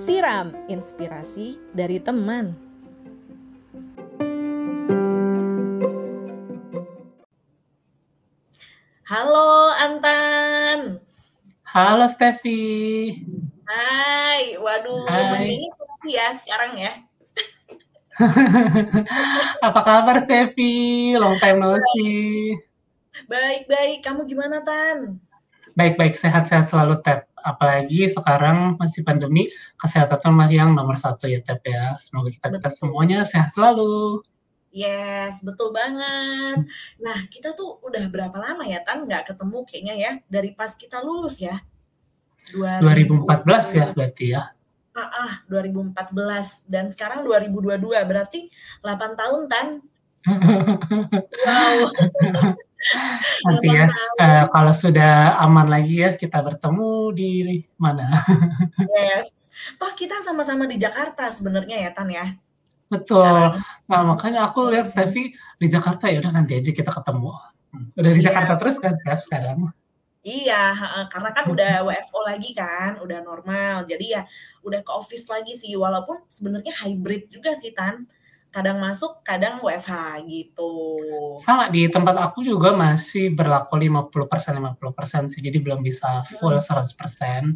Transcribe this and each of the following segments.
Siram inspirasi dari teman. Halo Antan. Halo Steffi. Hai, waduh, Hai. ini ya sekarang ya. Apa kabar Steffi? Long time no see. Baik, baik. Kamu gimana, Tan? Baik-baik, sehat-sehat selalu, Tep. Apalagi sekarang masih pandemi, kesehatan mah yang nomor satu ya, Tep ya. Semoga kita-kita semuanya sehat selalu. Yes, betul banget. Nah, kita tuh udah berapa lama ya, Tan, nggak ketemu kayaknya ya, dari pas kita lulus ya? 2014 ya berarti ya? Ah, ah 2014 dan sekarang 2022 berarti 8 tahun Tan. wow. Nanti ya uh, kalau sudah aman lagi ya kita bertemu di mana? yes. Toh kita sama-sama di Jakarta sebenarnya ya Tan ya. Betul. Sekarang. Nah makanya aku lihat Steffi di Jakarta ya udah nanti aja kita ketemu. Hmm, udah di yeah. Jakarta terus kan Steph sekarang? Iya, karena kan udah WFO lagi kan, udah normal. Jadi ya udah ke office lagi sih, walaupun sebenarnya hybrid juga sih Tan. Kadang masuk, kadang WFH gitu. Sama di tempat aku juga masih berlaku 50% 50% sih, jadi belum bisa full 100%.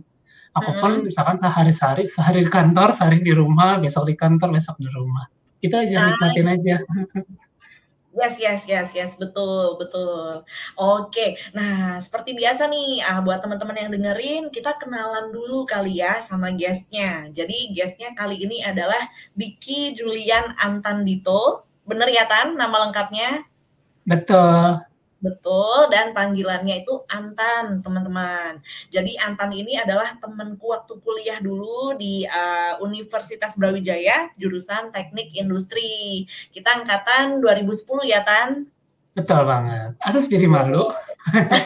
Aku pun misalkan sehari-hari, sehari di kantor, sehari di rumah, besok di kantor, besok di rumah. Kita aja nikmatin aja. Yes, yes, yes, yes, betul, betul. Oke, nah seperti biasa nih, ah, buat teman-teman yang dengerin, kita kenalan dulu kali ya sama guestnya. Jadi guestnya kali ini adalah Diki Julian Antandito. Bener ya Tan, nama lengkapnya? Betul. Betul, dan panggilannya itu Antan, teman-teman. Jadi Antan ini adalah temanku waktu kuliah dulu di uh, Universitas Brawijaya, jurusan Teknik Industri. Kita angkatan 2010 ya, Tan? Betul banget. Aduh, jadi malu.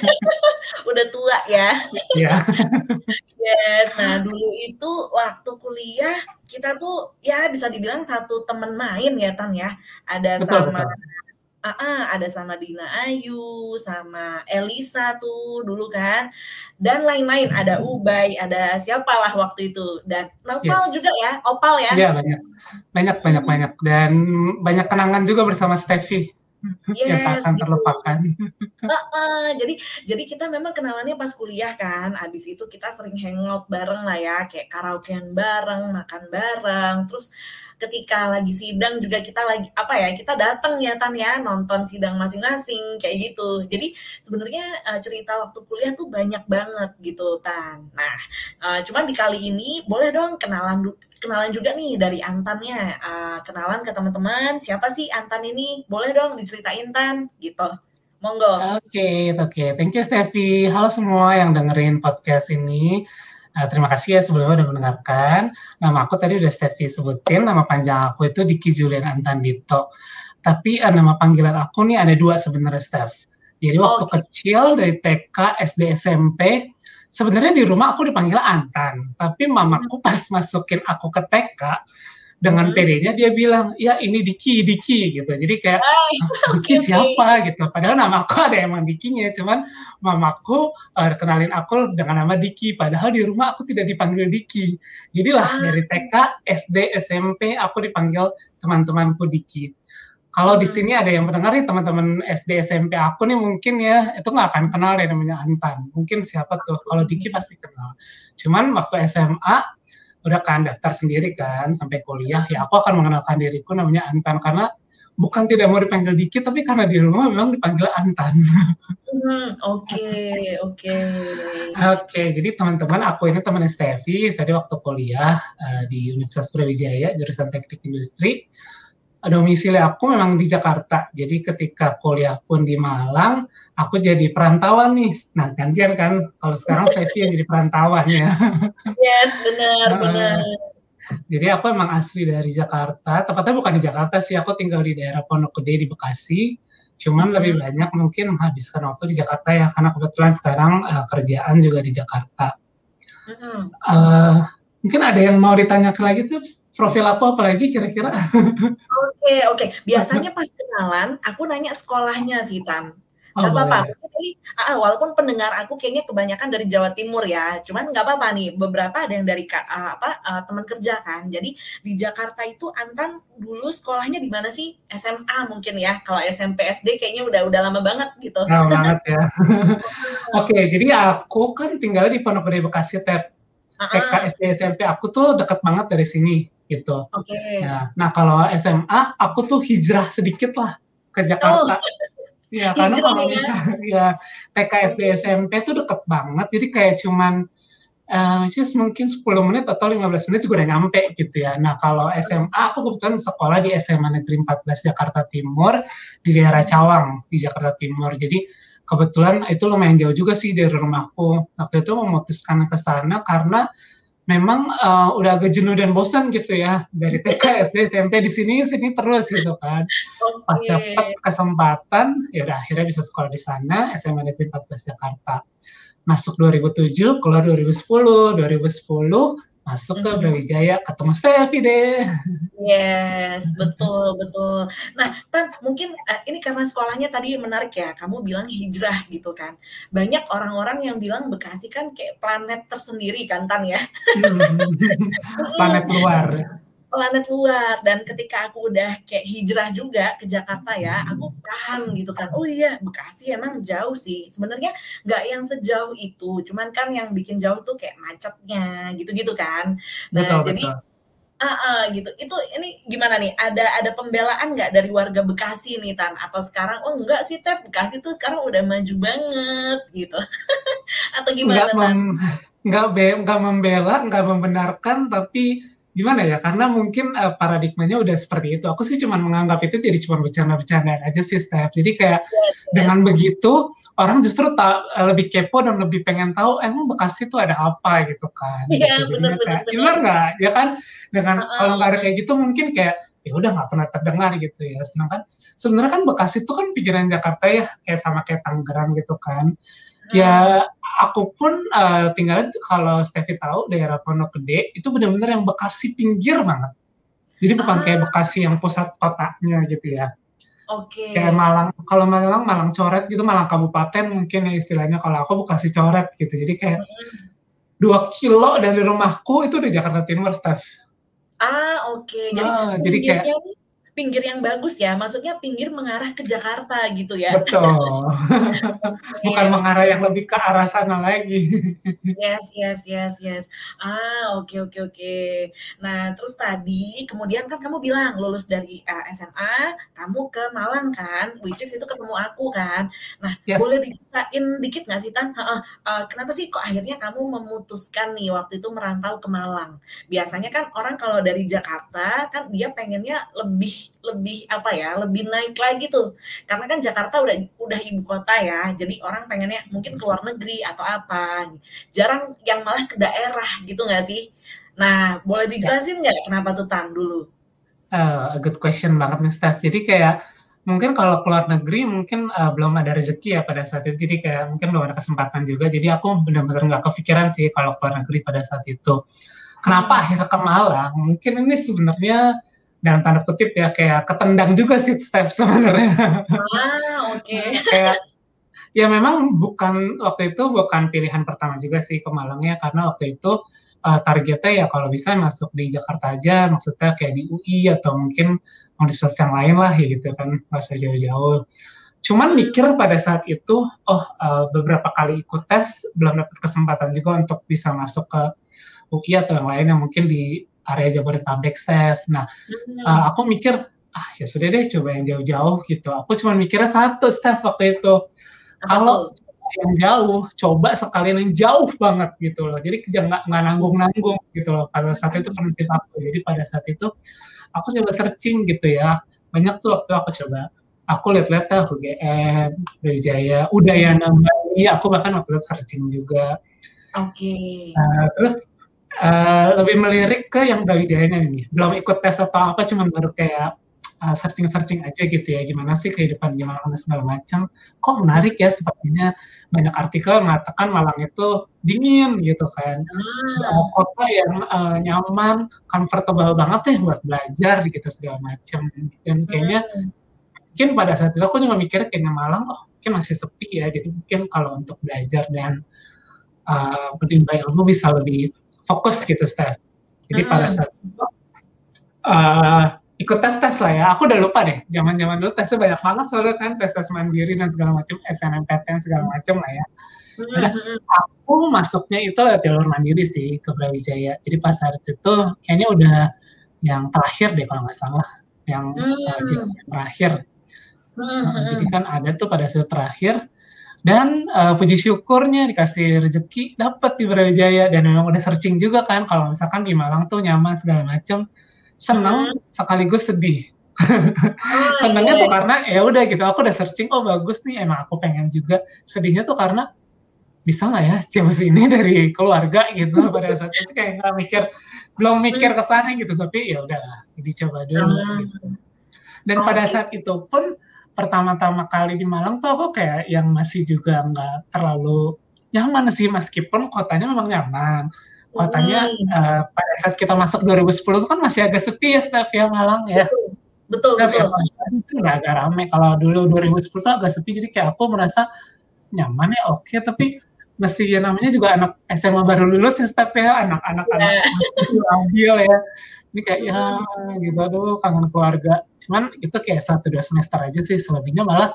Udah tua ya. Iya. yes, nah dulu itu waktu kuliah, kita tuh ya bisa dibilang satu teman main ya, Tan ya. Ada betul, sama... Betul uh, ada sama Dina Ayu, sama Elisa tuh dulu kan, dan lain-lain. Ada Ubay, ada siapalah waktu itu, dan Novel yes. juga ya, Opal ya. Iya banyak, banyak, banyak, banyak, dan banyak kenangan juga bersama Steffi. Yes, yang tak akan terlupakan. Uh, uh, jadi jadi kita memang kenalannya pas kuliah kan. Abis itu kita sering hangout bareng lah ya, kayak karaokean bareng, makan bareng. Terus ketika lagi sidang juga kita lagi apa ya kita datang ya Tan ya nonton sidang masing-masing kayak gitu. Jadi sebenarnya uh, cerita waktu kuliah tuh banyak banget gitu Tan. Nah uh, cuman di kali ini boleh dong kenalan kenalan juga nih dari Antannya. Uh, kenalan ke teman-teman siapa sih Antan ini? Boleh dong diceritain Tan gitu. Monggo. Oke okay, oke. Okay. thank you Steffi. Halo semua yang dengerin podcast ini Uh, terima kasih ya sebelumnya udah mendengarkan. Nama aku tadi udah Steffi sebutin, nama panjang aku itu Diki Julian Antandito. Tapi uh, nama panggilan aku nih ada dua sebenarnya Steph. Jadi waktu okay. kecil dari TK, SD, SMP, sebenarnya di rumah aku dipanggil Antan. Tapi mamaku pas masukin aku ke TK, dengan hmm. PD-nya dia bilang ya ini Diki Diki gitu jadi kayak oh, Diki okay, siapa okay. gitu padahal nama aku ada emang Dikinya cuman mamaku uh, kenalin aku dengan nama Diki padahal di rumah aku tidak dipanggil Diki jadilah ah. dari TK SD SMP aku dipanggil teman-temanku Diki kalau di sini ada yang mendengar nih teman-teman SD SMP aku nih mungkin ya itu nggak akan kenal deh namanya Antan. Mungkin siapa tuh? Kalau Diki pasti kenal. Cuman waktu SMA udah kan daftar sendiri kan sampai kuliah ya aku akan mengenalkan diriku namanya Antan karena bukan tidak mau dipanggil Diki tapi karena di rumah memang dipanggil Antan. Hmm, oke, oke. Oke, jadi teman-teman aku ini teman Stevi tadi waktu kuliah uh, di Universitas Brawijaya jurusan Teknik Industri domisili aku memang di Jakarta. Jadi ketika kuliah pun di Malang, aku jadi perantauan nih. Nah, gantian kan kalau sekarang Stevie yang jadi perantauannya. Yes, benar, uh, benar. Jadi aku emang asli dari Jakarta, tepatnya bukan di Jakarta sih, aku tinggal di daerah Pondok Gede di Bekasi. Cuman hmm. lebih banyak mungkin menghabiskan waktu di Jakarta ya, karena kebetulan sekarang uh, kerjaan juga di Jakarta. Hmm. Uh, mungkin ada yang mau ditanyakan lagi tuh profil aku apa lagi kira-kira? Oke, oke. Biasanya pas kenalan, aku nanya sekolahnya sih, Tan. Nggak Oh, apa-apa, jadi heeh, walaupun pendengar aku kayaknya kebanyakan dari Jawa Timur ya, cuman nggak apa-apa nih, beberapa ada yang dari eee, apa, eee, teman kerja kan. Jadi di Jakarta itu Antan dulu sekolahnya di mana sih? SMA mungkin ya? Kalau SMP, SD kayaknya udah udah lama banget gitu. Lama banget ya. Oke, jadi aku kan tinggalnya di Pondok Gede Bekasi, Tep. TK, Heeh. SD, SMP aku tuh deket banget dari sini, gitu. Oke. Ya, nah kalau SMA aku tuh hijrah sedikit lah ke Oh, Jakarta. Iya, karena hijrah kalau ya? ya TK, SD. SMP tuh deket banget, jadi kayak cuman, eee, which is mungkin 10 menit atau 15 menit juga udah nyampe gitu ya. Nah kalau SMA aku kebetulan sekolah di SMA Negeri 14 Jakarta Timur, di daerah. Cawang, di Jakarta Timur. Jadi kebetulan itu lumayan jauh juga sih dari rumahku. Waktu itu memutuskan ke sana karena memang, eee, udah agak jenuh dan bosan gitu ya, dari TK, SD, SMP di sini sini terus gitu kan. Pas dapet Oke. kesempatan, ya udah akhirnya bisa sekolah di sana, SMA Negeri 14 Jakarta. Masuk 2007, keluar 2010, 2010 masuk ke. Brawijaya, ketemu Stefy deh. Yes, betul betul. Nah, Tan, mungkin, eee, ini karena sekolahnya tadi menarik ya, kamu bilang hijrah gitu kan. Banyak orang-orang yang bilang Bekasi kan kayak planet tersendiri kan, Tan, ya. Mhm. planet luar. Planet luar, dan ketika aku udah kayak hijrah juga ke Jakarta ya, aku paham gitu kan, oh iya Bekasi emang jauh sih. Sebenarnya nggak yang sejauh itu, cuman kan yang bikin jauh tuh kayak macetnya, gitu-gitu kan. Nah, Betul jadi betul. heeh, gitu. Itu ini gimana nih, ada ada pembelaan nggak dari warga Bekasi nih, Tan? Atau sekarang, "Oh enggak sih, Tep, Bekasi tuh sekarang udah maju banget," gitu. Atau Nggak gimana, Tan? mem nggak be nggak membela, nggak membenarkan, tapi gimana ya, karena mungkin, eee, paradigmanya udah seperti itu. Aku sih cuman menganggap itu jadi cuman bercanda-bercandaan aja sih, Steph. Jadi kayak Yes yes. dengan begitu, orang justru ta eee, lebih kepo dan lebih pengen tahu, emang Bekasi tuh ada apa gitu kan, Iya, gitu. bener kayak ya bener nggak? Ya kan? Dengan kalau nggak ada kayak gitu mungkin kayak, ya udah nggak pernah terdengar gitu ya. Sedangkan sebenarnya kan Bekasi itu kan pinggiran Jakarta ya, kayak sama kayak Tangerang gitu kan. Ya aku pun, eee, tinggalnya kalau Stefy tahu daerah Pondok Gede, itu bener-bener yang Bekasi pinggir banget. Jadi bukan kayak Ah. Bekasi yang pusat kotanya gitu ya. Kayak Oke. Malang, kalau Malang, Malang coret gitu, Malang kabupaten mungkin ya istilahnya, kalau aku Bekasi coret gitu. Jadi kayak Mhm. 2 kilo dari rumahku itu di Jakarta Timur, Steph. Ah, oke. Jadi Heeh, jadi kayak pinggir yang bagus ya? Maksudnya pinggir mengarah ke Jakarta gitu ya? Betul. Bukan mengarah yang lebih ke arah sana lagi. Yes yes yes yes. Ah, oke oke oke. Nah, terus tadi kemudian kan kamu bilang lulus dari, eee, SMA, kamu ke Malang kan, which is itu ketemu aku kan. Nah, Yes. boleh diceritain dikit nggak sih, Tan heeh, eee, kenapa sih kok akhirnya kamu memutuskan nih waktu itu merantau ke Malang? Biasanya kan orang kalau dari Jakarta, kan dia pengennya lebih lebih apa ya, lebih naik lagi tuh. Karena kan Jakarta udah udah ibu kota ya, jadi orang pengennya mungkin ke luar negeri atau apa. Jarang yang malah ke daerah gitu nggak sih? Nah, boleh Ya. dijelasin nggak kenapa tuh, Tan, dulu? Eee, good question banget nih, Steph. Jadi kayak mungkin kalau ke luar negeri mungkin, eee, belum ada rezeki ya pada saat itu, jadi kayak mungkin belum ada kesempatan juga. Jadi aku bener-bener nggak kepikiran sih kalau ke luar negeri pada saat itu. Kenapa Mhm. akhirnya ke Malang? Mungkin ini sebenarnya dalam tanda kutip ya, kayak ketendang juga sih, Steph, sebenarnya. Ah, oke. Eee, kayak ya memang bukan waktu itu bukan pilihan pertama juga sih ke Malangnya, karena waktu itu, eee, targetnya ya kalau bisa masuk di Jakarta aja, maksudnya kayak di UI atau mungkin universitas yang lain lah ya gitu kan, nggak usah jauh-jauh. Cuman Mmm. mikir pada saat itu, oh, eee, beberapa kali ikut tes, belum dapet kesempatan juga untuk bisa masuk ke UI atau yang lain yang mungkin di area Jabodetabek, Steph. Nah, eee, Mhm. aku mikir, "Ah, ya sudah deh coba yang jauh-jauh," gitu. Aku cuman mikirnya satu, Steph, waktu itu, kalau tuh? yang jauh, coba sekalian yang jauh banget gitu loh. Jadi ja nggak nggak nanggung-nanggung gitu loh, pada saat itu Mhm. prinsip aku. Jadi pada saat itu aku coba searching gitu ya, banyak tuh waktu aku coba, aku lihat-lihat dah UGM, Brawijaya, Udayana Bali, aku bahkan waktu itu searching juga. Oke. Eee, terus, eee, lebih melirik ke yang Brawijayanya ini, belum ikut tes atau apa, cuman baru kayak, eee, searching-searching aja gitu ya, gimana sih kehidupan di Malang dan segala macam. Kok menarik ya, sepertinya banyak artikel mengatakan Malang itu dingin gitu kan, Ah. kota yang, eee, nyaman, comfortable banget deh buat belajar gitu segala macam. Dan kayaknya Mmm. mungkin pada saat itu aku juga mikirnya kayaknya Malang, oh mungkin masih sepi ya, jadi mungkin kalau untuk belajar dan uh, menimba ilmu bisa lebih fokus gitu, Steph. Jadi hmm. pada saat itu uh, ikut tes-tes lah ya. Aku udah lupa deh, zaman-zaman dulu tesnya banyak banget soalnya kan tes-tes mandiri dan segala macam, SNMPTN segala macam lah ya. Nah, aku masuknya itu lewat jalur mandiri sih ke Brawijaya. Jadi pas saat itu kayaknya udah yang terakhir deh kalau nggak salah, yang hmm. uh, terakhir. Uh, jadi kan ada tuh pada saat terakhir dan uh, puji syukurnya dikasih rezeki dapat di Brawijaya dan memang udah searching juga kan kalau misalkan di Malang tuh nyaman segala macam senang hmm. sekaligus sedih oh, senangnya iya. tuh karena ya udah gitu aku udah searching oh bagus nih emang aku pengen juga sedihnya tuh karena bisa nggak ya jauh sini dari keluarga gitu pada saat itu kayak nggak mikir belum mikir ke sana gitu tapi ya udah dicoba dulu hmm. gitu. dan pada saat itu pun pertama-tama kali di Malang tuh aku kayak yang masih juga nggak terlalu nyaman sih meskipun kotanya memang nyaman. Kotanya hmm. uh, pada saat kita masuk 2010 itu kan masih agak sepi ya Steph ya Malang ya. Betul. Betul, betul. itu nggak agak rame. Kalau dulu 2010 itu agak sepi jadi kayak aku merasa nyaman ya oke. Okay, tapi masih ya namanya juga anak SMA baru lulus ya Steph ya. Anak-anak anak ambil ya ini kayak ya gitu aduh kangen keluarga. Cuman itu kayak satu dua semester aja sih selebihnya malah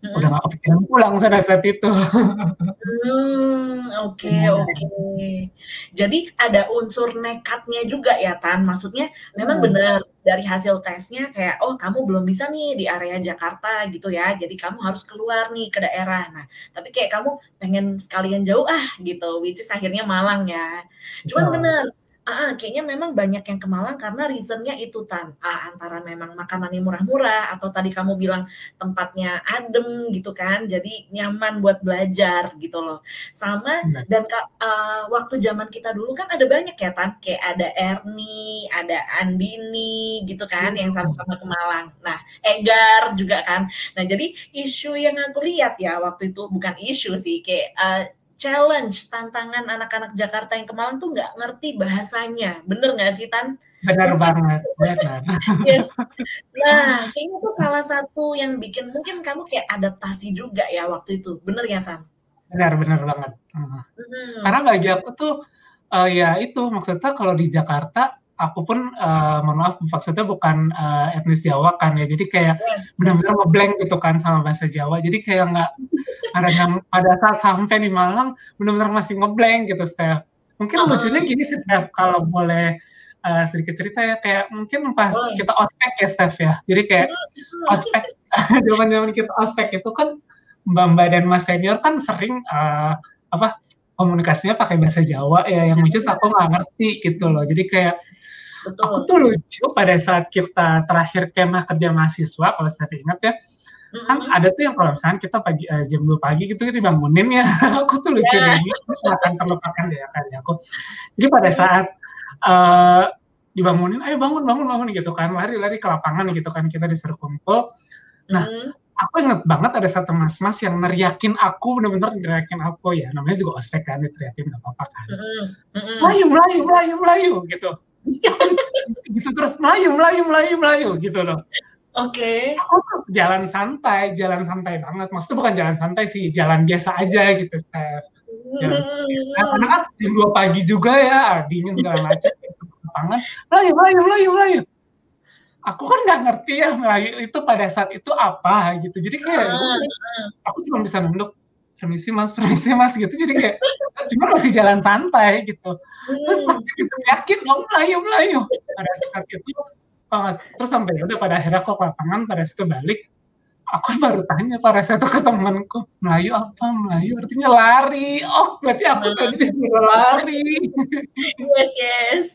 hmm. udah gak kepikiran pulang pada saat itu. Hmm oke okay, oke. Okay. jadi ada unsur nekatnya juga ya Tan. Maksudnya memang hmm. benar dari hasil tesnya kayak oh kamu belum bisa nih di area Jakarta gitu ya. Jadi kamu harus keluar nih ke daerah. Nah tapi kayak kamu pengen sekalian jauh ah gitu. Which is akhirnya Malang ya. Cuman bener Ah, kayaknya memang banyak yang ke Malang karena reasonnya itu Tan, ah, antara memang makanannya murah-murah atau tadi kamu bilang tempatnya adem gitu kan, jadi nyaman buat belajar gitu loh. Sama dan uh, waktu zaman kita dulu kan ada banyak ya Tan, kayak ada Erni, ada Andini gitu kan yang sama-sama ke Malang. Nah, Egar juga kan. Nah, jadi isu yang aku lihat ya waktu itu bukan isu sih, kayak, uh, challenge, tantangan anak-anak Jakarta yang ke Malang tuh nggak ngerti bahasanya. Bener nggak sih, Tan? Benar banget, benar. yes. Nah, kayaknya itu salah satu yang bikin mungkin kamu kayak adaptasi juga ya waktu itu. Bener ya, Tan? Benar, benar banget. Hmm. Karena bagi aku tuh, uh, ya itu maksudnya kalau di Jakarta aku pun uh, mohon maaf maksudnya bukan uh, etnis Jawa kan ya. Jadi kayak yes. benar-benar ngeblank gitu kan sama bahasa Jawa. Jadi kayak nggak ada yang pada saat sampai di Malang benar-benar masih ngeblank gitu Steph. Mungkin uh -huh. lucunya gini sih Steph kalau boleh uh, sedikit cerita ya. Kayak mungkin pas oh. kita ospek ya Steph ya. Jadi kayak ospek zaman-zaman kita ospek itu kan Mbak Mbak dan Mas senior kan sering uh, apa komunikasinya pakai bahasa Jawa ya yang which aku nggak ngerti gitu loh. Jadi kayak Betul. Aku tuh lucu pada saat kita terakhir kemah kerja mahasiswa, kalau saya ingat ya, mm-hmm. kan ada tuh yang kalau misalnya kita pagi uh, jam 2 pagi gitu kita dibangunin ya, aku tuh lucu yeah. nih, akan terlupakan deh kali aku. Jadi pada saat uh, dibangunin, ayo bangun, bangun, bangun gitu kan, lari-lari ke lapangan gitu kan, kita disuruh kumpul. Nah, mm-hmm aku inget banget ada satu mas-mas yang neriakin aku bener-bener neriakin aku ya namanya juga ospek kan teriakin gak apa-apa kan mm-hmm. melayu melayu melayu melayu gitu gitu terus melayu melayu melayu melayu gitu loh Oke. Okay. Aku tuh jalan santai, jalan santai banget. Maksudnya bukan jalan santai sih, jalan biasa aja gitu, Steph. Nah, karena kan jam dua pagi juga ya, dingin segala macam. Lapangan, melayu, melayu, melayu, melayu. Aku kan nggak ngerti ya melayu itu pada saat itu apa gitu. Jadi kayak aku cuma bisa nunduk, permisi mas, permisi mas gitu. Jadi kayak cuma masih jalan santai gitu. Terus hmm. pasti gitu yakin dong melayu melayu. Pada saat itu terus sampai udah pada akhirnya kok lapangan pada situ balik aku baru tanya pada saat itu ke temanku Melayu apa? Melayu artinya lari. Oh berarti aku hmm. tadi disuruh lari. Yes yes.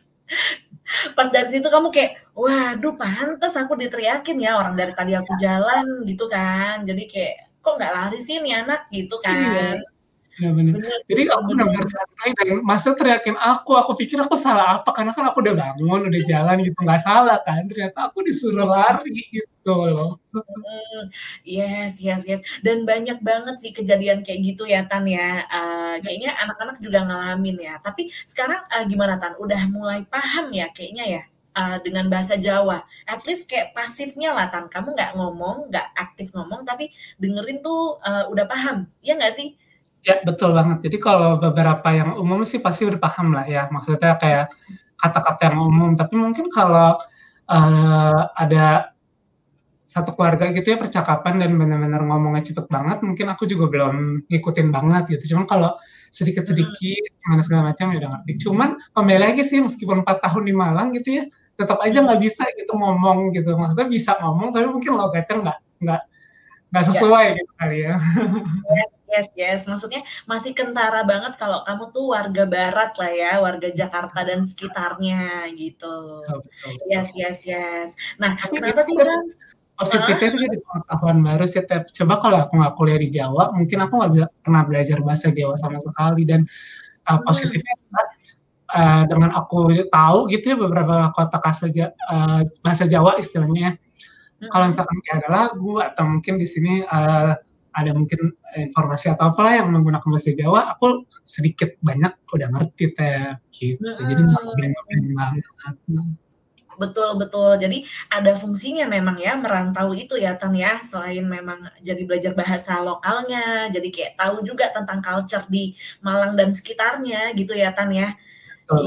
Pas dari situ kamu kayak waduh pantas aku diteriakin ya orang dari tadi aku jalan gitu kan. Jadi kayak kok nggak lari sih nih anak gitu iya. kan iya Ya. Jadi aku benar-benar santai dan masa teriakin aku, aku pikir aku salah apa karena kan aku udah bangun, udah jalan gitu nggak salah kan. Ternyata aku disuruh lari gitu loh. Hmm, yes, yes, yes. Dan banyak banget sih kejadian kayak gitu ya Tan ya. Uh, kayaknya anak-anak juga ngalamin ya. Tapi sekarang uh, gimana Tan? Udah mulai paham ya kayaknya ya uh, dengan bahasa Jawa. At least kayak pasifnya lah Tan. Kamu nggak ngomong, nggak aktif ngomong, tapi dengerin tuh uh, udah paham. Ya nggak sih? Ya betul banget. Jadi kalau beberapa yang umum sih pasti udah paham lah ya. Maksudnya kayak kata-kata yang umum. Tapi mungkin kalau uh, ada satu keluarga gitu ya percakapan dan benar-benar ngomongnya cepet banget mungkin aku juga belum ngikutin banget gitu cuman kalau sedikit-sedikit gimana segala macam ya udah ngerti cuman kembali lagi sih meskipun empat tahun di Malang gitu ya tetap aja nggak bisa gitu ngomong gitu maksudnya bisa ngomong tapi mungkin logatnya nggak nggak nggak ya. sesuai ya. gitu kali ya yes yes yes maksudnya masih kentara banget kalau kamu tuh warga barat lah ya warga Jakarta dan sekitarnya gitu oh, betul, betul. yes yes yes nah tapi kenapa sih kan positifnya itu jadi pengetahuan baru sih Tep. coba kalau aku nggak kuliah di Jawa mungkin aku nggak pernah belajar bahasa Jawa sama sekali dan uh, positifnya adalah uh, dengan aku tahu gitu ya beberapa kota kata uh, bahasa Jawa istilahnya hmm. kalau misalkan kayak ada lagu atau mungkin di sini uh, ada mungkin informasi atau apalah yang menggunakan bahasa Jawa, aku sedikit banyak udah ngerti teh gitu. Hmm. Jadi nggak banget. Betul betul. Jadi ada fungsinya memang ya merantau itu ya Tan ya. Selain memang jadi belajar bahasa lokalnya, jadi kayak tahu juga tentang culture di Malang dan sekitarnya gitu ya Tan ya. 都是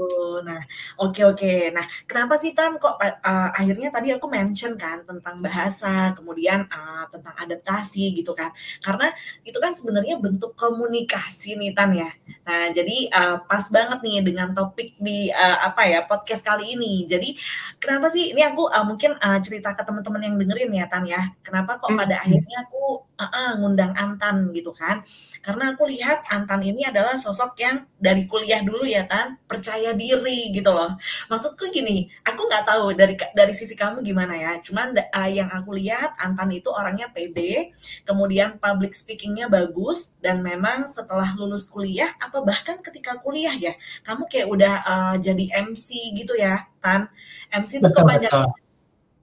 Betul. Nah, oke oke. Nah, kenapa sih Tan kok uh, akhirnya tadi aku mention kan tentang bahasa, kemudian uh, tentang adaptasi gitu kan. Karena itu kan sebenarnya bentuk komunikasi nih Tan ya. Nah, jadi uh, pas banget nih dengan topik di uh, apa ya podcast kali ini. Jadi kenapa sih ini aku uh, mungkin uh, cerita ke teman-teman yang dengerin ya Tan ya. Kenapa kok pada hmm. akhirnya aku uh, uh, ngundang Antan gitu kan? Karena aku lihat Antan ini adalah sosok yang dari kuliah dulu ya Tan percaya diri gitu loh. Maksudku gini, aku nggak tahu dari dari sisi kamu gimana ya. Cuman uh, yang aku lihat Antan itu orangnya pede, kemudian public speakingnya bagus dan memang setelah lulus kuliah atau bahkan ketika kuliah ya, kamu kayak udah uh, jadi MC gitu ya, Tan. MC itu kepanjangan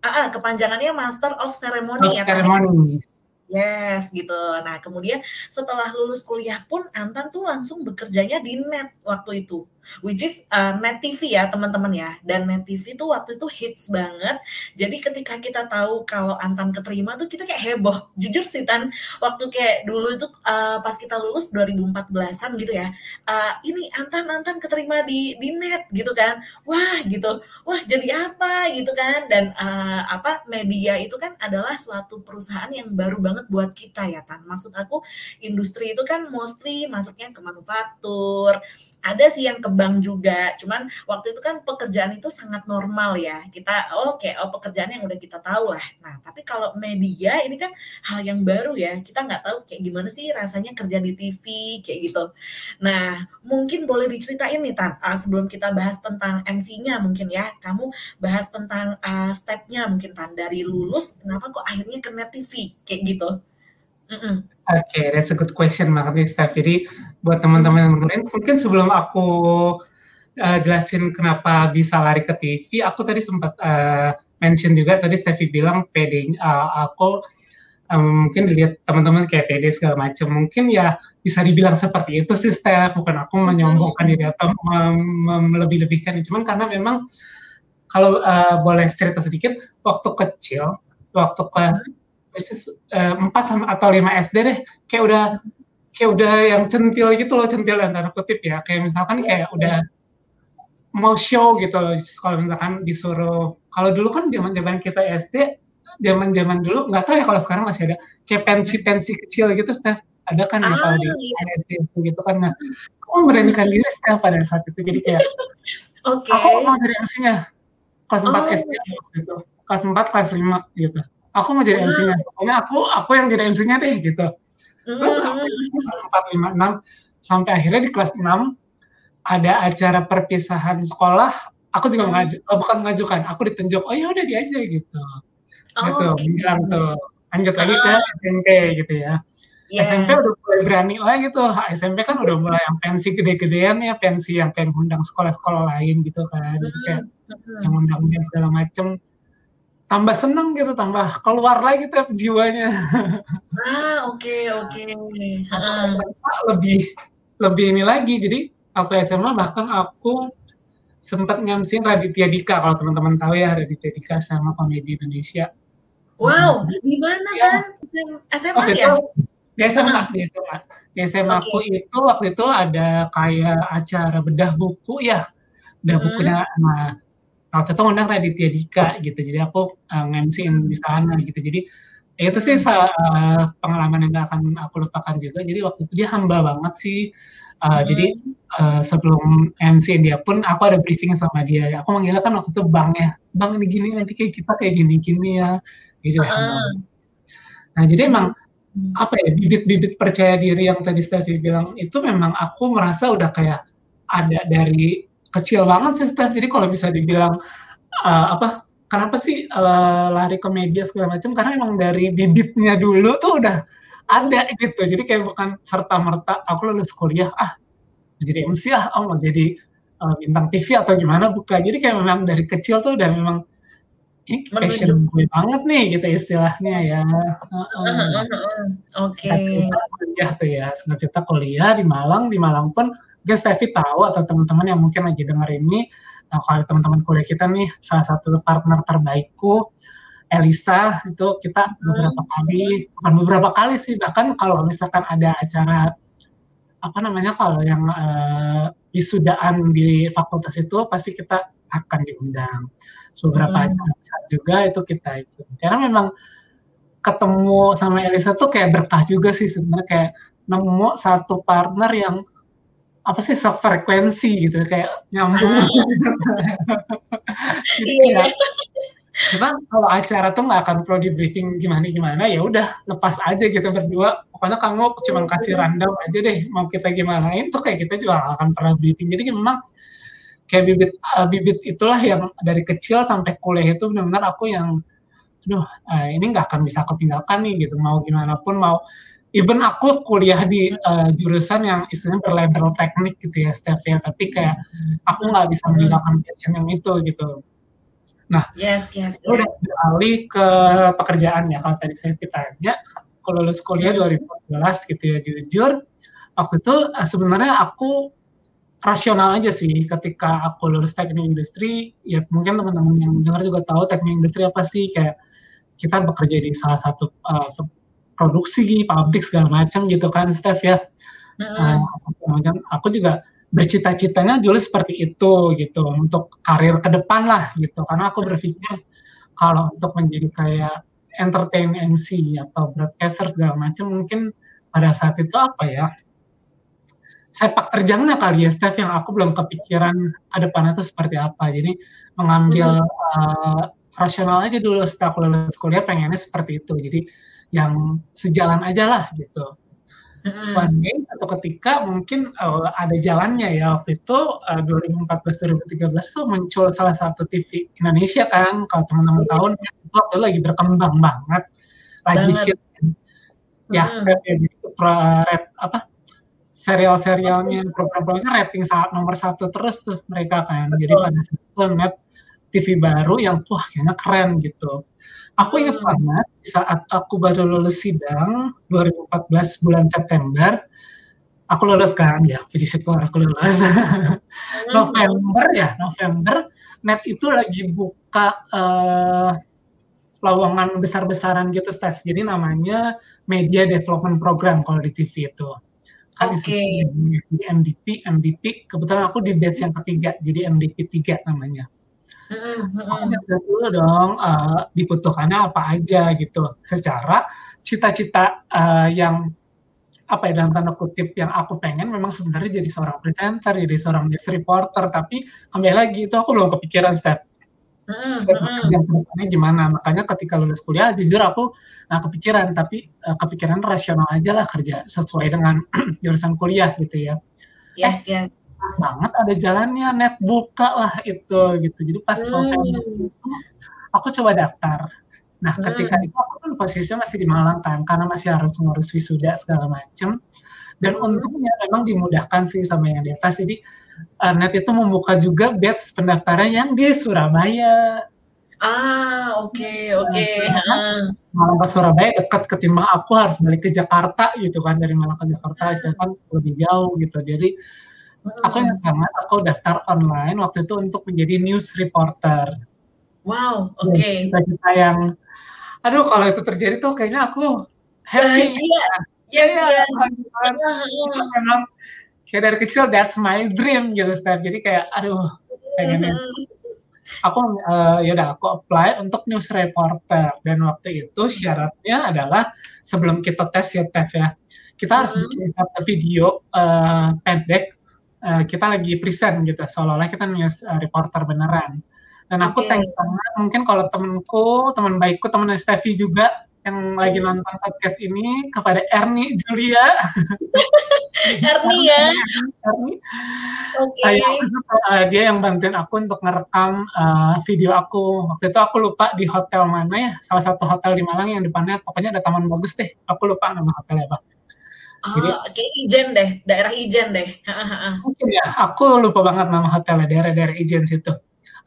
uh, kepanjangannya Master of Ceremony ya, Ceremony. Yes, gitu. Nah, kemudian setelah lulus kuliah pun Antan tuh langsung bekerjanya di net waktu itu which is uh, Net TV ya teman-teman ya. Dan Net TV tuh waktu itu hits banget. Jadi ketika kita tahu kalau Antan keterima tuh kita kayak heboh. Jujur sih Tan, waktu kayak dulu itu uh, pas kita lulus 2014-an gitu ya. Uh, ini Antan Antan keterima di di Net gitu kan. Wah, gitu. Wah, jadi apa gitu kan. Dan uh, apa media itu kan adalah suatu perusahaan yang baru banget buat kita ya Tan. Maksud aku industri itu kan mostly masuknya ke manufaktur, ada sih yang ke bank juga cuman waktu itu kan pekerjaan itu sangat normal ya. Kita oke okay, oh pekerjaan yang udah kita tahu lah. Nah tapi kalau media ini kan hal yang baru ya. Kita nggak tahu kayak gimana sih rasanya kerja di TV kayak gitu. Nah mungkin boleh diceritain nih Tan uh, sebelum kita bahas tentang MC-nya mungkin ya. Kamu bahas tentang uh, stepnya mungkin Tan. Dari lulus kenapa kok akhirnya ke net TV kayak gitu Mm -mm. Oke, okay, that's a good question banget nih, Steph. Jadi buat teman-teman yang dengerin, mungkin sebelum aku uh, jelasin kenapa bisa lari ke TV, aku tadi sempat uh, mention juga tadi Steffi bilang PD uh, aku um, mungkin dilihat teman-teman kayak PD segala macam. Mungkin ya bisa dibilang seperti itu sih, Steph. Bukan aku menyombongkan diri atau melebih-lebihkan. Cuman karena memang kalau uh, boleh cerita sedikit, waktu kecil, waktu kelas Eh, empat sama atau lima SD deh. Kayak udah kayak udah yang centil gitu loh centil dan tanda kutip ya. Kayak misalkan kayak udah mau show gitu loh. Kalau misalkan disuruh kalau dulu kan zaman zaman kita SD zaman zaman dulu nggak tahu ya kalau sekarang masih ada kayak pensi pensi kecil gitu Steph. Ada kan ya kalau di ah, SD gitu kan. Nah aku memberanikan diri Steph pada saat itu. Jadi kayak okay. aku mau dari MC-nya kelas empat oh. SD gitu kelas empat kelas lima gitu aku mau jadi MC-nya pokoknya aku aku yang jadi MC-nya deh gitu. Terus empat lima enam sampai akhirnya di kelas enam ada acara perpisahan sekolah. Aku juga ngaju oh, bukan mengajukan aku ditunjuk oh ya udah dia aja gitu. Oh, gitu bilang tuh. Lanjut lagi ke SMP gitu ya. Yes. SMP udah mulai berani lah gitu SMP kan udah mulai yang pensi gede-gedean ya pensi yang kayak ngundang sekolah-sekolah lain gitu kan. Jadi kayak yang undang-undang segala macem tambah seneng gitu, tambah keluar lagi tuh jiwanya. Ah, oke okay, oke. Okay. Lebih lebih ini lagi. Jadi waktu SMA bahkan aku sempat ngemsin Raditya Dika kalau teman-teman tahu ya Raditya Dika sama komedi Indonesia. Wow, di mana ya. kan? SMA waktu ya? Itu, di SMA, di SMA. Di SMA okay. aku itu waktu itu ada kayak acara bedah buku ya. Bedah hmm. bukunya nah waktu itu undang Raditya Dika gitu. Jadi aku uh, di sana gitu. Jadi ya itu sih uh, pengalaman yang gak akan aku lupakan juga. Jadi waktu itu dia hamba banget sih. Uh, hmm. Jadi uh, sebelum MC dia pun aku ada briefing sama dia. Aku manggilnya kan waktu itu bang ya, bang ini gini nanti kayak kita kayak gini gini ya gitu uh. Nah jadi emang apa ya bibit-bibit percaya diri yang tadi Steffi bilang itu memang aku merasa udah kayak ada dari kecil banget sih Steph. Jadi kalau bisa dibilang uh, apa kenapa sih uh, lari ke media segala macam karena emang dari bibitnya dulu tuh udah ada gitu. Jadi kayak bukan serta merta aku lulus kuliah ah jadi MC ah oh mau jadi uh, bintang TV atau gimana bukan. Jadi kayak memang dari kecil tuh udah memang ini passion gue banget nih gitu istilahnya ya. Uh, uh, Oke. Okay. Kuliah tuh ya, singkat cerita kuliah di Malang, di Malang pun mungkin Steffi tahu atau teman-teman yang mungkin lagi denger ini, nah, kalau teman-teman kuliah kita nih salah satu partner terbaikku Elisa itu kita beberapa hmm. kali bukan beberapa kali sih bahkan kalau misalkan ada acara apa namanya kalau yang uh, wisudaan di fakultas itu pasti kita akan diundang. Beberapa hmm. acara juga itu kita ikut. Karena memang ketemu sama Elisa tuh kayak berkah juga sih sebenarnya kayak nemu satu partner yang apa sih sefrekuensi gitu kayak nyambung. Iya. Kita kalau acara tuh nggak akan perlu di briefing gimana gimana ya udah lepas aja gitu berdua. Pokoknya kamu cuma kasih random aja deh mau kita gimana itu kayak kita juga gak akan pernah briefing. Jadi memang kayak bibit uh, bibit itulah yang dari kecil sampai kuliah itu benar-benar aku yang aduh uh, ini nggak akan bisa aku tinggalkan nih gitu mau gimana pun mau even aku kuliah di uh, jurusan yang istilahnya berlabel teknik gitu ya Steph ya. Tapi kayak aku nggak bisa meninggalkan passion yang itu gitu. Nah yes yes, yes. udah beralih ke pekerjaan ya. Kalau tadi saya ditanya aku lulus kuliah 2014 gitu ya jujur. Waktu itu uh, sebenarnya aku rasional aja sih ketika aku lulus teknik industri. Ya mungkin teman-teman yang dengar juga tahu teknik industri apa sih? Kayak kita bekerja di salah satu uh, produksi pabrik segala macam gitu kan Steph ya mm-hmm. uh, aku juga bercita-citanya dulu seperti itu gitu untuk karir ke depan lah gitu karena aku berpikir kalau untuk menjadi kayak entertain MC atau broadcaster segala macam mungkin pada saat itu apa ya sepak terjangnya kali ya Steph yang aku belum kepikiran ke depannya itu seperti apa. Jadi mengambil hmm. uh, rasional aja dulu setelah aku lulus kuliah pengennya seperti itu. Jadi yang sejalan aja lah gitu. Hmm. One day atau ketika mungkin uh, ada jalannya ya waktu itu uh, 2014-2013 tuh muncul salah satu TV Indonesia kan kalau teman-teman tahu itu waktu itu lagi berkembang banget lagi banget. hit ya hmm. red, red apa serial-serialnya program-programnya rating saat nomor satu terus tuh mereka kan jadi pada saat itu net TV baru yang wah kayaknya keren gitu aku ingat hmm. banget saat aku baru lulus sidang 2014 bulan September aku lulus kan ya puji syukur aku lulus hmm. November ya November net itu lagi buka uh, lowongan besar-besaran gitu Steph jadi namanya Media Development Program kalau di TV itu kan okay. di MDP, MDP, kebetulan aku di batch yang ketiga, jadi MDP 3 namanya. Aku dulu dong uh, dibutuhkannya apa aja gitu. Secara cita-cita uh, yang apa ya dalam tanda kutip yang aku pengen memang sebenarnya jadi seorang presenter, jadi seorang news reporter, tapi kembali lagi itu aku belum kepikiran Steph. Mm-hmm. gimana? Makanya ketika lulus kuliah jujur aku nggak kepikiran. Tapi uh, kepikiran rasional aja lah kerja sesuai dengan jurusan kuliah gitu ya. Yes eh, yes banget ada jalannya net buka lah itu gitu jadi pas mm. aku coba daftar nah mm. ketika itu aku kan posisinya masih di Malang kan karena masih harus ngurus wisuda segala macem dan mm. untungnya memang dimudahkan sih sama yang di atas jadi uh, net itu membuka juga batch pendaftaran yang di Surabaya. Ah, oke, okay, oke. Okay. Uh. Malang ke Surabaya dekat ketimbang aku harus balik ke Jakarta gitu kan dari Malang ke Jakarta, uh. kan lebih jauh gitu. Jadi Aku ingat banget aku daftar online waktu itu untuk menjadi news reporter. Wow, oke. cita-cita yang aduh kalau itu terjadi tuh kayaknya aku happy ya. Iya iya, yes. Heeh Itu heeh. memang kayak dari kecil that's my dream gitu, Steph. Jadi kayak aduh pengen mhm. aku, eee, ya udah aku apply untuk news reporter dan waktu itu syaratnya adalah sebelum kita tes ya, Steph, ya, kita harus bikin satu video, eee, pendek, eee, kita lagi present gitu, seolah-olah kita news, eee, reporter beneran. Dan aku Oke. thanks banget mungkin kalau temenku, teman baikku, temennya Steffi juga yang lagi Mhm. nonton podcast ini, kepada Erni Julia. Erni ya? Erni. Oke. Kayak eee, dia yang bantuin aku untuk ngerekam, eee, video aku. Waktu itu aku lupa di hotel mana ya, salah satu hotel di Malang yang depannya pokoknya ada taman bagus deh, aku lupa nama hotelnya apa. Jadi Oh, kayak Ijen deh, daerah Ijen deh. Mungkin ya, aku lupa banget nama hotelnya, daerah-daerah Ijen situ.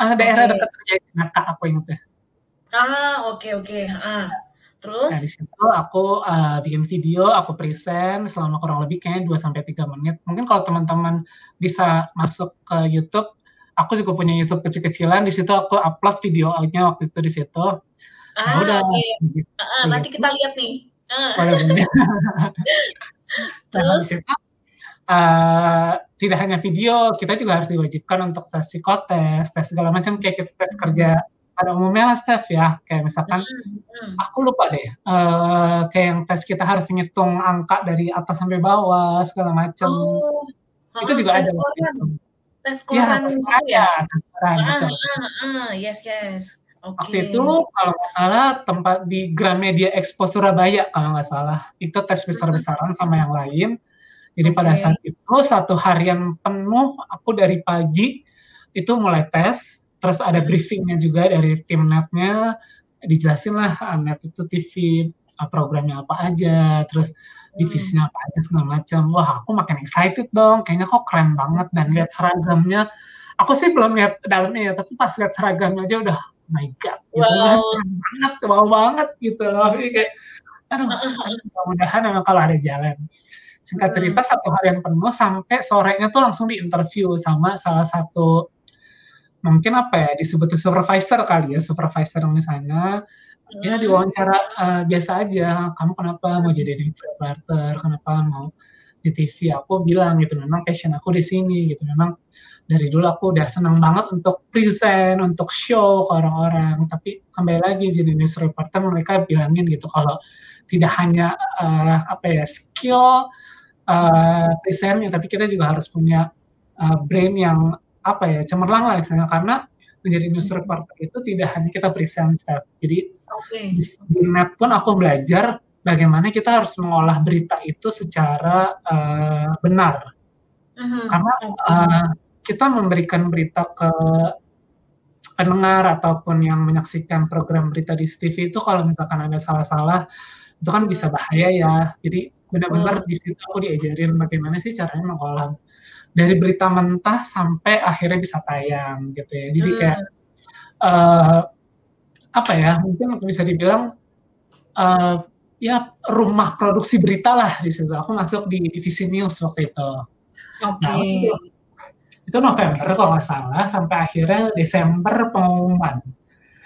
Eee, daerah Oke. dekat Trajeknaka aku ingetnya. Ah, oke oke, heeh. Nah, di Terus? situ aku, eee, bikin video, aku present selama kurang lebih kayaknya 2 sampai 3 menit. Mungkin kalau teman-teman bisa masuk ke YouTube, aku juga punya YouTube kecil-kecilan, di situ aku upload videonya waktu itu di situ. Nah Ah, udah, oke. begitu Heeh, nanti kita lihat nih. Heeh. Terus? eee, tidak hanya video, kita juga harus diwajibkan untuk tes psikotes, tes segala macam, kayak kita tes kerja Mhm. pada umumnya lah, Steph, ya. Kayak misalkan Mhm mhm. aku lupa deh, eee, kayak yang tes kita harus ngitung angka dari atas sampai bawah, segala macam. Oh, Itu juga tes ada koran? Tes Iya, koran tes gitu koran ya? ya, tes koran, Heeh betul. heeh heeh, yes yes. Waktu Oke. itu kalau nggak salah tempat di Gramedia Expo Surabaya kalau nggak salah, itu tes besar-besaran sama yang lain. Jadi pada Oke. saat itu 1 harian penuh aku dari pagi itu mulai tes, terus ada Mhm. briefing-nya juga dari tim net-nya, dijelasin lah, eee, net itu TV, eee, programnya apa aja, terus Mmm. divisinya apa aja segala macam. Wah, aku makin excited dong, kayaknya kok keren banget dan lihat seragamnya. Aku sih belum lihat dalamnya ya, tapi pas lihat seragamnya aja udah, my god, gitu kan, Wow. keren banget, wow banget gitu loh. Jadi kayak, aduh mudah-mudahan memang kalau ada jalan. Singkat cerita Mhm. 1 harian penuh sampai sorenya tuh langsung di-interview sama salah satu mungkin apa ya, disebut supervisor kali ya, supervisor di sana. Ya diwawancara, eee, biasa aja, "Kamu kenapa mau jadi news reporter? Kenapa mau di TV?" Aku bilang gitu, "Memang passion aku di sini," gitu. "Memang dari dulu aku udah senang banget untuk present, untuk show ke orang-orang." Tapi kembali lagi jadi news reporter mereka bilangin gitu kalau tidak hanya, eee, apa ya, skill, eee, present-nya, tapi kita juga harus punya, eee, brain yang apa ya, cemerlang lah istilahnya. Karena menjadi news Mhm. reporter itu tidak hanya kita present, Steph. Jadi Oke. di net pun aku belajar bagaimana kita harus mengolah berita itu secara, eee, benar. Mhm, Karena, oke. Kita memberikan berita ke pendengar ataupun yang menyaksikan program berita di TV itu kalau misalkan ada salah-salah, itu kan bisa bahaya ya. Jadi benar-benar Betul. di situ aku diajarin bagaimana sih caranya mengolah dari berita mentah sampai akhirnya bisa tayang gitu ya. Jadi kayak, Mmm. eee, apa ya, mungkin bisa dibilang, eee, ya rumah produksi berita lah di situ. Aku masuk di divisi news waktu itu. Nah, Oke. itu itu November kalau nggak salah sampai akhirnya Desember pengumuman.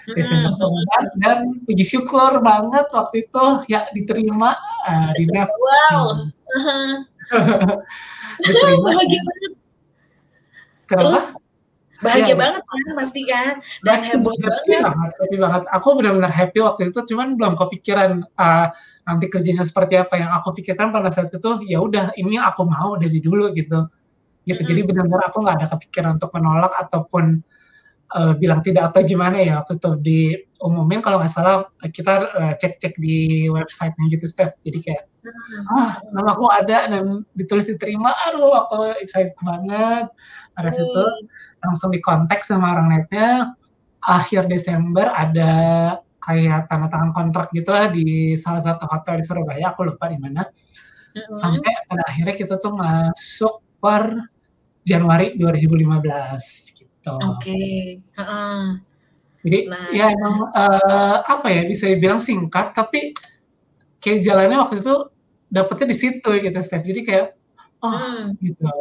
Desember Mhm, pengumuman dan puji syukur banget waktu itu ya diterima, eee, di net. Wow, Hmm. heeh. Diterima Bahagia banget. Kenapa? Terus? Bahagia iya. banget kan pasti kan? Dan heboh happy banget. banget happy banget. Aku benar-benar happy waktu itu, cuman belum kepikiran, eee, nanti kerjanya seperti apa. Yang aku pikirkan pada saat itu, ya udah ini aku mau dari dulu gitu. Gitu. Jadi benar-benar aku nggak ada kepikiran untuk menolak ataupun, eee, bilang tidak atau gimana ya waktu itu. Diumumin kalau nggak salah, eee, kita, eee, cek-cek di website-nya gitu, Steph. Jadi kayak, ah, mhm. namaku ada dan ditulis diterima, aduh aku excited banget. Pada situ Mmm. langsung dikontak sama orang netnya, akhir Desember ada kayak tanda tangan kontrak gitulah di salah satu hotel di Surabaya, aku lupa di mana. Sampai pada akhirnya kita tuh masuk per Januari 2015 gitu. Oke, heeh. Jadi Nah ya emang, eee, apa ya, bisa dibilang singkat, tapi kayak jalannya waktu itu dapetnya di situ gitu, Steph. Jadi kayak, oh Mmm. gitu.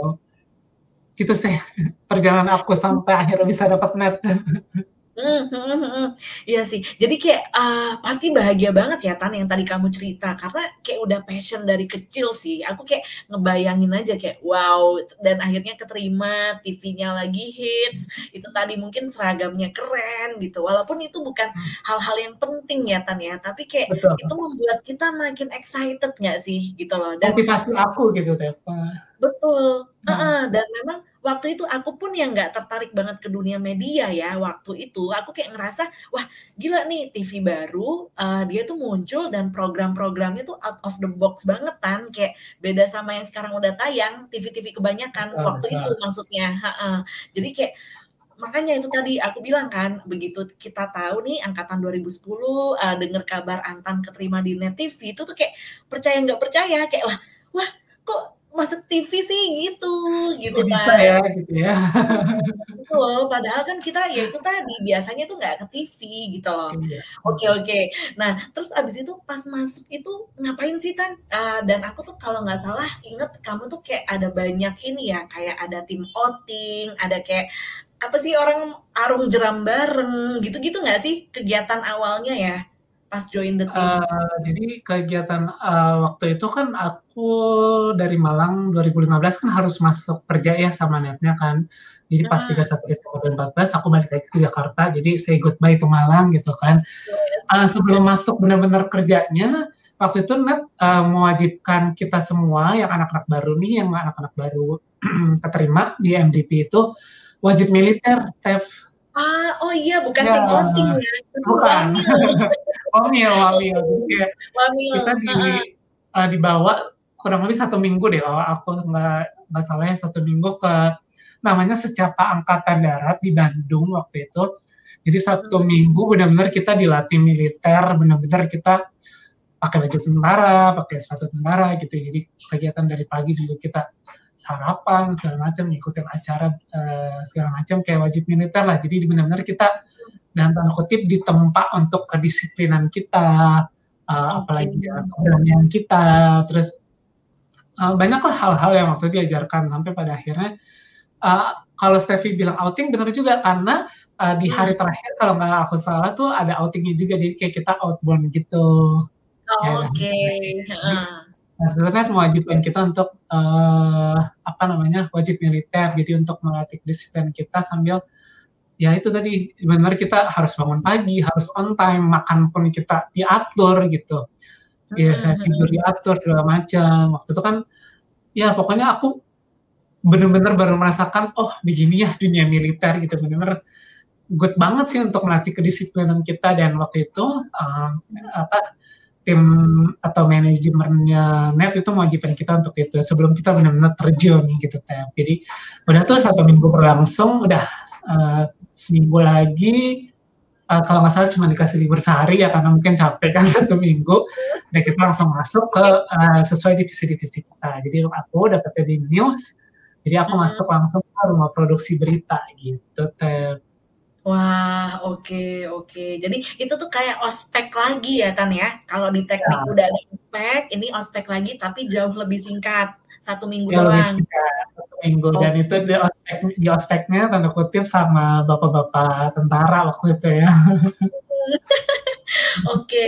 gitu sih perjalanan aku sampai akhirnya bisa dapat net. Mmm, mhm mhm. Iya sih. Jadi kayak, eee, pasti bahagia banget ya Tan yang tadi kamu cerita, karena kayak udah passion dari kecil sih. Aku kayak ngebayangin aja kayak, wow, dan akhirnya keterima, TV-nya lagi hits, itu tadi mungkin seragamnya keren gitu. Walaupun itu bukan hal-hal yang penting ya Tan ya, tapi kayak Betul. itu membuat kita makin excited nggak sih gitu loh dan Motivasi aku gitu Teva. Betul, Hmm. heeh, dan memang waktu itu aku pun yang nggak tertarik banget ke dunia media ya, waktu itu. Aku kayak ngerasa, "Wah gila nih TV baru, eee, dia tuh muncul dan program-programnya tuh out of the box banget Tan, kayak beda sama yang sekarang udah tayang, TV-TV kebanyakan, waktu itu maksudnya, heeh. Jadi kayak makanya itu tadi aku bilang kan, begitu kita tahu nih angkatan 2010, eee, denger kabar Antam keterima di Net TV, itu tuh kayak percaya nggak percaya, kayak, "Lah, wah kok masuk TV sih?" Gitu, gitu Kok bisa kan. ya? Gitu ya. Gitu loh, padahal kan kita ya itu tadi, biasanya tuh nggak ke TV gitu loh. Iya, Oke mhm. oke. Nah, terus abis itu pas masuk itu ngapain sih Tan? Eee, dan aku tuh kalau nggak salah inget kamu tuh kayak ada banyak ini ya, kayak ada tim outing, ada kayak apa sih, orang arung jeram bareng, gitu-gitu nggak sih kegiatan awalnya ya, pas join the team? Eee, jadi kegiatan, eee, waktu itu kan aku dari Malang 2015 kan harus masuk kerja ya sama Netnya kan. Jadi pas tiga Mhm. satu Desember 2014 aku balik lagi ke Jakarta, jadi say goodbye to Malang gitu kan. Eee, sebelum masuk bener-bener kerjanya, waktu itu Net, eee, mewajibkan kita semua yang anak-anak baru nih, yang anak-anak baru keterima di MDP itu wajib militer, Tev. Ah, oh iya bukan tim outing ya, bukan. wamil. Wamil wamil, jadi kayak Wamil, kita di eee, dibawa kurang lebih 1 minggu deh kalau aku nggak nggak salah ya, 1 minggu ke namanya Secapa Angkatan Darat di Bandung waktu itu. Jadi 1 Mhm. minggu bener-bener kita dilatih militer, bener-bener kita pakai baju tentara, pakai sepatu tentara gitu. Jadi kegiatan dari pagi juga kita sarapan segala macam, ngikutin acara, eee, segala macam kayak wajib militer lah. Jadi bener-bener kita dalam tanda kutip "ditempa" untuk kedisiplinan kita, Oke. apalagi ya keberanian kita, terus, eee, banyaklah hal-hal yang waktu itu diajarkan sampai pada akhirnya, kalau Stefy bilang outing bener juga. Karena, di hari terakhir kalau nggak aku salah tuh ada outing-nya juga, jadi kayak kita outbound gitu. Kayak Oke, nah sebenarnya mewajibkan kita untuk, eee, apa namanya, wajib militer, jadi untuk melatih kedisiplinan kita sambil ya itu tadi, bener-bener kita harus bangun pagi, harus on time, makan pun kita diatur gitu. Ya saya tidur diatur segala macam. Waktu itu kan ya pokoknya aku bener-bener baru merasakan, "Oh begini ya dunia militer," gitu. Bener-bener good banget sih untuk melatih kedisiplinan kita dan waktu itu, eee, apa, tim atau manajemennya Net itu mewajibkan kita untuk itu, sebelum kita bener-bener terjun gitu, Tev. Jadi udah tuh 1 minggu berlangsung, udah, eee, seminggu lagi, eee, kalau nggak salah cuma dikasih libur sehari ya karena mungkin capek kan 1 minggu, dan kita langsung masuk ke, eee, sesuai divisi-divisi kita. Jadi aku dapetnya di news, jadi aku Mhm. masuk langsung ke rumah produksi berita gitu, Tev. Wah, oke oke. Jadi itu tuh kayak ospek lagi ya Tan ya? Kalau di teknik Iya. udah ada ospek, ini ospek lagi tapi jauh lebih singkat, 1 minggu lebih doang. 1 minggu dan itu di ospek di ospeknya tanda kutip sama bapak-bapak tentara waktu itu ya. Oke.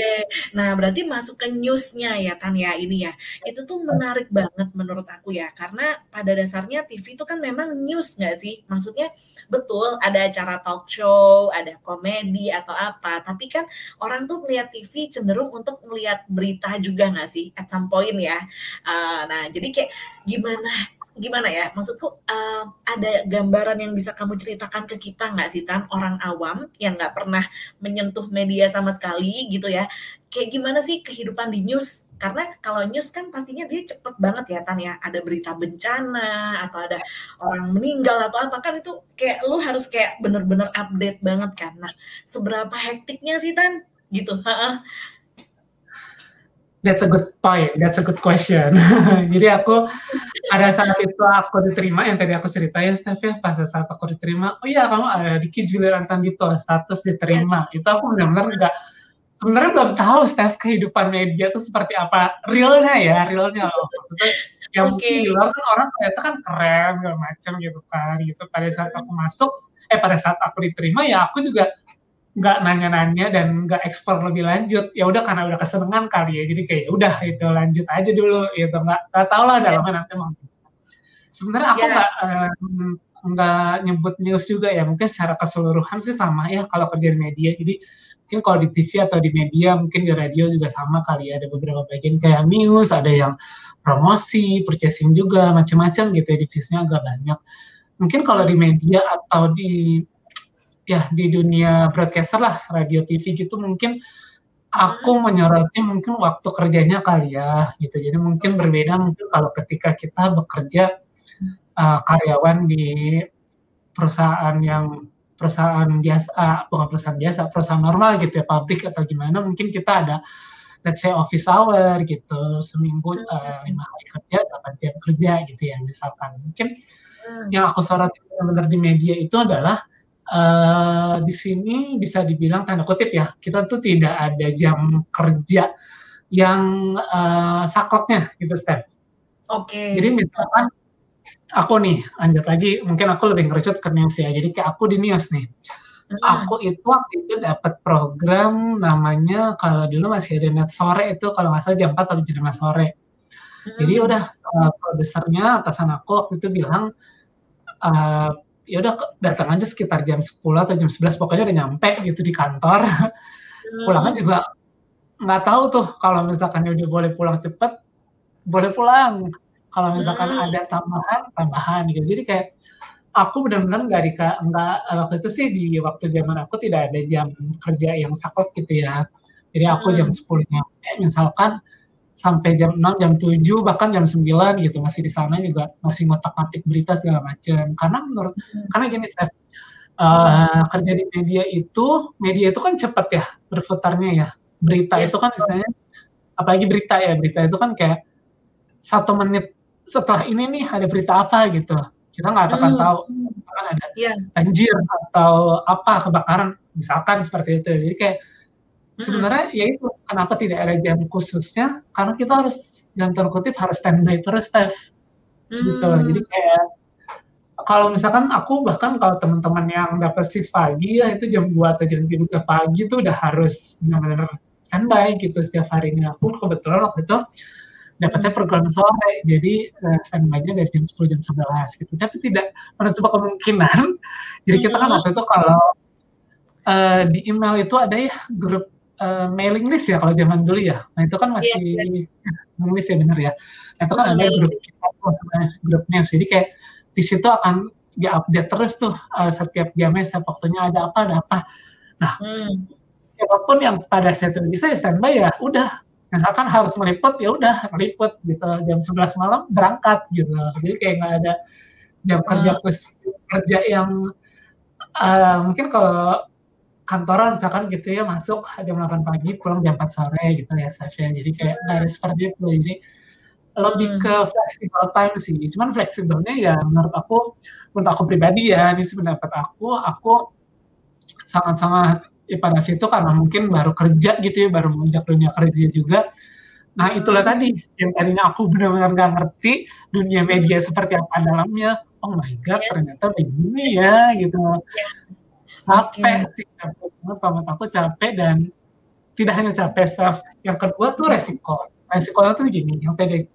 Nah berarti masuk ke news-nya ya Tan ya, ini ya. Itu tuh menarik banget menurut aku ya, karena pada dasarnya TV itu kan memang news nggak sih? Maksudnya betul ada acara talk show, ada komedi atau apa, tapi kan orang tuh ngelihat TV cenderung untuk ngelihat berita juga nggak sih at some point ya. Eee, nah jadi kayak gimana gimana ya, maksudku, eee, ada gambaran yang bisa kamu ceritakan ke kita nggak sih Tan, orang awam yang nggak pernah menyentuh media sama sekali gitu ya, kayak gimana sih kehidupan di news? Karena kalau news kan pastinya dia cepet banget ya Tan ya, ada berita bencana atau ada orang meninggal atau apa, kan itu kayak lu harus kayak bener-bener update banget kan. Nah, seberapa hektiknya sih Tan? Gitu. That's a good point, that's a good question. Jadi aku pada saat itu aku diterima yang tadi aku ceritain Steph ya, pas saat aku diterima, "Oh iya kamu ada di Julian Antandito, status diterima." Itu aku bener-bener nggak sebenarnya belum tahu Steph kehidupan media itu seperti apa realnya ya realnya loh maksudnya ya okay. mungkin di luar kan orang ternyata kan keren segala macam gitu kan gitu pada saat aku masuk eh pada saat aku diterima ya aku juga nggak nanya-nanya dan nggak ekspor lebih lanjut ya udah karena udah kesenangan kali ya jadi kayak ya udah itu lanjut aja dulu gitu nggak nggak tahu lah dalamnya nanti mau sebenarnya aku iya. nggak yeah. nggak nyebut news juga ya mungkin secara keseluruhan sih sama ya kalau kerja di media jadi mungkin kalau di TV atau di media mungkin di radio juga sama kali ya ada beberapa bagian kayak news ada yang promosi purchasing juga macam-macam gitu ya divisinya agak banyak mungkin kalau di media atau di ya di dunia broadcaster lah radio TV gitu mungkin aku hmm. menyoroti mungkin waktu kerjanya kali ya gitu. Jadi mungkin berbeda mungkin kalau ketika kita bekerja uh, karyawan di perusahaan yang perusahaan biasa uh, bukan perusahaan biasa perusahaan normal gitu ya pabrik atau gimana mungkin kita ada let's say office hour gitu seminggu uh, lima hari kerja delapan jam kerja gitu ya misalkan. Mungkin hmm. yang aku soroti benar-benar di media itu adalah uh, di sini bisa dibilang tanda kutip ya kita tuh tidak ada jam kerja yang uh, sakleknya gitu Steph. Oke. Okay. Jadi misalkan aku nih lanjut lagi mungkin aku lebih ngerucut ke news ya. Jadi kayak aku di news nih. Hmm. Aku itu waktu itu dapat program namanya kalau dulu masih ada net sore itu kalau nggak salah jam 4 atau jam 5 sore. Hmm. Jadi udah uh, produsernya atasan aku waktu itu bilang uh, ya udah datang aja sekitar jam 10 atau jam 11 pokoknya udah nyampe gitu di kantor hmm. pulangnya juga nggak tahu tuh kalau misalkan ya udah boleh pulang cepet boleh pulang kalau misalkan hmm. ada tambahan tambahan gitu jadi kayak aku benar-benar nggak di nggak waktu itu sih di waktu zaman aku tidak ada jam kerja yang saklek gitu ya jadi aku hmm. jam 10 nyampe misalkan sampai jam 6, jam 7, bahkan jam 9 gitu masih di sana juga masih ngotak-ngatik berita segala macam. Karena menurut hmm. karena gini Steph, uh, kerja di media itu media itu kan cepat ya berputarnya ya. Berita yes. itu kan misalnya apalagi berita ya, berita itu kan kayak satu menit setelah ini nih ada berita apa gitu. Kita nggak akan hmm. tahu kan ada yeah. banjir atau apa kebakaran misalkan seperti itu. Jadi kayak sebenarnya ya itu kenapa tidak ada jam khususnya? Karena kita harus dalam tanda kutip harus standby terus Steph. Hmm. gitu jadi kayak kalau misalkan aku bahkan kalau teman-teman yang dapat shift pagi ya itu jam 2 atau jam 3 pagi itu udah harus benar-benar standby gitu setiap harinya. Aku kebetulan waktu itu dapatnya program sore jadi uh, standby-nya dari jam 10 jam 11 gitu. Tapi tidak menutup kemungkinan. Jadi kita kan waktu itu kalau uh, di email itu ada ya grup uh, mailing list ya kalau zaman dulu ya. Nah itu kan masih yeah, mailing list ya benar ya. Nah, itu kan ada grup kita grup news. Jadi kayak di situ akan di update terus tuh uh, setiap jamnya setiap waktunya ada apa ada apa. Nah hmm. siapa pun yang pada saat itu bisa ya standby ya udah misalkan harus meliput ya udah meliput gitu jam 11 malam berangkat gitu jadi kayak nggak ada jam kerja hmm. kerja yang uh, mungkin kalau kantoran misalkan gitu ya masuk jam 8 pagi pulang jam 4 sore gitu ya saya jadi kayak nggak ada seperti itu. Jadi lebih hmm. ke flexible time sih. Cuman fleksibelnya ya menurut aku untuk aku pribadi ya ini pendapat aku aku sangat-sangat ya pada situ karena mungkin baru kerja gitu ya baru menginjak dunia kerja juga. Nah itulah hmm. tadi yang tadinya aku benar-benar nggak ngerti dunia media seperti apa dalamnya. Oh my god yes. ternyata begini ya gitu. Yeah capek okay. sih capek banget kalau aku capek dan tidak hanya capek staff yang kedua tuh resiko resikonya tuh gini yang tadi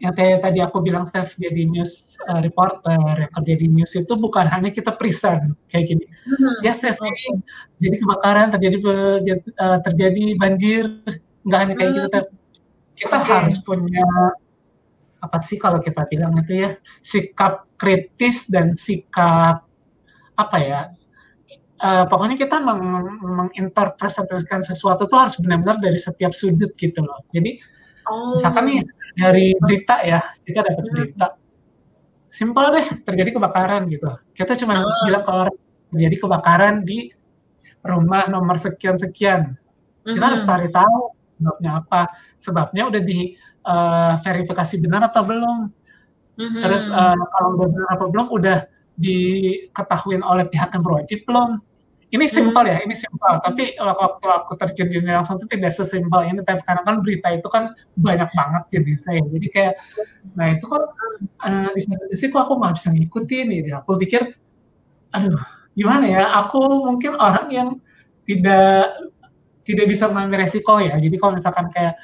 yang tadi aku bilang staff jadi news uh, reporter yang kerja di news itu bukan hanya kita present kayak gini hmm. ya staff ini jadi kebakaran terjadi uh, terjadi banjir nggak hanya kayak gitu hmm. kita okay. harus punya apa sih kalau kita bilang itu ya sikap kritis dan sikap apa ya uh, pokoknya kita meng menginterpretasikan sesuatu itu harus benar-benar dari setiap sudut gitu loh. Jadi oh. misalkan nih dari berita ya, kita dapat hmm. berita. Simpel deh, terjadi kebakaran gitu. Kita cuma oh. bilang kalau terjadi kebakaran di rumah nomor sekian-sekian. Kita harus hmm. cari tahu sebabnya apa. Sebabnya udah di uh, verifikasi benar atau belum. Terus uh, kalau benar atau belum udah diketahui oleh pihak yang berwajib belum ini simpel ya, ini simpel. Tapi waktu aku terjun di langsung itu tidak sesimpel ini. Tapi karena kan berita itu kan banyak banget jenisnya. Ya. Jadi kayak, nah itu kan uh, di satu sisi kok aku nggak bisa ngikutin ini. Aku pikir, aduh, gimana ya? Aku mungkin orang yang tidak tidak bisa mengambil resiko ya. Jadi kalau misalkan kayak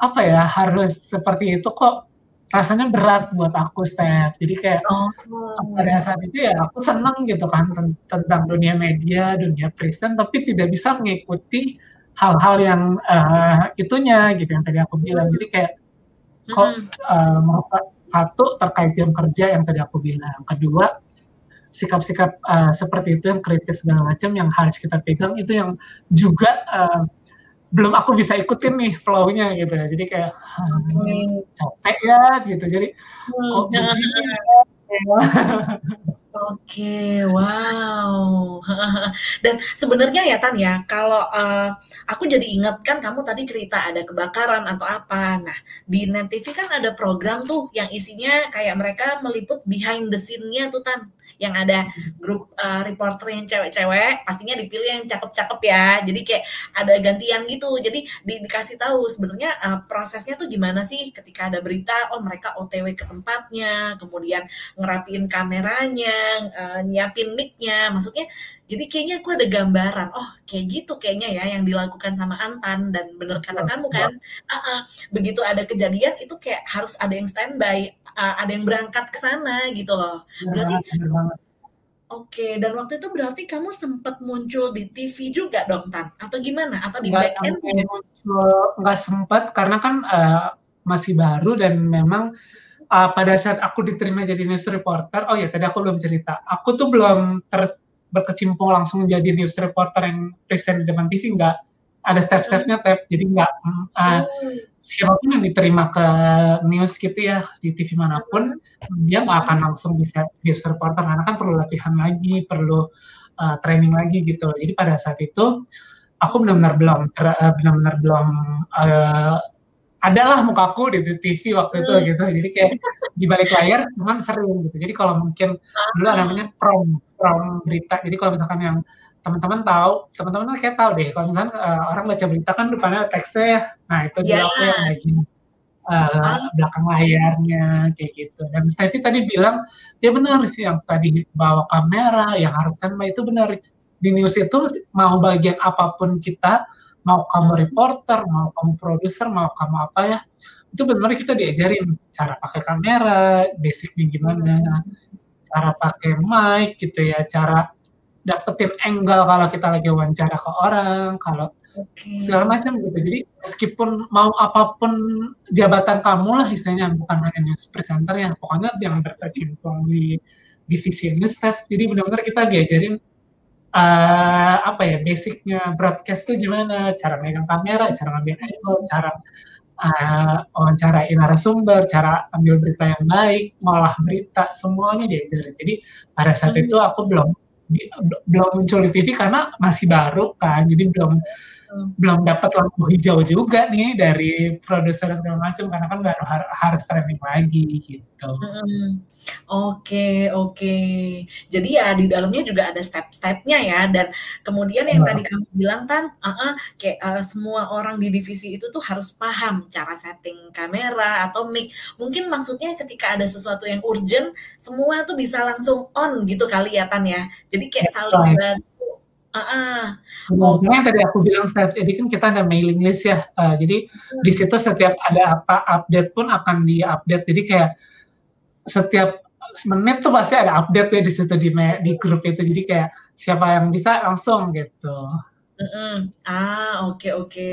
apa ya harus seperti itu kok rasanya berat buat aku Steph. Jadi kayak oh. pada saat itu ya aku seneng gitu kan tentang dunia media dunia present tapi tidak bisa mengikuti hal-hal yang uh, itunya gitu yang tadi aku bilang. Jadi kayak kok uh, satu terkait jam kerja yang tadi aku bilang. Kedua sikap-sikap uh, seperti itu yang kritis segala macam yang harus kita pegang itu yang juga uh, belum aku bisa ikutin nih flow-nya gitu ya. Jadi kayak hmm, capek ya gitu. Jadi hmm. kok begini ya. Oke, wow. Dan sebenarnya ya Tan ya, kalau uh, aku jadi ingat kan kamu tadi cerita ada kebakaran atau apa. Nah, di Net TV kan ada program tuh yang isinya kayak mereka meliput behind the scene-nya tuh Tan yang ada grup uh, reporter yang cewek-cewek pastinya dipilih yang cakep-cakep ya. Jadi kayak ada gantian gitu. Jadi di, dikasih tahu sebenarnya uh, prosesnya tuh gimana sih ketika ada berita oh mereka OTW ke tempatnya kemudian ngerapiin kameranya uh, nyiapin micnya. Maksudnya jadi kayaknya aku ada gambaran oh kayak gitu kayaknya ya yang dilakukan sama Antan. Dan bener kata kamu kan uh -uh, begitu ada kejadian itu kayak harus ada yang standby uh, ada yang berangkat ke sana gitu loh. Iya, berarti Oke, dan waktu itu berarti kamu sempat muncul di TV juga dong, Tan? Atau gimana? Atau di back end? Nggak sempat, karena kan uh, masih baru dan memang uh, pada saat aku diterima jadi news reporter, oh ya tadi aku belum cerita, aku tuh belum terus berkecimpung langsung jadi news reporter yang present di zaman TV, nggak ada step-stepnya tap jadi nggak uh, siapa pun yang diterima ke news gitu ya di TV mana pun dia nggak akan langsung bisa news reporter karena kan perlu latihan lagi perlu uh, training lagi gitu. Jadi pada saat itu aku benar-benar belum uh, benar-benar belum uh, adalah mukaku di TV waktu itu hmm. gitu. Jadi kayak di balik layar cuman sering gitu. Jadi kalau mungkin dulu namanya prom prom berita. Jadi kalau misalkan yang teman-teman tahu, teman-teman kan kayak tahu deh kalau misalnya uh, orang baca berita kan depannya teksnya ya. Nah, itu yeah. aku yang lagi uh, belakang layarnya kayak gitu. Dan Stevie tadi bilang dia benar sih yang tadi bawa kamera, yang harus standby itu benar. Di news itu mau bagian apa pun kita, mau kamu hmm. reporter, mau kamu produser, mau kamu apa ya, itu benar kita diajarin cara pakai kamera, basicnya gimana, cara pakai mic gitu ya, cara dapetin angle kalau kita lagi wawancara ke orang, kalau okay. segala macam gitu. Jadi meskipun mau apa pun jabatan kamu lah istilahnya bukan hanya news presenter ya, pokoknya yang berkecimpung di divisi news staff. Jadi benar-benar kita diajarin uh, apa ya basicnya broadcast tuh gimana, cara megang kamera, cara ngambil angle, cara uh, wawancara narasumber, cara ambil berita yang baik, ngolah berita, semuanya diajarin. Jadi pada saat hmm. itu aku belum belum muncul di TV karena masih baru kan, jadi belum. Belum dapat lampu hijau juga nih dari produser segala macam karena kan baru har harus training lagi gitu. Hmm. Oke oke. Jadi ya di dalamnya juga ada step-stepnya ya dan kemudian yang oh. tadi kamu bilang kan, uh -uh, kayak uh, semua orang di divisi itu tuh harus paham cara setting kamera atau mic. Mungkin maksudnya ketika ada sesuatu yang urgent, semua tuh bisa langsung on gitu kali ya Tan ya. Jadi kayak saling bantu Ah, uh, oh. yang tadi aku bilang Steph, jadi kan kita ada mailing list ya. Uh, jadi hmm. di situ setiap ada apa update pun akan di-update. Jadi kayak setiap menit tuh pasti ada update ya di situ di di grup itu. Jadi kayak siapa yang bisa langsung gitu. Mm-mm. Ah, oke oke.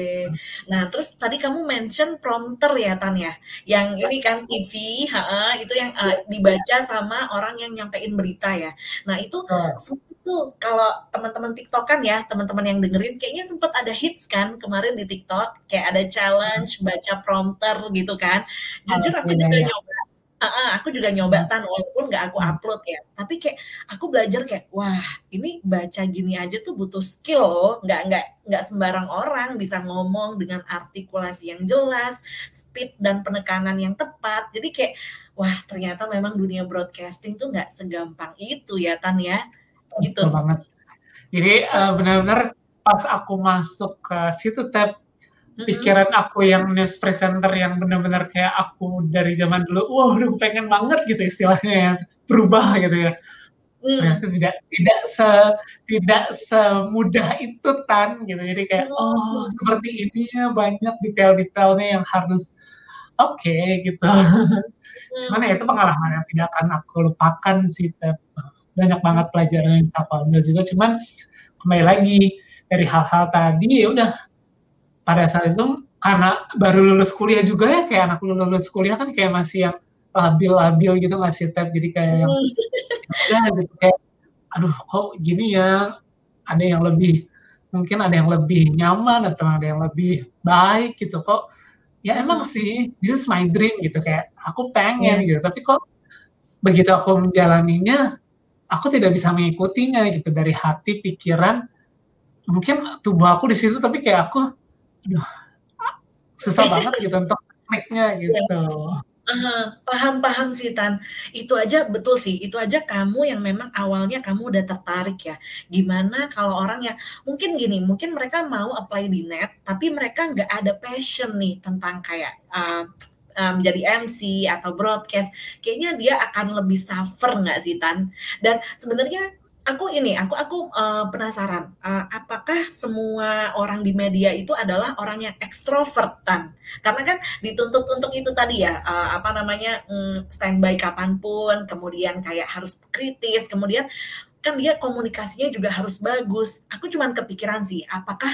Nah, terus tadi kamu mention prompter ya, Tan ya? Yang ini kan TV, ha, itu yang uh, dibaca sama orang yang nyampein berita ya. Nah, itu oh. Itu kalau teman-teman TikTok kan ya, teman-teman yang dengerin kayaknya sempat ada hits kan kemarin di TikTok, kayak ada challenge baca prompter gitu kan. Jujur aku juga nyoba uh, uh, aku juga nyoba tan walaupun nggak aku hmm. upload ya. Tapi kayak aku belajar kayak wah ini baca gini aja tuh butuh skill loh nggak nggak nggak sembarang orang bisa ngomong dengan artikulasi yang jelas speed dan penekanan yang tepat. Jadi kayak wah ternyata memang dunia broadcasting tuh nggak segampang itu ya tan ya gitu Betul banget Jadi uh, benar-benar pas aku masuk ke situ tab pikiran aku yang news presenter yang benar-benar kayak aku dari zaman dulu, wah udah pengen banget gitu istilahnya ya, berubah gitu ya. Mm. Tidak tidak se tidak semudah itu tan gitu. Jadi kayak mm. oh seperti ini ya banyak detail-detailnya yang harus oke okay, gitu. Mm. Cuman ya itu pengalaman yang tidak akan aku lupakan sih. Banyak banget pelajaran yang aku ambil juga. Cuman kembali lagi dari hal-hal tadi ya udah. Pada saat itu karena baru lulus kuliah juga ya kayak anak lulus kuliah kan kayak masih yang labil-labil gitu ngasih tab jadi kayak yang ya gitu kayak aduh kok gini ya? Ada yang lebih mungkin ada yang lebih nyaman atau ada yang lebih baik gitu kok ya emang sih this is my dream gitu kayak aku pengen yes. gitu. Tapi kok begitu aku menjalaninya aku tidak bisa mengikutinya gitu dari hati pikiran mungkin tubuh aku di situ tapi kayak aku aduh susah banget gitu untuk kliknya gitu. Uh, paham paham sih Tan. Itu aja betul sih. Itu aja kamu yang memang awalnya kamu udah tertarik ya. Gimana kalau orang yang mungkin gini, mungkin mereka mau apply di net, tapi mereka nggak ada passion nih tentang kayak uh, um, jadi MC atau broadcast. Kayaknya dia akan lebih suffer nggak sih Tan? Dan sebenarnya aku ini, aku aku uh, penasaran, uh, apakah semua orang di media itu adalah orang yang ekstrovertan? Karena kan dituntut untuk itu tadi ya, uh, apa namanya, um, standby kapan pun, kemudian kayak harus kritis, kemudian kan dia komunikasinya juga harus bagus. Aku cuman kepikiran sih, apakah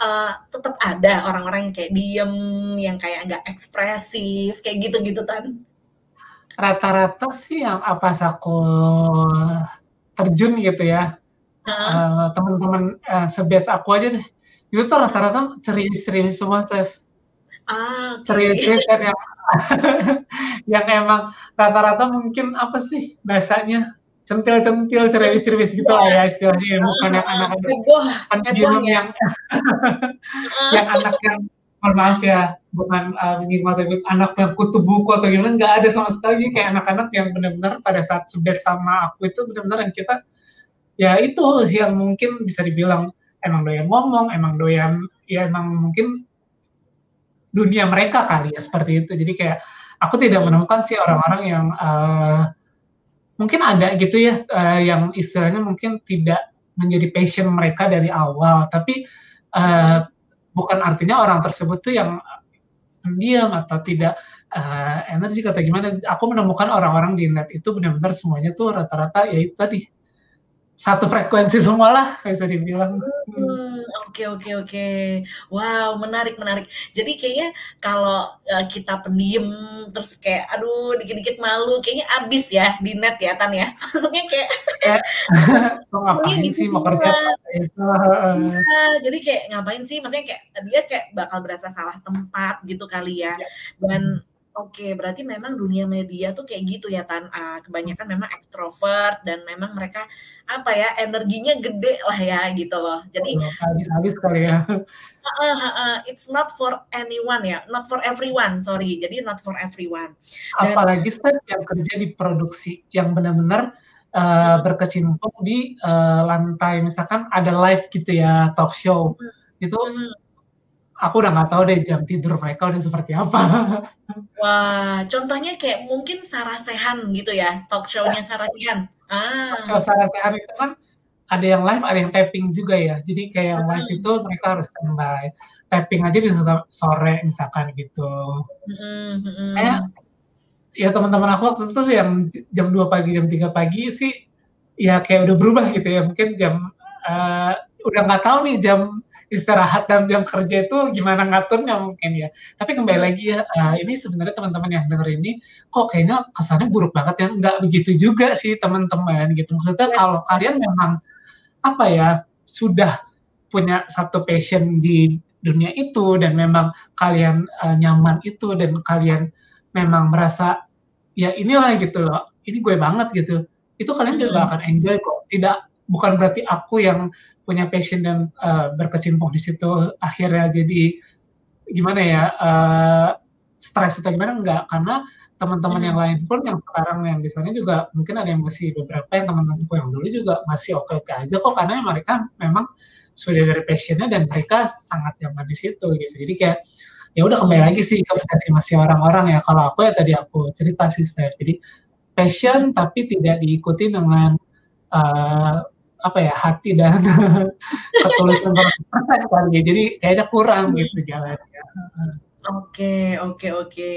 uh, tetap ada orang-orang yang kayak diem, yang kayak nggak ekspresif, kayak gitu-gitu kan? Rata-rata sih yang apa aku terjun gitu ya. Uh, teman-teman uh, sebatch aku aja deh. Itu tuh rata-rata serius-serius semua, Chef. Ah, okay. serius yang yang emang rata-rata mungkin apa sih bahasanya centil-centil serius-serius gitu lah ya istilahnya ya. bukan yang anak-anak pendiam ya. yang yang anak yang mohon maaf ya bukan uh, anak yang kutu buku atau gimana nggak ada sama sekali kayak anak-anak yang benar-benar pada saat seber sama aku itu benar-benar yang kita ya itu yang mungkin bisa dibilang emang doyan ngomong emang doyan ya emang mungkin dunia mereka kali ya seperti itu jadi kayak aku tidak menemukan sih orang-orang yang uh, mungkin ada gitu ya uh, yang istilahnya mungkin tidak menjadi passion mereka dari awal tapi uh, bukan artinya orang tersebut tuh yang pendiam atau tidak uh, energik atau gimana. Aku menemukan orang-orang di net itu benar-benar semuanya tuh rata-rata ya itu tadi satu frekuensi semua lah bisa dibilang. Hmm, oke oke oke. Wow, menarik menarik. Jadi kayaknya kalau uh, kita pendiam terus kayak aduh dikit-dikit malu, kayaknya abis ya di net ya Tan ya. Maksudnya kayak mau ngapain gitu sih mau kerja itu. Nah, jadi kayak ngapain sih? Maksudnya kayak dia kayak bakal berasa salah tempat gitu kali ya. ya. Dan Oke, berarti memang dunia media tuh kayak gitu ya Tan. Uh, kebanyakan memang ekstrovert dan memang mereka apa ya energinya gede lah ya gitu loh. Jadi habis-habis kali ya. Uh, uh, uh, it's not for anyone ya, not for everyone. Sorry, jadi not for everyone. Dan, Apalagi step yang kerja di produksi yang benar-benar uh, hmm. berkecimpung di uh, lantai, misalkan ada live gitu ya, talk show. Hmm. Itu hmm aku udah nggak tahu deh jam tidur mereka udah seperti apa. Wah, contohnya kayak mungkin Sarah Sehan gitu ya, talk show-nya Sarah Sehan. Ah. Talk show Sarah Sehan itu kan ada yang live, ada yang tapping juga ya. Jadi kayak yang live itu mereka harus standby. Tapping aja bisa sore misalkan gitu. Mm-hmm. Kayak ya teman-teman aku waktu itu yang jam 2 pagi, jam 3 pagi sih ya kayak udah berubah gitu ya. Mungkin jam uh, udah nggak tahu nih jam istirahat dan jam kerja itu gimana ngaturnya mungkin ya. Tapi kembali hmm. lagi ya, uh, ini sebenarnya teman-teman yang denger ini kok kayaknya kesannya buruk banget ya. Enggak begitu juga sih teman-teman gitu. Maksudnya yes. kalau kalian memang apa ya sudah punya satu passion di dunia itu dan memang kalian uh, nyaman itu dan kalian memang merasa ya inilah gitu loh. Ini gue banget gitu. Itu kalian juga akan enjoy kok. Tidak bukan berarti aku yang punya passion dan uh, berkecimpung di situ akhirnya jadi gimana ya uh, stres atau gimana? Enggak karena teman-teman yang lain pun yang sekarang yang di sana juga mungkin ada yang masih beberapa yang teman-temanku yang dulu juga masih oke-oke aja kok karena mereka memang sudah dari passionnya dan mereka sangat nyaman di situ gitu. Jadi kayak ya udah kembali lagi sih ke masing-masing orang-orang ya. Kalau aku ya tadi aku cerita sih Steph. Jadi passion tapi tidak diikuti dengan uh, apa ya hati dan ketulusan kali jadi kayaknya kurang gitu jalannya Oke oke oke.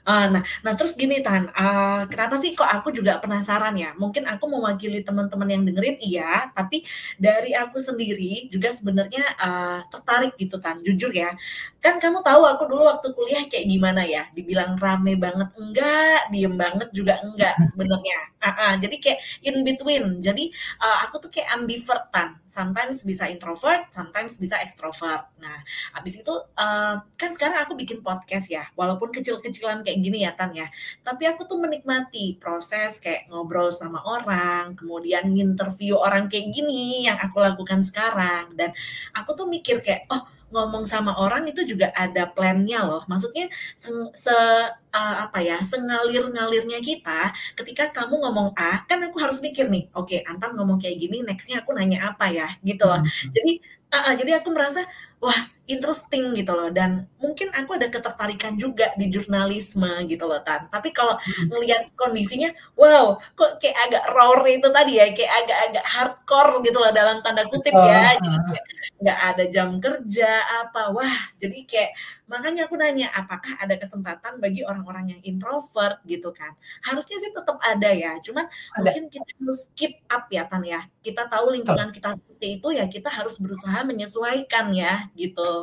Uh, nah nah terus gini Tan, uh, kenapa sih kok aku juga penasaran ya, mungkin aku mewakili teman-teman yang dengerin iya, tapi dari aku sendiri juga sebenarnya, uh, tertarik gitu Tan, jujur ya. Kan kamu tahu aku dulu waktu kuliah kayak gimana ya, dibilang rame banget enggak, diem banget juga enggak sebenarnya. Uh, uh, jadi kayak in between. Jadi, uh, aku tuh kayak ambivert Tan, sometimes bisa introvert, sometimes bisa extrovert. Nah, habis itu, uh, kan sekarang aku bikin podcast ya, walaupun kecil-kecilan kayak gini ya Tan ya. Tapi aku tuh menikmati proses kayak ngobrol sama orang, kemudian nginterview orang kayak gini yang aku lakukan sekarang. Dan aku tuh mikir kayak, oh ngomong sama orang itu juga ada plannya loh. Maksudnya se, se uh, apa ya, sengalir-ngalirnya kita ketika kamu ngomong A, kan aku harus mikir nih, oke, okay, Antam ngomong kayak gini, nextnya aku nanya apa ya, gitu loh. Hmm. Jadi, uh, uh, jadi aku merasa, wah interesting gitu loh. Dan mungkin aku ada ketertarikan juga di jurnalisme gitu loh Tan. Tapi kalau hmm. ngelihat kondisinya wow kok kayak agak raw itu tadi ya kayak agak-agak hardcore gitu loh dalam tanda kutip ya. Jadi nggak ada jam kerja apa wah. Jadi kayak makanya aku nanya apakah ada kesempatan bagi orang-orang yang introvert gitu kan? Harusnya sih tetap ada ya cuman ada. mungkin kita harus keep up ya Tan ya. Kita tahu lingkungan kita seperti itu ya kita harus berusaha menyesuaikan ya gitu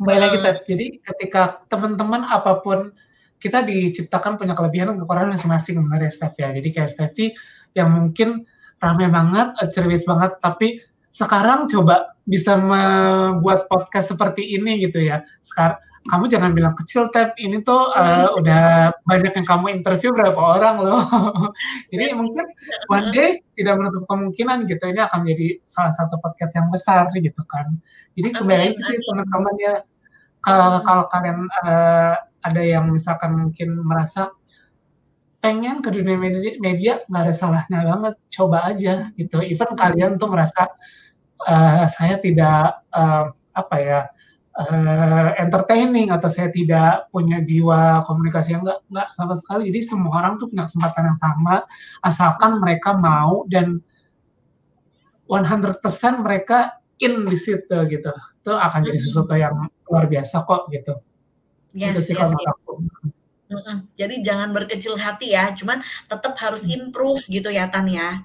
kembali lagi Ted. jadi ketika teman-teman apa pun kita diciptakan punya kelebihan dan kekurangan masing-masing benar ya Steph ya jadi kayak Steffi yang mungkin ramai banget, serius banget, tapi sekarang coba bisa membuat podcast seperti ini gitu ya. Sekarang kamu jangan bilang kecil tab ini tuh uh, udah banyak yang kamu interview berapa orang loh. Jadi mungkin one day tidak menutup kemungkinan gitu ini akan menjadi salah satu podcast yang besar gitu kan. Jadi kembali sih teman-teman ya kalau kalian uh, ada yang misalkan mungkin merasa pengen ke dunia media nggak ada salahnya banget. Coba aja gitu. Even kalian tuh merasa uh, saya tidak uh, apa ya uh, entertaining atau saya tidak punya jiwa komunikasi yang enggak enggak sama sekali. Jadi semua orang tuh punya kesempatan yang sama asalkan mereka mau dan 100% mereka in di situ gitu. Itu akan jadi sesuatu yang luar biasa kok gitu. Yes, itu sih yes, kalau yes. aku jadi jangan berkecil hati ya, cuman tetap harus improve gitu ya Tan ya.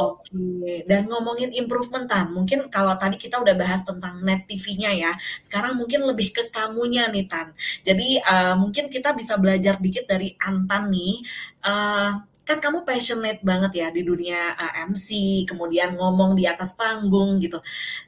Oke, dan ngomongin improvement Tan, mungkin kalau tadi kita udah bahas tentang net TV-nya ya, sekarang mungkin lebih ke kamunya nih Tan. Jadi uh, mungkin kita bisa belajar dikit dari Antan nih, uh, kan kamu passionate banget ya di dunia uh, eh, MC, kemudian ngomong di atas panggung gitu.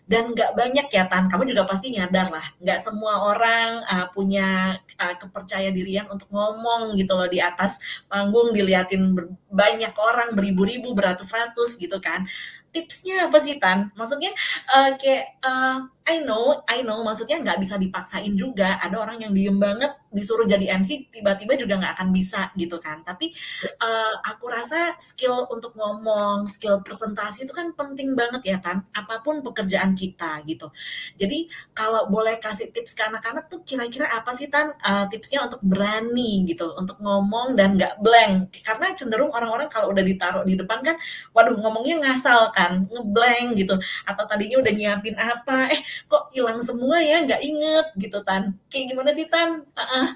Dan nggak banyak ya Tan, kamu juga pasti nyadar lah, nggak semua orang uh, punya uh, kepercaya dirian untuk ngomong gitu loh di atas panggung, diliatin banyak orang, beribu-ribu, beratus-ratus gitu kan tipsnya apa sih Tan? Maksudnya uh, kayak uh, I know, I know, maksudnya nggak bisa dipaksain juga. Ada orang yang diem banget disuruh jadi MC tiba-tiba juga nggak akan bisa gitu kan. Tapi uh, aku rasa skill untuk ngomong, skill presentasi itu kan penting banget ya Tan. Apa pun pekerjaan kita gitu. Jadi kalau boleh kasih tips ke anak-anak tuh kira-kira apa sih Tan uh, tipsnya untuk berani gitu, untuk ngomong dan nggak blank. Karena cenderung orang-orang kalau udah ditaruh di depan kan, waduh ngomongnya ngasal kan kan ngeblank gitu atau tadinya udah nyiapin apa eh kok hilang semua ya nggak inget gitu tan kayak gimana sih tan uh -uh.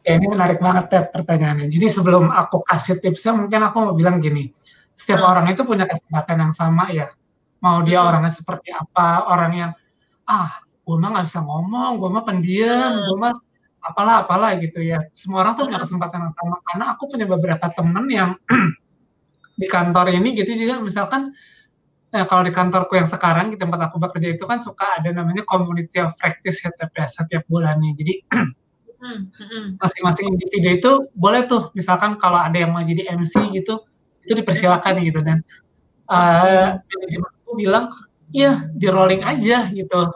Ini menarik banget ya pertanyaannya. Jadi sebelum aku kasih tipsnya, mungkin aku mau bilang gini, setiap uh. orang itu punya kesempatan yang sama ya. Mau dia uh. orangnya seperti apa, orang yang ah, gue mah nggak bisa ngomong, gue mah pendiam, uh. gue mah apalah apalah gitu ya. Semua orang tuh punya kesempatan yang sama. Karena aku punya beberapa temen yang di kantor ini gitu juga, misalkan Nah, kalau di kantorku yang sekarang, di tempat aku bekerja itu kan suka ada namanya community of practice ya, ya setiap bulannya. Jadi masing-masing individu itu boleh tuh, misalkan kalau ada yang mau jadi MC gitu, itu dipersilakan gitu dan uh, manajemen aku bilang, iya di rolling aja gitu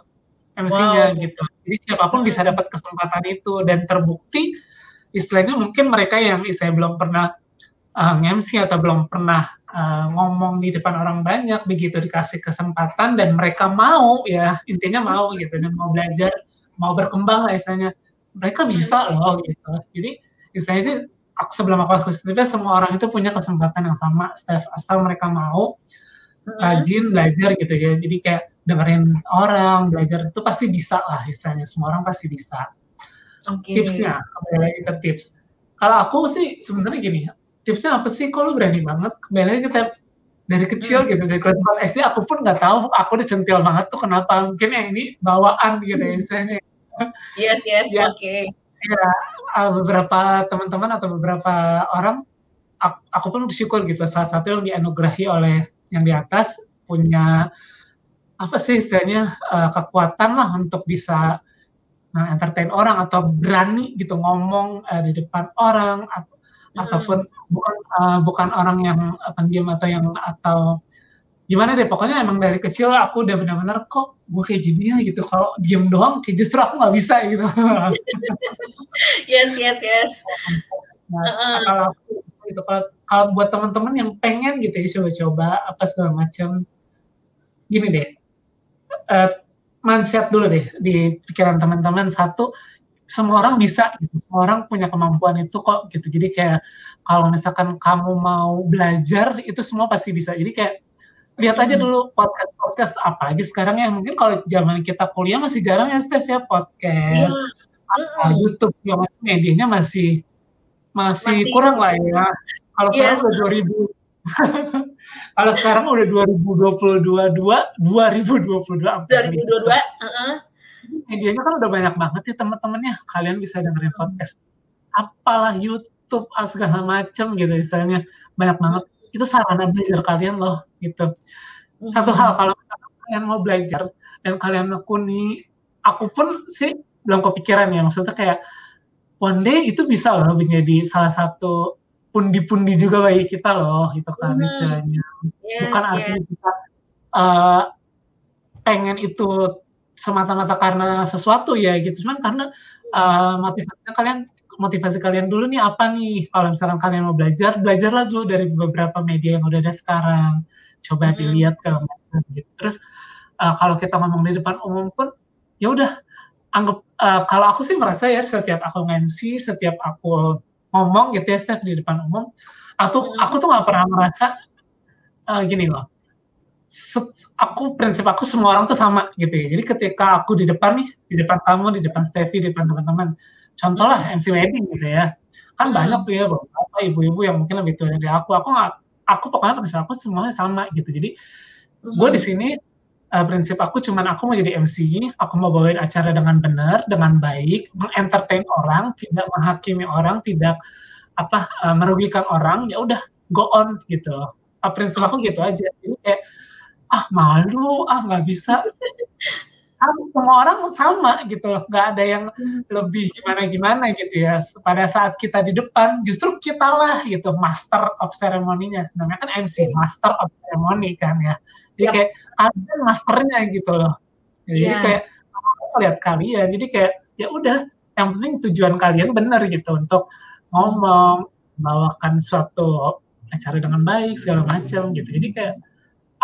MC-nya wow. gitu. Jadi siapa pun bisa dapat kesempatan itu dan terbukti istilahnya mungkin mereka yang istilahnya belum pernah uh, nge-MC atau belum pernah uh, ngomong di depan orang banyak begitu dikasih kesempatan dan mereka mau ya intinya mau gitu dan mau belajar mau berkembang lah istilahnya. Mereka bisa loh gitu. Jadi istilahnya sih aku sebelum aku aktif semua orang itu punya kesempatan yang sama Steph asal mereka mau rajin belajar gitu ya. Jadi kayak dengerin orang belajar itu pasti bisa lah istilahnya. Semua orang pasti bisa. Okay. tipsnya kembali lagi ke tips. Kalau aku sih sebenarnya gini tipsnya apa sih? Kalau berani banget? Kembali kita dari kecil hmm. gitu dari kelas SD aku pun nggak tahu aku udah centil banget tuh kenapa. Mungkin yang ini bawaan gitu ya istilahnya. Yes yes ya, oke. Okay. ya beberapa teman-teman atau beberapa orang aku, aku pun bersyukur gitu. Salah satu yang dianugerahi oleh yang di atas punya apa sih istilahnya uh, kekuatan lah untuk bisa uh, entertain orang atau berani gitu ngomong uh, di depan orang atau, hmm. ataupun bukan uh, bukan orang yang pendiam atau yang atau gimana deh pokoknya emang dari kecil aku udah benar-benar kok gue kayak gini ya gitu kalau diem doang kayak justru aku nggak bisa gitu yes yes yes nah, uh-uh. kalau gitu kalau, kalau buat teman-teman yang pengen gitu ya coba-coba apa segala macam gini deh uh, mindset dulu deh di pikiran teman-teman satu semua orang bisa gitu. semua orang punya kemampuan itu kok gitu jadi kayak kalau misalkan kamu mau belajar itu semua pasti bisa jadi kayak lihat aja dulu podcast podcast apalagi sekarang ya mungkin kalau zaman kita kuliah masih jarang ya Steph ya podcast yeah. YouTube yang medianya masih, masih masih kurang lah ya kalau yes. sekarang udah 2000 kalau sekarang udah 2022 2 2022 2022 uh -uh. Medianya kan udah banyak banget ya teman-temannya. Kalian bisa dengerin podcast apalah YouTube segala macem gitu istilahnya. Banyak banget. Itu sarana belajar kalian loh gitu. Satu hal kalau kalian mau belajar dan kalian nekuni aku pun sih belum kepikiran ya. Maksudnya kayak one day itu bisa loh menjadi salah satu pundi-pundi juga bagi kita loh itu kan hmm. istilahnya. Yes, bukan yes. artinya kita uh, pengen itu semata-mata karena sesuatu ya gitu cuman karena uh, motivasinya kalian motivasi kalian dulu nih apa nih kalau misalkan kalian mau belajar belajarlah dulu dari beberapa media yang udah ada sekarang coba hmm. dilihat segala macam gitu terus uh, kalau kita ngomong di depan umum pun ya udah anggap uh, kalau aku sih merasa ya setiap aku MC setiap aku ngomong gitu ya Steph di depan umum atau hmm. aku tuh nggak pernah merasa uh, gini loh aku prinsip aku semua orang tuh sama gitu ya. Jadi ketika aku di depan nih, di depan kamu, di depan Steffi, di depan teman-teman, contoh lah MC wedding gitu ya. Kan hmm. banyak tuh ya beberapa ibu-ibu yang mungkin lebih tua dari aku. Aku nggak aku pokoknya prinsip aku semuanya sama gitu. Jadi hmm. gue di sini uh, prinsip aku cuman aku mau jadi MC aku mau bawain acara dengan benar dengan baik mengentertain orang tidak menghakimi orang tidak apa uh, merugikan orang ya udah go on gitu. Uh, prinsip aku gitu aja. Jadi kayak ah malu ah nggak bisa. Semua orang sama gitu loh nggak ada yang lebih gimana gimana gitu ya. Pada saat kita di depan justru kita lah gitu master of ceremony-nya. Namanya kan MC yes. master of ceremony kan ya. Jadi yep. kayak kalian masternya gitu loh. Jadi yeah. kayak lihat kalian. Jadi kayak ya udah yang penting tujuan kalian benar gitu untuk ngomong bawakan suatu acara dengan baik segala macam gitu. Jadi kayak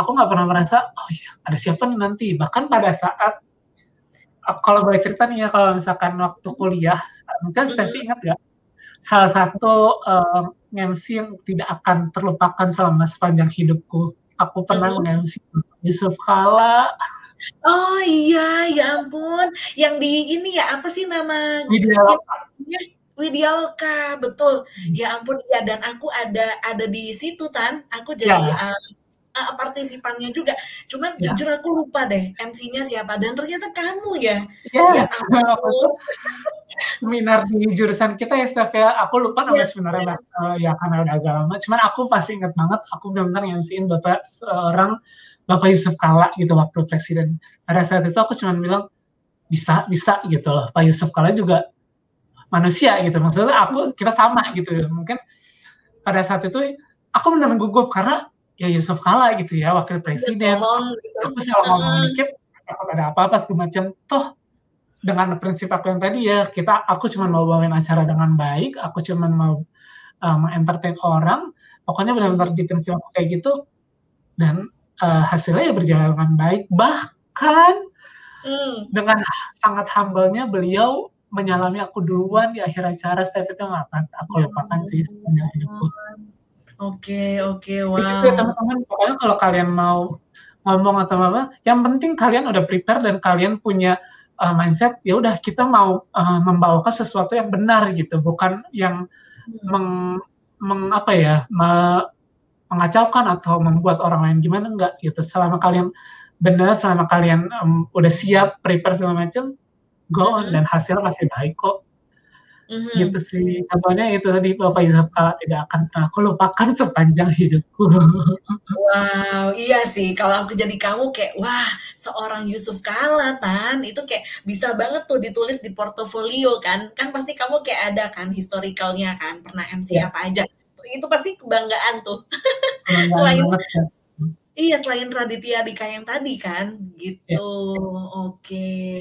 aku nggak pernah merasa oh iya ada siapa nih nanti? Bahkan pada saat kalau boleh cerita nih ya kalau misalkan waktu kuliah mungkin Steffi ingat gak salah satu eh, MC yang tidak akan terlupakan selama sepanjang hidupku. Aku pernah mm mc Yusuf Kala. Oh iya ya ampun. Yang di ini ya apa sih nama Widya Loka. Widya Loka betul. Hmm. ya ampun ya dan aku ada ada di situ tan. Aku jadi ya. uh, uh, partisipannya juga. Cuman ya. jujur aku lupa deh MC-nya siapa dan ternyata kamu ya. Ya, ya seminar di jurusan kita ya Steph ya. Aku lupa nama yes, sebenarnya yes. Uh, ya karena udah agak lama. Cuman aku pasti ingat banget aku benar-benar MC-in Bapak seorang Bapak Yusuf Kala gitu waktu presiden. Pada saat itu aku cuma bilang bisa bisa gitu loh. Pak Yusuf Kala juga manusia gitu. Maksudnya aku kita sama gitu. Mungkin pada saat itu aku benar-benar gugup karena ya Yusuf Kala gitu ya wakil presiden. ngomong, gitu. aku sih ngomong dikit takut ada apa-apa segala macam. Toh dengan prinsip aku yang tadi ya kita aku cuma mau bawain acara dengan baik aku cuma mau um, entertain orang. Pokoknya benar-benar di prinsip aku kayak gitu dan uh, hasilnya ya berjalan dengan baik. Bahkan hmm. dengan sangat humble-nya beliau menyalami aku duluan di akhir acara Steph itu nggak akan aku ya lupakan sih sepanjang hidupku Oke, oke, wow. Jadi ya teman-teman, pokoknya kalau kalian mau ngomong atau apa, yang penting kalian udah prepare dan kalian punya uh, mindset ya udah kita mau uh, membawakan sesuatu yang benar gitu, bukan yang hmm. meng, meng apa ya, me, mengacaukan atau membuat orang lain gimana enggak gitu. Selama kalian benar, selama kalian um, udah siap prepare segala macam, go on hmm. dan hasil pasti baik kok. Mm-hmm. Gitu sih. Contohnya itu tadi Bapak Yusuf Kala tidak akan pernah aku lupakan sepanjang hidupku. Wow, iya sih. Kalau aku jadi kamu kayak, wah seorang Yusuf Kala Tan, itu kayak bisa banget tuh ditulis di portofolio kan. Kan pasti kamu kayak ada kan historicalnya kan, pernah MC ya. apa aja. Itu pasti kebanggaan tuh. Kebanggaan Selain banget, ya Iya, selain Raditya Dika yang tadi kan, gitu. Ya. Oke,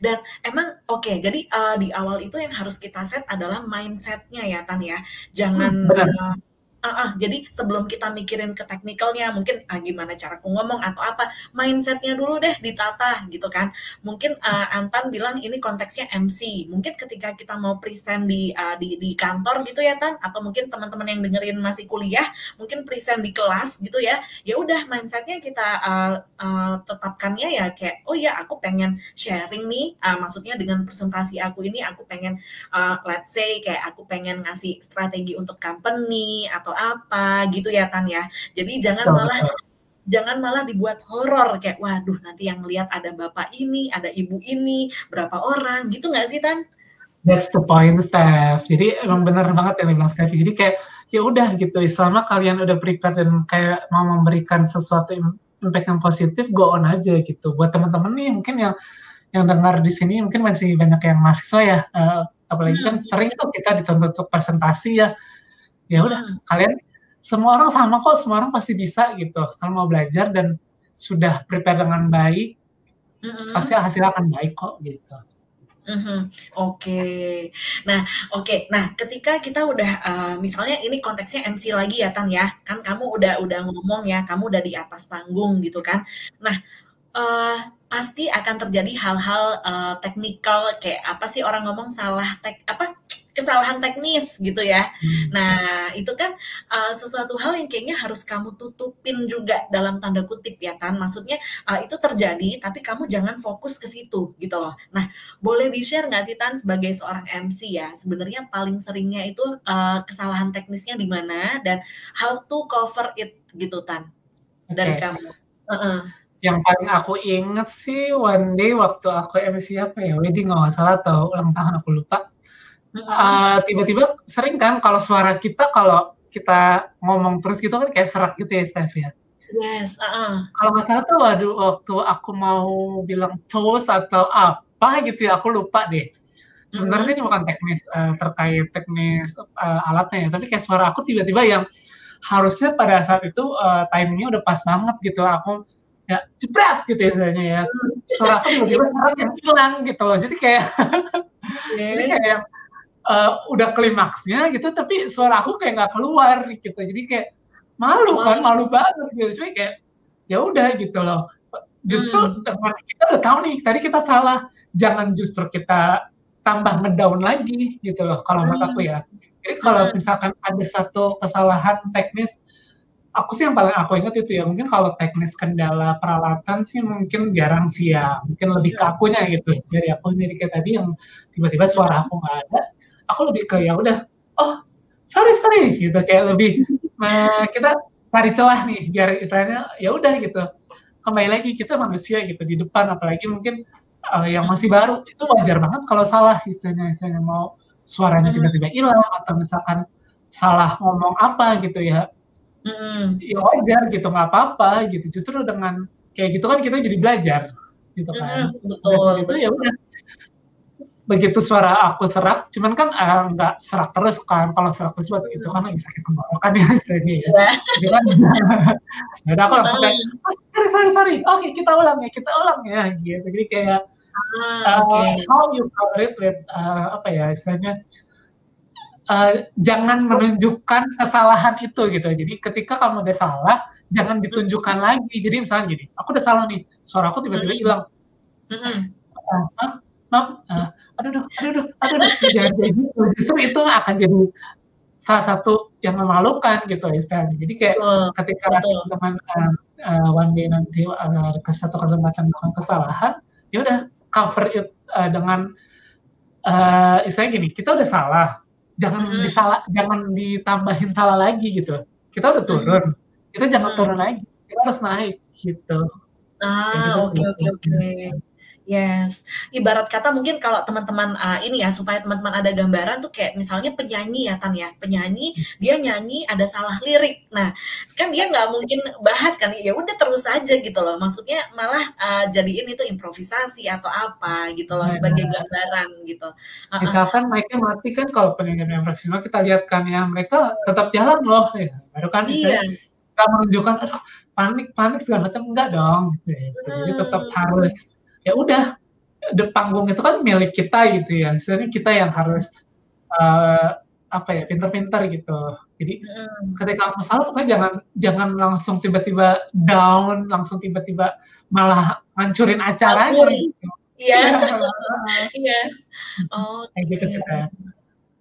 Dan emang oke, jadi uh, di awal itu yang harus kita set adalah mindsetnya ya, Tan ya. Jangan hmm, Uh, uh, jadi sebelum kita mikirin ke teknikalnya, mungkin ah, gimana cara aku ngomong atau apa, mindsetnya dulu deh ditata gitu kan. Mungkin uh, Antan bilang ini konteksnya MC. Mungkin ketika kita mau present di uh, di, di kantor gitu ya Tan, atau mungkin teman-teman yang dengerin masih kuliah, mungkin present di kelas gitu ya. Ya udah mindsetnya kita uh, uh, tetapkannya ya kayak, oh ya aku pengen sharing nih, uh, maksudnya dengan presentasi aku ini aku pengen, uh, let's say kayak aku pengen ngasih strategi untuk company atau apa gitu ya Tan ya. Jadi jangan oh, malah betul. jangan malah dibuat horor kayak waduh nanti yang lihat ada bapak ini, ada ibu ini, berapa orang gitu nggak sih Tan? That's the point, Steph. Jadi emang bener banget yang bilang Steph. Jadi kayak ya udah gitu, selama kalian udah prepare dan kayak mau memberikan sesuatu impact yang positif, go on aja gitu. Buat teman-teman nih mungkin yang yang dengar di sini mungkin masih banyak yang mahasiswa ya, uh, apalagi kan hmm. sering tuh kita dituntut untuk presentasi ya ya udah hmm. kalian semua orang sama kok semua orang pasti bisa gitu selama mau belajar dan sudah prepare dengan baik hmm. pasti hasilnya akan baik kok gitu Mm-hmm. Oke, okay. nah oke, okay. nah ketika kita udah uh, misalnya ini konteksnya MC lagi ya Tan ya, kan kamu udah udah ngomong ya, kamu udah di atas panggung gitu kan, nah uh, pasti akan terjadi hal-hal uh, teknikal kayak apa sih orang ngomong salah tek apa kesalahan teknis gitu ya. Hmm. Nah, itu kan uh, sesuatu hal yang kayaknya harus kamu tutupin juga dalam tanda kutip ya kan. Maksudnya uh, itu terjadi tapi kamu jangan fokus ke situ gitu loh. Nah, boleh di-share nggak sih Tan sebagai seorang MC ya, sebenarnya paling seringnya itu uh, kesalahan teknisnya di mana dan how to cover it gitu Tan dari okay. kamu. Uh -uh. Yang paling aku inget sih one day waktu aku MC apa ya, wedding nggak salah atau ulang tahun aku lupa uh, tiba-tiba sering kan kalau suara kita kalau kita ngomong terus gitu kan kayak serak gitu ya Steph ya. Yes. Uh -uh. Kalau nggak salah tuh waduh waktu aku mau bilang toast atau apa gitu ya aku lupa deh. Sebenarnya mm ini bukan teknis uh, terkait teknis uh, alatnya ya, tapi kayak suara aku tiba-tiba yang harusnya pada saat itu uh, timingnya udah pas banget gitu. Aku ya jebret gitu ya istilahnya ya. Suara aku tiba-tiba sekarang yang hilang gitu loh. Jadi kayak okay. jadi kayak yang uh, udah klimaksnya gitu tapi suara aku kayak nggak keluar gitu. Jadi kayak malu kan malu banget gitu. Cuma kayak ya udah gitu loh. Justru hmm. kita udah tahu nih tadi kita salah. Jangan justru kita tambah ngedown lagi gitu loh kalau menurut aku ya. Jadi kalau hmm. misalkan ada satu kesalahan teknis aku sih yang paling aku ingat itu ya. Mungkin kalau teknis kendala peralatan sih mungkin jarang sih ya. Mungkin lebih ke akunya gitu. Jadi aku sendiri kayak tadi yang tiba-tiba suara aku nggak ada aku lebih ke ya udah oh sorry sorry gitu. Kayak lebih nah, kita cari celah nih biar istilahnya ya udah gitu. Kembali lagi kita manusia gitu di depan apalagi mungkin uh, yang masih baru itu wajar banget kalau salah istilahnya istilahnya mau suaranya hmm. tiba-tiba hilang atau misalkan salah ngomong apa gitu ya. Mm. ya wajar gitu nggak apa-apa gitu. Justru dengan kayak gitu kan kita jadi belajar gitu kan. Mm, betul itu ya udah begitu suara aku serak, cuman kan uh, nggak serak terus kan. Kalau serak terus waktu itu kan lagi sakit tenggorokan ya istilahnya ya. Jadi kan, jadi aku langsung kayak, oh, sorry sorry sorry, oke okay, kita ulang ya, kita ulang ya, gitu. Jadi kayak Ah, uh, oke. how you cover it with uh, apa ya istilahnya uh, jangan menunjukkan kesalahan itu gitu. Jadi ketika kamu udah salah, jangan ditunjukkan lagi. Jadi misalnya gini, aku udah salah nih, suara aku tiba-tiba hilang. Mhm. Uh, maaf, maaf, uh, aduh, aduh, aduh, aduh, aduh, jangan kayak gitu. Justru itu akan jadi salah satu yang memalukan gitu istilahnya. Jadi kayak Betul, ketika betul. teman uh, uh, one day nanti uh, ke satu kesempatan melakukan kesalahan, ya udah cover it uh, dengan uh, istilahnya gini, kita udah salah, jangan Mhm. disalah, jangan ditambahin salah lagi gitu. Kita udah turun, kita jangan Mhm. turun lagi, kita harus naik gitu. Ah, gitu oke oke oke. Yes. Ibarat kata mungkin kalau teman-teman, eee, ini ya, supaya teman-teman ada gambaran tuh kayak misalnya penyanyi ya, Tan, ya. Penyanyi, dia nyanyi ada salah lirik. Nah, kan dia nggak mungkin bahas kan, ya udah terus aja gitu loh. Maksudnya malah, eee, jadiin itu improvisasi atau apa gitu loh, sebagai Benar. gambaran gitu. Misalkan mic-nya mati kan kalau penyanyi profesional kita lihat kan ya, mereka tetap jalan loh, ya. Baru kan Iya. nggak menunjukkan, aduh panik panik segala macam, enggak dong gitu ya. Jadi tetap Mhm. harus ya udah, de panggung itu kan milik kita gitu ya, istilahnya kita yang harus, eee, apa ya, pintar-pintar gitu. Jadi Mhm. ketika kamu salah pokoknya jangan jangan langsung tiba-tiba down, langsung tiba-tiba malah ngancurin acaranya gitu. Iya. Iya. Iya. Kayak gitu Oke.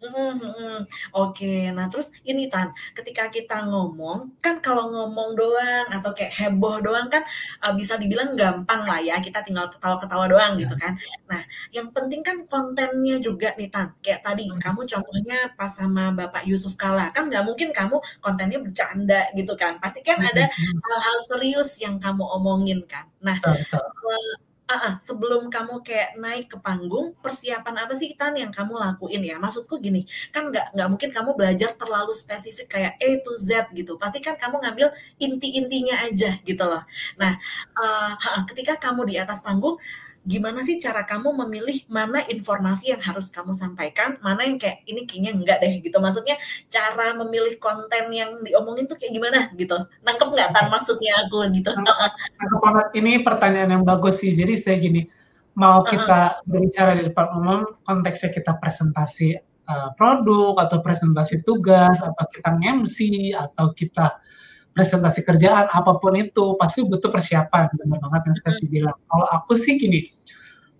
Mhm mhm. Oke, nah terus ini Tan, ketika kita ngomong, kan kalau ngomong doang atau kayak heboh doang kan, eee, bisa dibilang gampang lah ya, kita tinggal ketawa-ketawa doang gitu Iya. kan. Nah, yang penting kan kontennya juga nih Tan, kayak tadi Mhm. kamu contohnya pas sama Bapak Yusuf Kalla, kan nggak mungkin kamu kontennya bercanda gitu kan, pasti kan Mhm ada mhm. hal-hal serius yang kamu omongin kan. Nah, Betul betul. eee heeh, sebelum kamu kayak naik ke panggung, persiapan apa sih Tan yang kamu lakuin ya? Maksudku gini, kan nggak nggak mungkin kamu belajar terlalu spesifik kayak A to Z gitu, pasti kan kamu ngambil inti-intinya aja gitu loh. Nah, eee heeh, ketika kamu di atas panggung, gimana sih cara kamu memilih mana informasi yang harus kamu sampaikan, mana yang kayak, "Ini kayaknya enggak deh," gitu. Maksudnya cara memilih konten yang diomongin tuh kayak gimana gitu? Nangkep nggak Tan maksudnya aku gitu? Ini pertanyaan yang bagus sih. Jadi saya gini, mau kita berbicara di depan umum, konteksnya kita presentasi, eee, produk atau presentasi tugas, atau kita nge-MC, atau kita presentasi kerjaan, apa pun itu, pasti butuh persiapan, bener banget yang Steffi bilang. Kalau aku sih gini,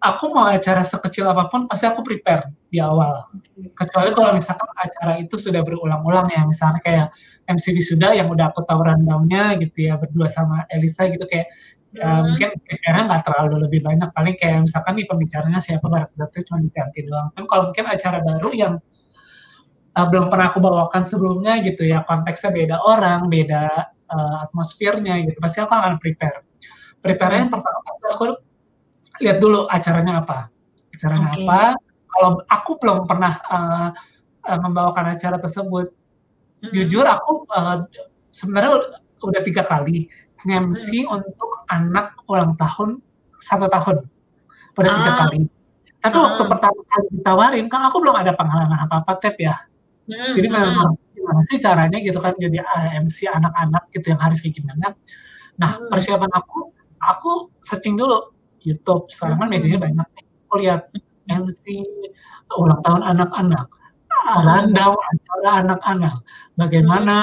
aku mau acara sekecil apa pun pasti aku prepare di awal. Kecuali kalau misalkan acara itu sudah berulang-ulang ya, misalnya kayak MC wisuda yang udah aku tahu rundown-nya gitu ya, berdua sama Elisa gitu kayak, Mhm. mungkin prepare-nya nggak terlalu lebih banyak, paling kayak misalkan nih pembicaranya siapa, karakternya cuma diganti doang. Kan kalau mungkin acara baru yang eee, belum pernah aku bawakan sebelumnya gitu ya, konteksnya beda orang, beda, eee, atmosfernya gitu, pasti aku akan prepare. Prepare-nya Mhm. yang pertama pasti aku lihat dulu acaranya apa, acaranya Oke. apa, kalau aku belum pernah, eee eee, membawakan acara tersebut. Mhm. Jujur aku, eee, sebenarnya ud udah 3 kali nge-MC Mhm. untuk anak ulang tahun 1 tahun, udah 3 Ah. kali. Tapi waktu Heeh. pertama kali ditawarin, kan aku belum ada pengalaman apa-apa, Tep, ya. Mhm Jadi memang gimana sih caranya gitu kan jadi, eee, MC anak-anak gitu yang harus kayak gimana. Nah, Mhm. persiapan aku, aku searching dulu YouTube, sekarang kan medianya Mhm. banyak. Aku lihat. MC ulang tahun anak-anak, Mhm. rundown acara anak-anak, bagaimana,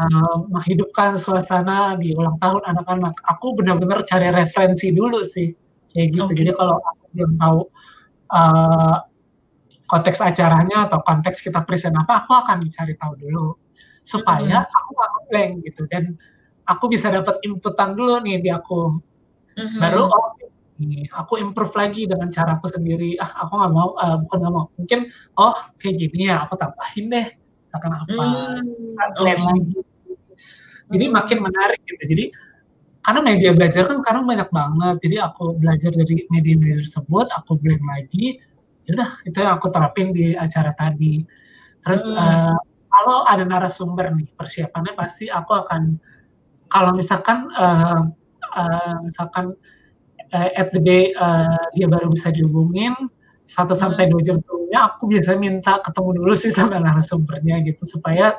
eee, menghidupkan suasana di ulang tahun anak-anak. Aku bener-bener cari referensi dulu sih, kayak gitu. Oke. Jadi kalau aku belum tahu, eee, konteks acaranya atau konteks kita present apa, aku akan cari tahu dulu. Supaya Mhm. aku nggak ngeblank gitu dan aku bisa dapat inputan dulu nih di aku. Baru, Mhm. oh nih, aku improve lagi dengan caraku sendiri, "Ah, aku nggak mau," eee, bukan nggak mau, mungkin, "Oh, kayak gini ya, aku tambahin deh." Misalkan apa, blend oke. lagi. Jadi makin Mhm. menarik gitu. Jadi karena media belajar kan sekarang banyak banget, jadi aku belajar dari media-media tersebut, aku blend lagi, udah itu yang aku terapin di acara tadi. Terus, Mhm. eee, kalau ada narasumber nih, persiapannya pasti aku akan kalau misalkan, eee eee, misalkan, eee, at the day, eee, dia baru bisa dihubungin 1 sampai Mhm. 2 jam sebelumnya, aku biasanya minta ketemu dulu sih sama narasumbernya gitu, supaya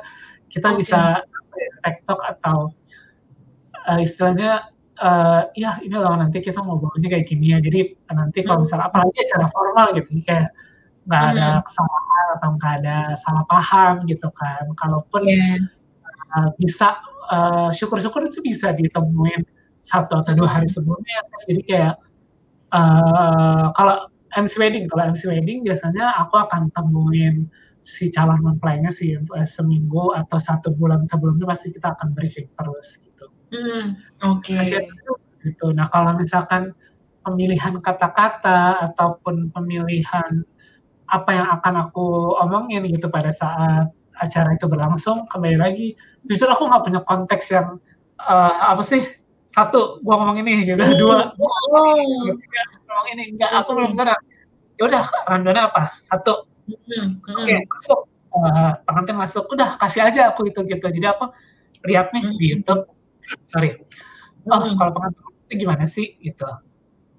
kita Oke. bisa ya, tektok atau, eee, istilahnya, uh, ya ini loh nanti kita mau bawanya kayak gini ya. Jadi nanti kalau misalnya apalagi acara formal gitu kayak nggak ada kesalahan atau nggak ada salah paham gitu kan. Kalaupun yes. uh, bisa uh, syukur-syukur itu bisa ditemuin satu atau dua hari sebelumnya. Jadi kayak uh, kalau MC wedding, kalau MC wedding biasanya aku akan temuin si calon mempelainya sih seminggu atau satu bulan sebelumnya pasti kita akan briefing terus gitu. Hmm, Oke. Okay. Gitu. Nah kalau misalkan pemilihan kata-kata ataupun pemilihan apa yang akan aku omongin gitu pada saat acara itu berlangsung kembali lagi justru aku nggak punya konteks yang uh, apa sih satu gua ngomong ini gitu hmm. dua gua ngomong ini, ngomong ini enggak aku belum pernah ya udah rundownnya apa satu hmm. oke okay, masuk uh, pengantin masuk udah kasih aja aku itu gitu jadi aku lihat nih di YouTube sorry oh kalau pengantin masuk itu gimana sih gitu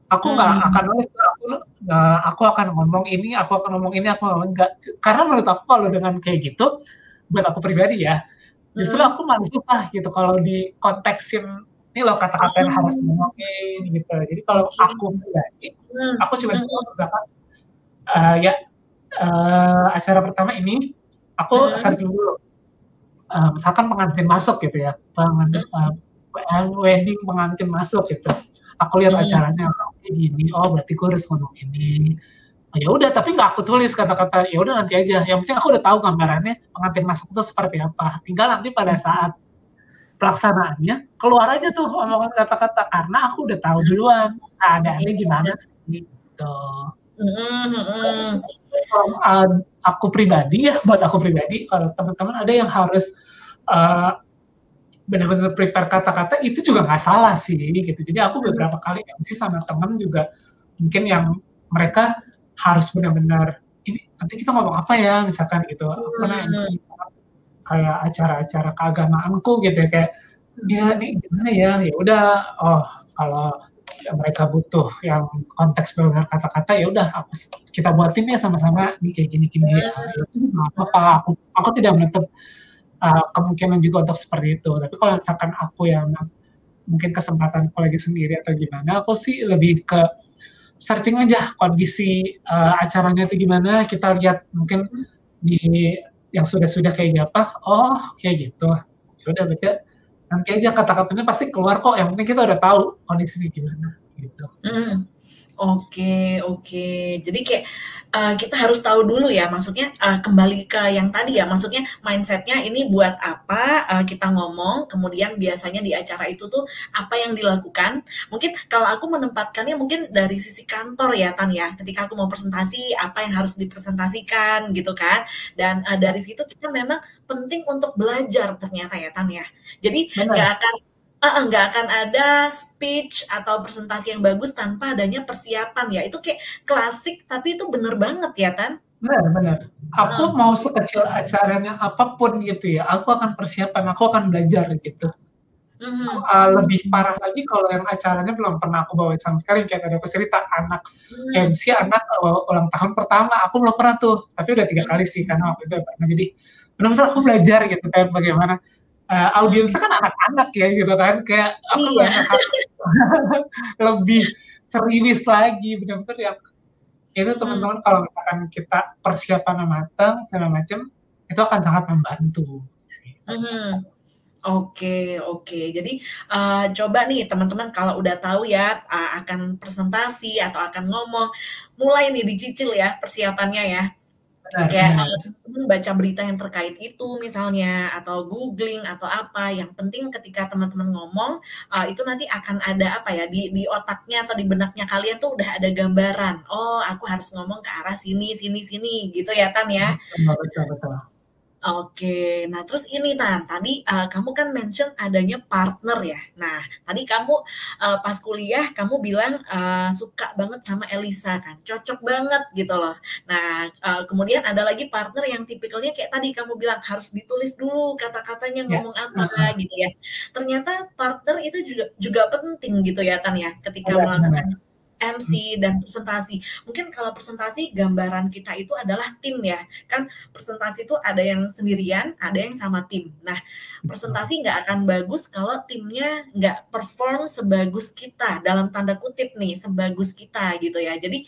aku nggak hmm. akan nulis aku uh, aku akan ngomong ini aku akan ngomong ini aku ngomong enggak karena menurut aku kalau dengan kayak gitu buat aku pribadi ya justru hmm. aku malah susah gitu kalau di konteksin ini loh kata-kata yang harus hmm. ngomongin gitu jadi kalau aku pribadi hmm. aku cuma hmm. misalkan uh, ya uh, acara pertama ini aku hmm. dulu uh, misalkan pengantin masuk gitu ya. Pengantin uh, wedding pengantin masuk gitu. Aku lihat hmm. acaranya oh, gini oh berarti gue harus ngomong ini. Oh, ya udah tapi nggak aku tulis kata-kata ya udah nanti aja. Yang penting aku udah tahu gambarannya pengantin masuk itu seperti apa. Tinggal nanti pada saat pelaksanaannya keluar aja tuh omongan kata-kata karena aku udah tahu duluan keadaannya gimana sih gitu. Mm-hmm. uh, aku pribadi ya buat aku pribadi kalau teman-teman ada yang harus uh, benar-benar prepare kata-kata itu juga nggak salah sih gitu. Jadi aku beberapa kali MC sama temen juga mungkin yang mereka harus benar-benar ini nanti kita ngomong apa ya misalkan gitu. Pernah hmm. kayak acara-acara keagamaanku gitu ya kayak dia nih gimana ya ya udah oh kalau ya mereka butuh yang konteks benar kata-kata ya udah aku kita buatin ya sama-sama nih kayak gini-gini ya. ya apa aku aku tidak menutup uh, kemungkinan juga untuk seperti itu. Tapi kalau misalkan aku yang mungkin kesempatan kolegi sendiri atau gimana, aku sih lebih ke searching aja kondisi uh, acaranya itu gimana. Kita lihat mungkin di yang sudah-sudah kayak apa. Oh, kayak gitu. Ya udah berarti nanti aja kata-katanya pasti keluar kok. Yang penting kita udah tahu kondisinya gimana gitu. Mm. Oke, oke. Jadi kayak uh, kita harus tahu dulu ya, maksudnya uh, kembali ke yang tadi ya, maksudnya mindsetnya ini buat apa uh, kita ngomong, kemudian biasanya di acara itu tuh apa yang dilakukan. Mungkin kalau aku menempatkannya mungkin dari sisi kantor ya Tan ya, ketika aku mau presentasi apa yang harus dipresentasikan gitu kan, dan uh, dari situ kita memang penting untuk belajar ternyata ya Tan ya. Jadi nggak akan uh, nggak akan ada speech atau presentasi yang bagus tanpa adanya persiapan ya. Itu kayak klasik tapi itu bener banget ya Tan? Benar, benar. Aku uh. mau sekecil acaranya apa pun gitu ya, aku akan persiapan, aku akan belajar gitu. Mm-hmm. Uh, lebih parah lagi kalau yang acaranya belum pernah aku bawa sama sekali kayak tadi aku cerita anak mm. MC anak uh, ulang tahun pertama aku belum pernah tuh tapi udah tiga mm. kali sih karena waktu itu pernah jadi benar-benar aku belajar gitu kayak bagaimana uh, audiensnya kan anak-anak ya gitu kan kayak aku iya. lebih serius lagi benar-benar yang itu hmm. teman-teman kalau misalkan kita persiapan matang sama macam itu akan sangat membantu. Hmm. Oke, oke. Jadi uh, coba nih teman-teman kalau udah tahu ya uh, akan presentasi atau akan ngomong, mulai nih dicicil ya persiapannya ya kayak teman baca berita yang terkait itu misalnya atau googling atau apa yang penting ketika teman-teman ngomong uh, itu nanti akan ada apa ya di di otaknya atau di benaknya kalian tuh udah ada gambaran oh aku harus ngomong ke arah sini sini sini gitu ya Tan ya betul, betul. Oke, nah terus ini Tan, tadi uh, kamu kan mention adanya partner ya. Nah, tadi kamu uh, pas kuliah kamu bilang uh, suka banget sama Elisa kan, cocok banget gitu loh. Nah, uh, kemudian ada lagi partner yang tipikalnya kayak tadi kamu bilang harus ditulis dulu kata-katanya ya. ngomong apa uh -huh. gitu ya. Ternyata partner itu juga juga penting gitu ya Tan ya, ketika melakukan MC dan presentasi. Mungkin kalau presentasi gambaran kita itu adalah tim ya. Kan presentasi itu ada yang sendirian, ada yang sama tim. Nah, presentasi nggak akan bagus kalau timnya nggak perform sebagus kita dalam tanda kutip nih, sebagus kita gitu ya. Jadi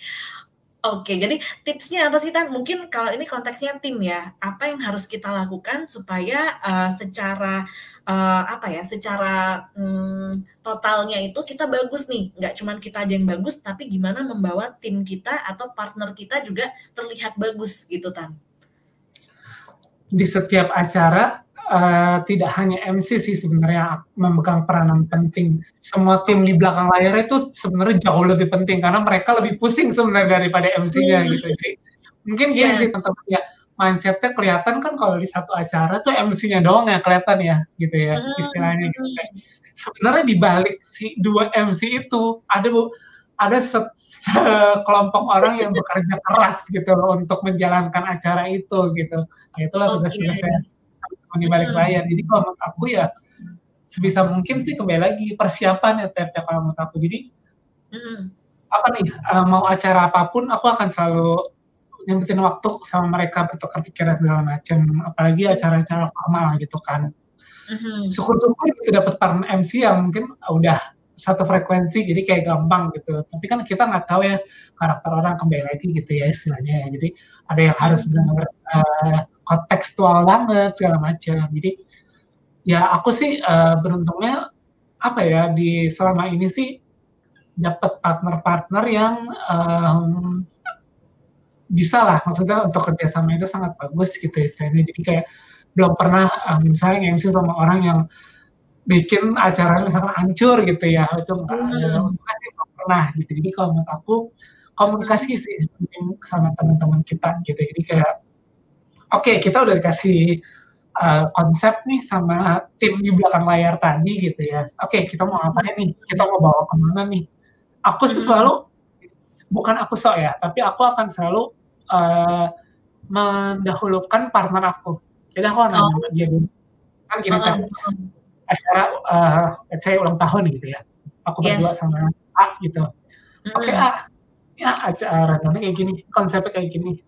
Oke, jadi tipsnya apa sih Tan? Mungkin kalau ini konteksnya tim ya, apa yang harus kita lakukan supaya uh, secara uh, apa ya, secara um, totalnya itu kita bagus nih, nggak cuma kita aja yang bagus, tapi gimana membawa tim kita atau partner kita juga terlihat bagus gitu Tan? Di setiap acara uh, tidak hanya MC sih sebenarnya memegang peranan penting. Semua tim di belakang layar itu sebenarnya jauh lebih penting karena mereka lebih pusing sebenarnya daripada MC-nya hmm. gitu. Jadi mungkin gini yeah. sih teman-teman ya mindsetnya kelihatan kan kalau di satu acara tuh MC-nya doang ya kelihatan ya gitu ya hmm. istilahnya gitu. Sebenarnya di balik si dua MC itu ada bu ada sekelompok orang yang bekerja keras gitu loh untuk menjalankan acara itu gitu. Nah, itulah tugas-tugas okay. saya di balik layar. Jadi kalau menurut aku ya sebisa mungkin sih kembali lagi persiapan ya ya kalau menurut aku. Jadi apa nih uh, mau acara apa pun aku akan selalu nyempetin waktu sama mereka bertukar pikiran segala macam. Apalagi acara-acara formal gitu kan. Syukur-syukur gitu dapat partner MC yang mungkin udah satu frekuensi jadi kayak gampang gitu. Tapi kan kita nggak tahu ya karakter orang kembali lagi gitu ya istilahnya ya. Jadi ada yang harus benar-benar uh, kontekstual banget segala macam. Jadi ya aku sih uh, beruntungnya apa ya di selama ini sih dapat partner-partner yang um, bisa lah. Maksudnya untuk kerjasama itu sangat bagus gitu istilahnya. Jadi kayak belum pernah um, misalnya MC sama orang yang bikin acaranya misalkan hancur gitu ya. Itu enggak komunikasi pernah gitu. Jadi kalau menurut aku komunikasi sih sama teman-teman kita gitu. Jadi kayak oke okay, kita udah dikasih uh, konsep nih sama tim di belakang layar tadi gitu ya. Oke okay, kita mau apa nih? Kita mau bawa ke mana nih? Aku selalu bukan aku sok ya tapi aku akan selalu uh, mendahulukan partner aku. Jadi aku nanya oh. dia kan gini kan acara uh, saya ulang tahun gitu ya. Aku berdua yes. sama A gitu. Mm-hmm. oke okay, A. Ya acara kayak gini konsepnya kayak gini.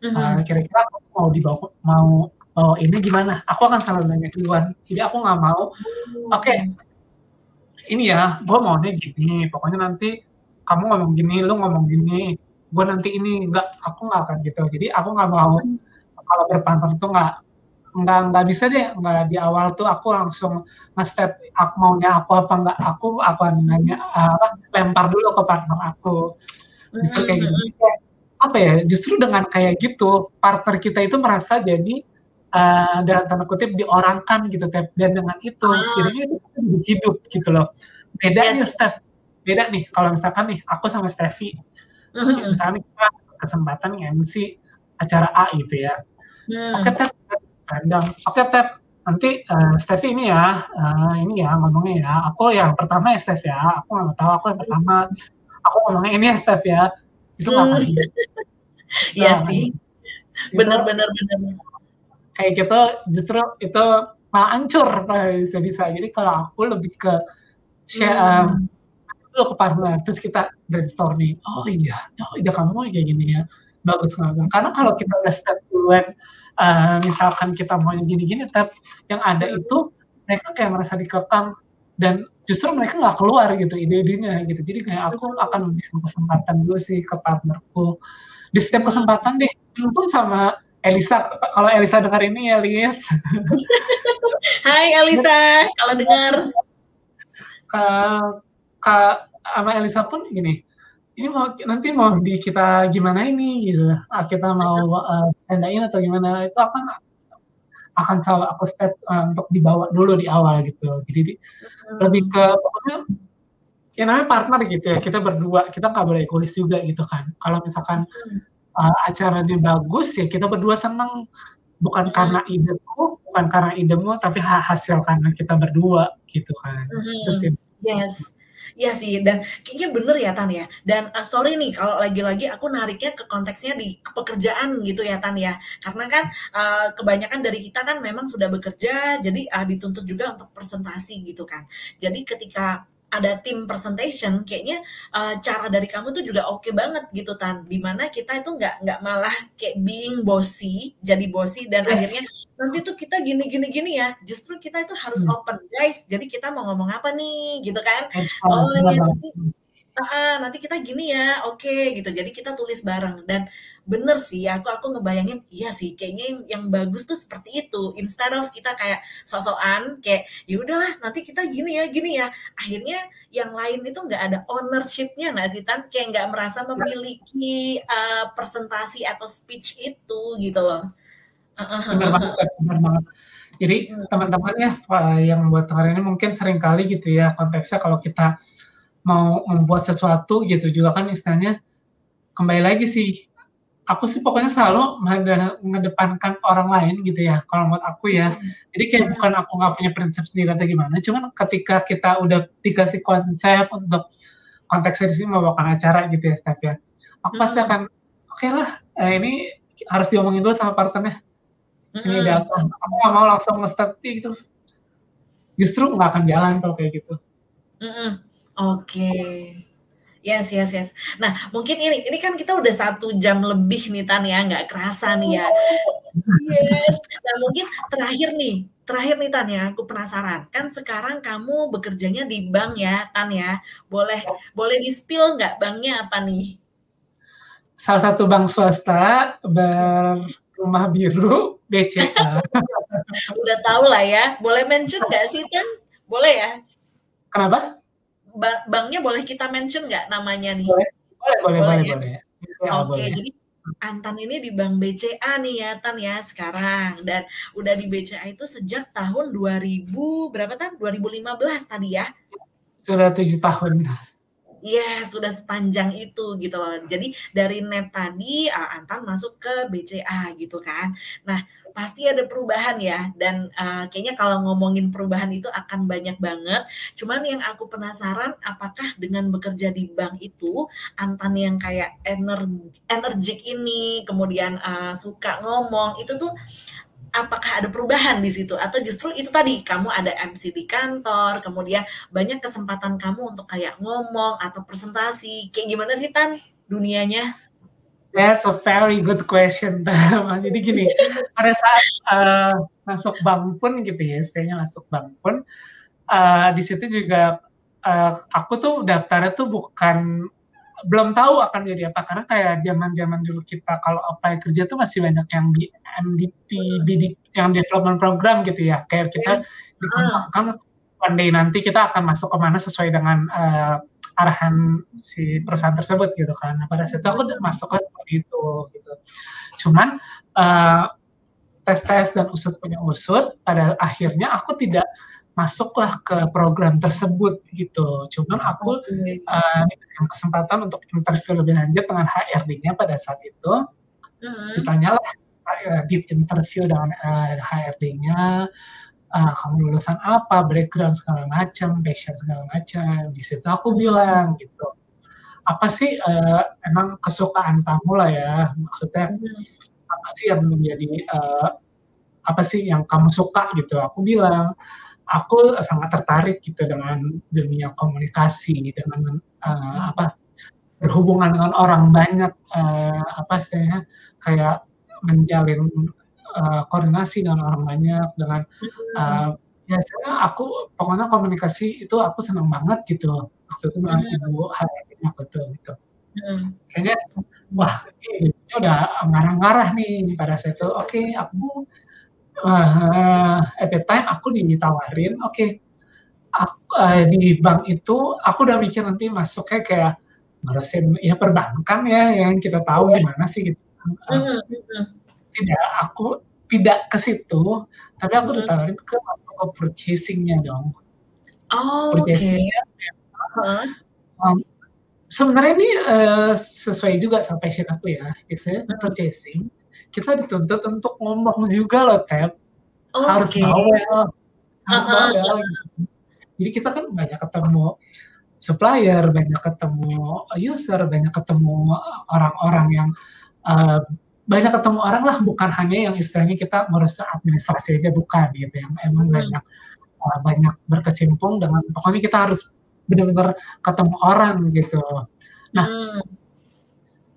Mm-hmm. uh, kira-kira mau dibawa mau oh ini gimana? Aku akan selalu nanya duluan. Jadi aku nggak mau. Oke. Okay, ini ya gue maunya gini. Pokoknya nanti kamu ngomong gini lu ngomong gini gue nanti ini. Enggak aku nggak akan gitu. Jadi aku nggak mau kalau berpartner tuh nggak nggak nggak bisa deh. Nggak di awal tuh aku langsung nge-step aku maunya aku apa nggak aku akan nanya apa lempar dulu ke partner aku. Justru kayak gitu apa ya justru dengan kayak gitu partner kita itu merasa jadi uh, dalam tanda kutip diorangkan gitu dan dengan itu ah. jadinya itu hidup gitu loh. Beda yes. nih step beda nih kalau misalkan nih aku sama Steffi. Mm-hmm. misalnya kita kesempatan MC acara A gitu ya. Mm. oke okay, kandang oke okay, Tep. Nanti uh, Steffi ini ya uh, ini ya ngomongnya ya. Aku yang pertama ya Steph ya. Aku nggak tahu aku yang pertama. Aku ngomongnya ini ya Steph ya. Itu nggak akan Iya sih. benar benar benar. Kayak gitu justru itu malah hancur bisa bisa. Jadi kalau aku lebih ke share hmm. um, ke partner terus kita brainstorming oh iya oh iya kamu kayak gini ya. Bagus banget. Karena kalau kita udah step duluan uh, misalkan kita mau gini-gini tapi yang ada hmm. itu mereka kayak merasa dikekang dan justru mereka nggak keluar gitu ide-idenya gitu. Jadi kayak aku akan memberikan kesempatan dulu sih ke partnerku. Di setiap kesempatan deh pun sama Elisa. Kalau Elisa dengar ini ya Lies Hai Elisa. Kalau dengar. Ke ke sama Elisa pun gini ini mau nanti mau di kita gimana ini gitu. Ah, kita mau uh, tandain atau gimana itu akan akan selalu aku step uh, untuk dibawa dulu di awal gitu. Jadi hmm. lebih ke pokoknya ya namanya partner gitu ya kita berdua kita nggak boleh egois juga gitu kan. Kalau misalkan uh, acaranya bagus ya kita berdua seneng. Bukan hmm. karena ideku bukan karena idemu tapi hasil karena kita berdua gitu kan. Hmm. terus yes Iya sih, dan kayaknya bener ya Tan ya. Dan uh, sorry nih kalau lagi-lagi aku nariknya ke konteksnya di pekerjaan gitu ya Tan ya. Karena kan uh, kebanyakan dari kita kan memang sudah bekerja, jadi uh, dituntut juga untuk presentasi gitu kan. Jadi ketika ada tim presentation, kayaknya uh, cara dari kamu tuh juga oke okay banget gitu Tan. Di mana kita itu nggak nggak malah kayak being bossy, jadi bossy dan yes. akhirnya nanti tuh kita gini gini gini ya. Justru kita itu harus hmm. open guys. Jadi kita mau ngomong apa nih gitu kan? Oh ya nanti ah, nanti kita gini ya, oke okay, gitu. Jadi kita tulis bareng dan bener sih, aku aku ngebayangin, iya sih, kayaknya yang, yang bagus tuh seperti itu. Instead of kita kayak sosokan, kayak ya udahlah, nanti kita gini ya, gini ya. Akhirnya yang lain itu nggak ada ownershipnya nggak sih, tan? Kayak nggak merasa memiliki uh, presentasi atau speech itu gitu loh. Benar banget, benar banget. Jadi hmm. teman-teman ya yang buat hari ini mungkin sering kali gitu ya konteksnya kalau kita mau membuat sesuatu gitu juga kan istilahnya. Kembali lagi sih aku sih pokoknya selalu mengedepankan orang lain gitu ya kalau menurut aku ya. Jadi kayak bukan aku nggak punya prinsip sendiri atau gimana cuman ketika kita udah dikasih konsep untuk konteksnya di sini membawakan acara gitu ya Steph ya. Aku pasti akan oke okay lah eh, ini harus diomongin dulu sama partnernya. Ini ada apa? Aku nggak mau langsung nge gitu. Justru nggak akan jalan kalau kayak gitu Oke. Yes, yes, yes. Nah, mungkin ini ini kan kita udah satu jam lebih nih Tan ya, nggak kerasa nih ya. Yes. Nah, mungkin terakhir nih, terakhir nih Tan ya, aku penasaran. Kan sekarang kamu bekerjanya di bank ya, Tan ya. Boleh boleh di-spill nggak banknya apa nih? Salah satu bank swasta berumah biru BCA. udah tahu lah ya. Boleh mention nggak sih Tan? Boleh ya? Kenapa? Banknya boleh kita mention nggak namanya nih? Boleh, boleh, boleh, boleh. Ya? boleh. Ya, Oke, okay, jadi Antan ini di Bank BCA nih ya Tan ya sekarang dan udah di BCA itu sejak tahun 2000 berapa Tan? 2015 tadi ya? Sudah tujuh tahun. Iya, sudah sepanjang itu gitu loh. Jadi dari net tadi uh, Antan masuk ke BCA gitu kan. Nah, pasti ada perubahan ya dan uh, kayaknya kalau ngomongin perubahan itu akan banyak banget. Cuman yang aku penasaran apakah dengan bekerja di bank itu Antan yang kayak energi energik ini kemudian uh, suka ngomong itu tuh apakah ada perubahan di situ? Atau justru itu tadi kamu ada MC di kantor kemudian banyak kesempatan kamu untuk kayak ngomong atau presentasi. Kayak gimana sih Tan dunianya? That's a very good question. Jadi gini, pada saat uh, masuk bank pun gitu ya, istilahnya masuk bank pun, uh, di situ juga uh, aku tuh daftarnya tuh bukan belum tahu akan jadi apa karena kayak zaman-zaman dulu kita kalau apply kerja tuh masih banyak yang di MDP, BD, yang development program gitu ya. Kayak kita yes. dikembangkan one day nanti kita akan masuk ke mana sesuai dengan uh, arahan si perusahaan tersebut gitu kan. Nah, pada saat itu aku masuk ke seperti itu gitu. Cuman uh, tes-tes dan usut punya usut pada akhirnya aku tidak masuklah ke program tersebut gitu. Cuman aku okay. uh, eh, kesempatan untuk interview lebih lanjut dengan HRD-nya pada saat itu. Uh-huh. Ditanyalah uh, interview dengan uh, HRD-nya, uh, kamu lulusan apa, background segala macam, passion segala macam. Di situ aku bilang gitu, apa sih uh, emang kesukaan kamu lah ya, maksudnya uh-huh. apa sih yang menjadi uh, apa sih yang kamu suka gitu. Aku bilang aku sangat tertarik gitu dengan dunia komunikasi dengan uh, apa berhubungan dengan orang banyak uh, apa istilahnya kayak menjalin uh, koordinasi dengan orang banyak dengan uh, biasanya aku pokoknya komunikasi itu aku senang banget gitu waktu itu dengan ibu hari aku tuh gitu. Kayaknya wah ini udah ngarah-ngarah nih pada saat itu. Oke okay, aku uh, at the time aku ditawarin, oke, okay, uh, di bank itu aku udah mikir nanti masuknya kayak ngurusin ya perbankan ya yang kita tahu iya. gimana sih gitu. Uh, tidak, aku tidak ke situ, tapi aku ditawarin ke ke purchasingnya dong. Oh, purchasing okay. uh, um, sebenarnya ini uh, sesuai juga sama passion aku ya, gitu, purchasing kita dituntut untuk ngomong juga loh Tep oh, harus okay. bawel harus uh -huh. bawel jadi kita kan banyak ketemu supplier banyak ketemu user banyak ketemu orang-orang yang uh, banyak ketemu orang lah bukan hanya yang istilahnya kita ngurus administrasi aja bukan gitu yang emang hmm. banyak uh, banyak berkecimpung dengan pokoknya kita harus benar-benar ketemu orang gitu. Nah, hmm.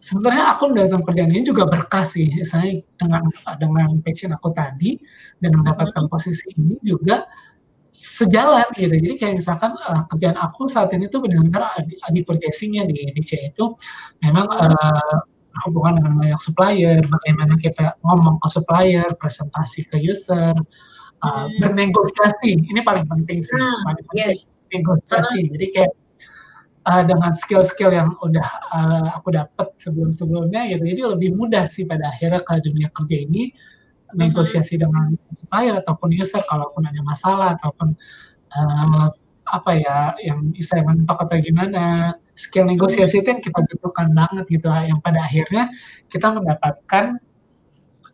Sebenarnya aku mendapatkan kerjaan ini juga berkah sih, saya dengan dengan passion aku tadi dan mendapatkan hmm. posisi ini juga sejalan gitu. Jadi kayak misalkan uh, kerjaan aku saat ini tuh benar-benar di, di purchasingnya di Indonesia itu memang uh, hubungan dengan banyak supplier, bagaimana kita ngomong ke supplier, presentasi ke user, uh, bernegosiasi. Ini paling penting sih, hmm, paling penting yes. negosiasi. Hmm. Jadi kayak uh, dengan skill-skill yang udah uh, aku dapat sebelum-sebelumnya gitu, jadi lebih mudah sih pada akhirnya ke dunia kerja ini negosiasi dengan supplier ataupun user kalaupun ada masalah ataupun uh, apa ya yang bisa mentok atau gimana. Skill negosiasi itu yang kita butuhkan banget gitu yang pada akhirnya kita mendapatkan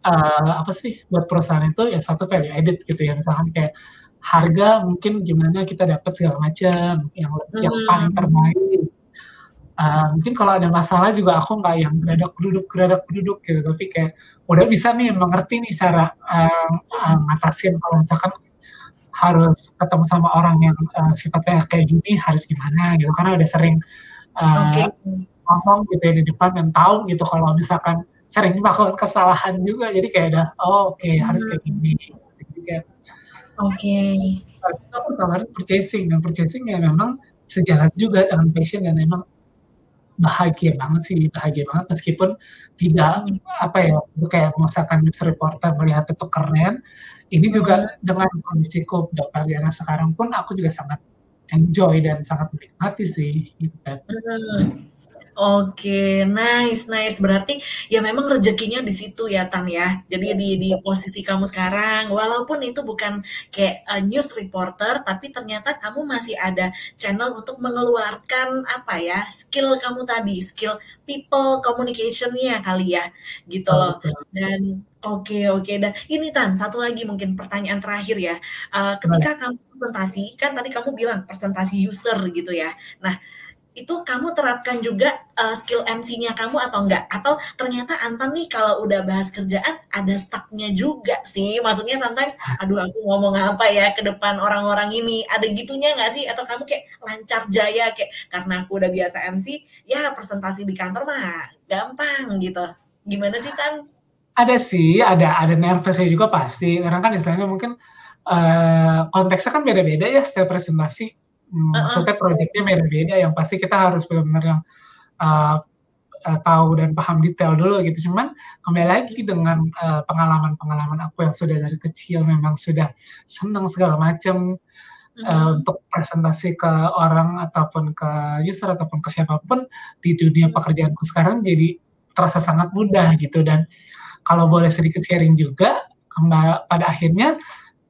uh, apa sih buat perusahaan itu ya satu value added gitu ya. Misalkan kayak harga mungkin gimana kita dapat segala macam yang hmm. yang paling terbaik uh, mungkin kalau ada masalah juga aku nggak yang geradak duduk geradak duduk gitu tapi kayak udah bisa nih mengerti nih cara uh, uh, ngatasin kalau misalkan harus ketemu sama orang yang uh, sifatnya kayak gini harus gimana gitu karena udah sering uh, okay. ngomong gitu ya di depan dan tahu gitu kalau misalkan sering melakukan kesalahan juga jadi kayak ada oh oke okay, hmm. harus kayak gini jadi kayak oke okay. aku tawarin purchasing dan purchasing ya memang sejalan juga dengan passion dan memang bahagia banget sih bahagia banget meskipun tidak hmm. apa ya kayak misalkan news reporter melihat itu keren ini juga hmm. dengan kondisiku Dr. sekarang pun aku juga sangat enjoy dan sangat menikmati sih gitu kan. Hmm. Oke, nice, nice. Berarti ya memang rezekinya di situ ya, Tan ya. Jadi di di posisi kamu sekarang, walaupun itu bukan kayak uh, news reporter, tapi ternyata kamu masih ada channel untuk mengeluarkan apa ya skill kamu tadi, skill people communication-nya kali ya, gitu loh. Dan Oke oke dan ini Tan, satu lagi mungkin pertanyaan terakhir ya, uh, ketika kamu presentasi, kan tadi kamu bilang presentasi user gitu ya. Nah, itu kamu terapkan juga uh, skill MC-nya kamu atau enggak? Atau ternyata Anton nih kalau udah bahas kerjaan ada stucknya juga sih. Maksudnya sometimes, aduh aku ngomong apa ya ke depan orang-orang ini. Ada gitunya nggak sih? Atau kamu kayak lancar jaya kayak karena aku udah biasa MC, ya presentasi di kantor mah gampang gitu. Gimana sih Tan? Ada sih, ada ada nervousnya juga pasti. Karena kan istilahnya mungkin uh, konteksnya kan beda-beda ya setiap presentasi. Hmm. Maksudnya proyeknya beda-beda. Yang pasti kita harus benar-benar yang uh, uh, tahu dan paham detail dulu gitu. Cuman kembali lagi dengan uh, pengalaman-pengalaman aku yang sudah dari kecil memang sudah senang segala macam uh, untuk presentasi ke orang ataupun ke user ataupun ke siapa pun di dunia pekerjaanku sekarang jadi terasa sangat mudah gitu dan kalau boleh sedikit sharing juga kembali pada akhirnya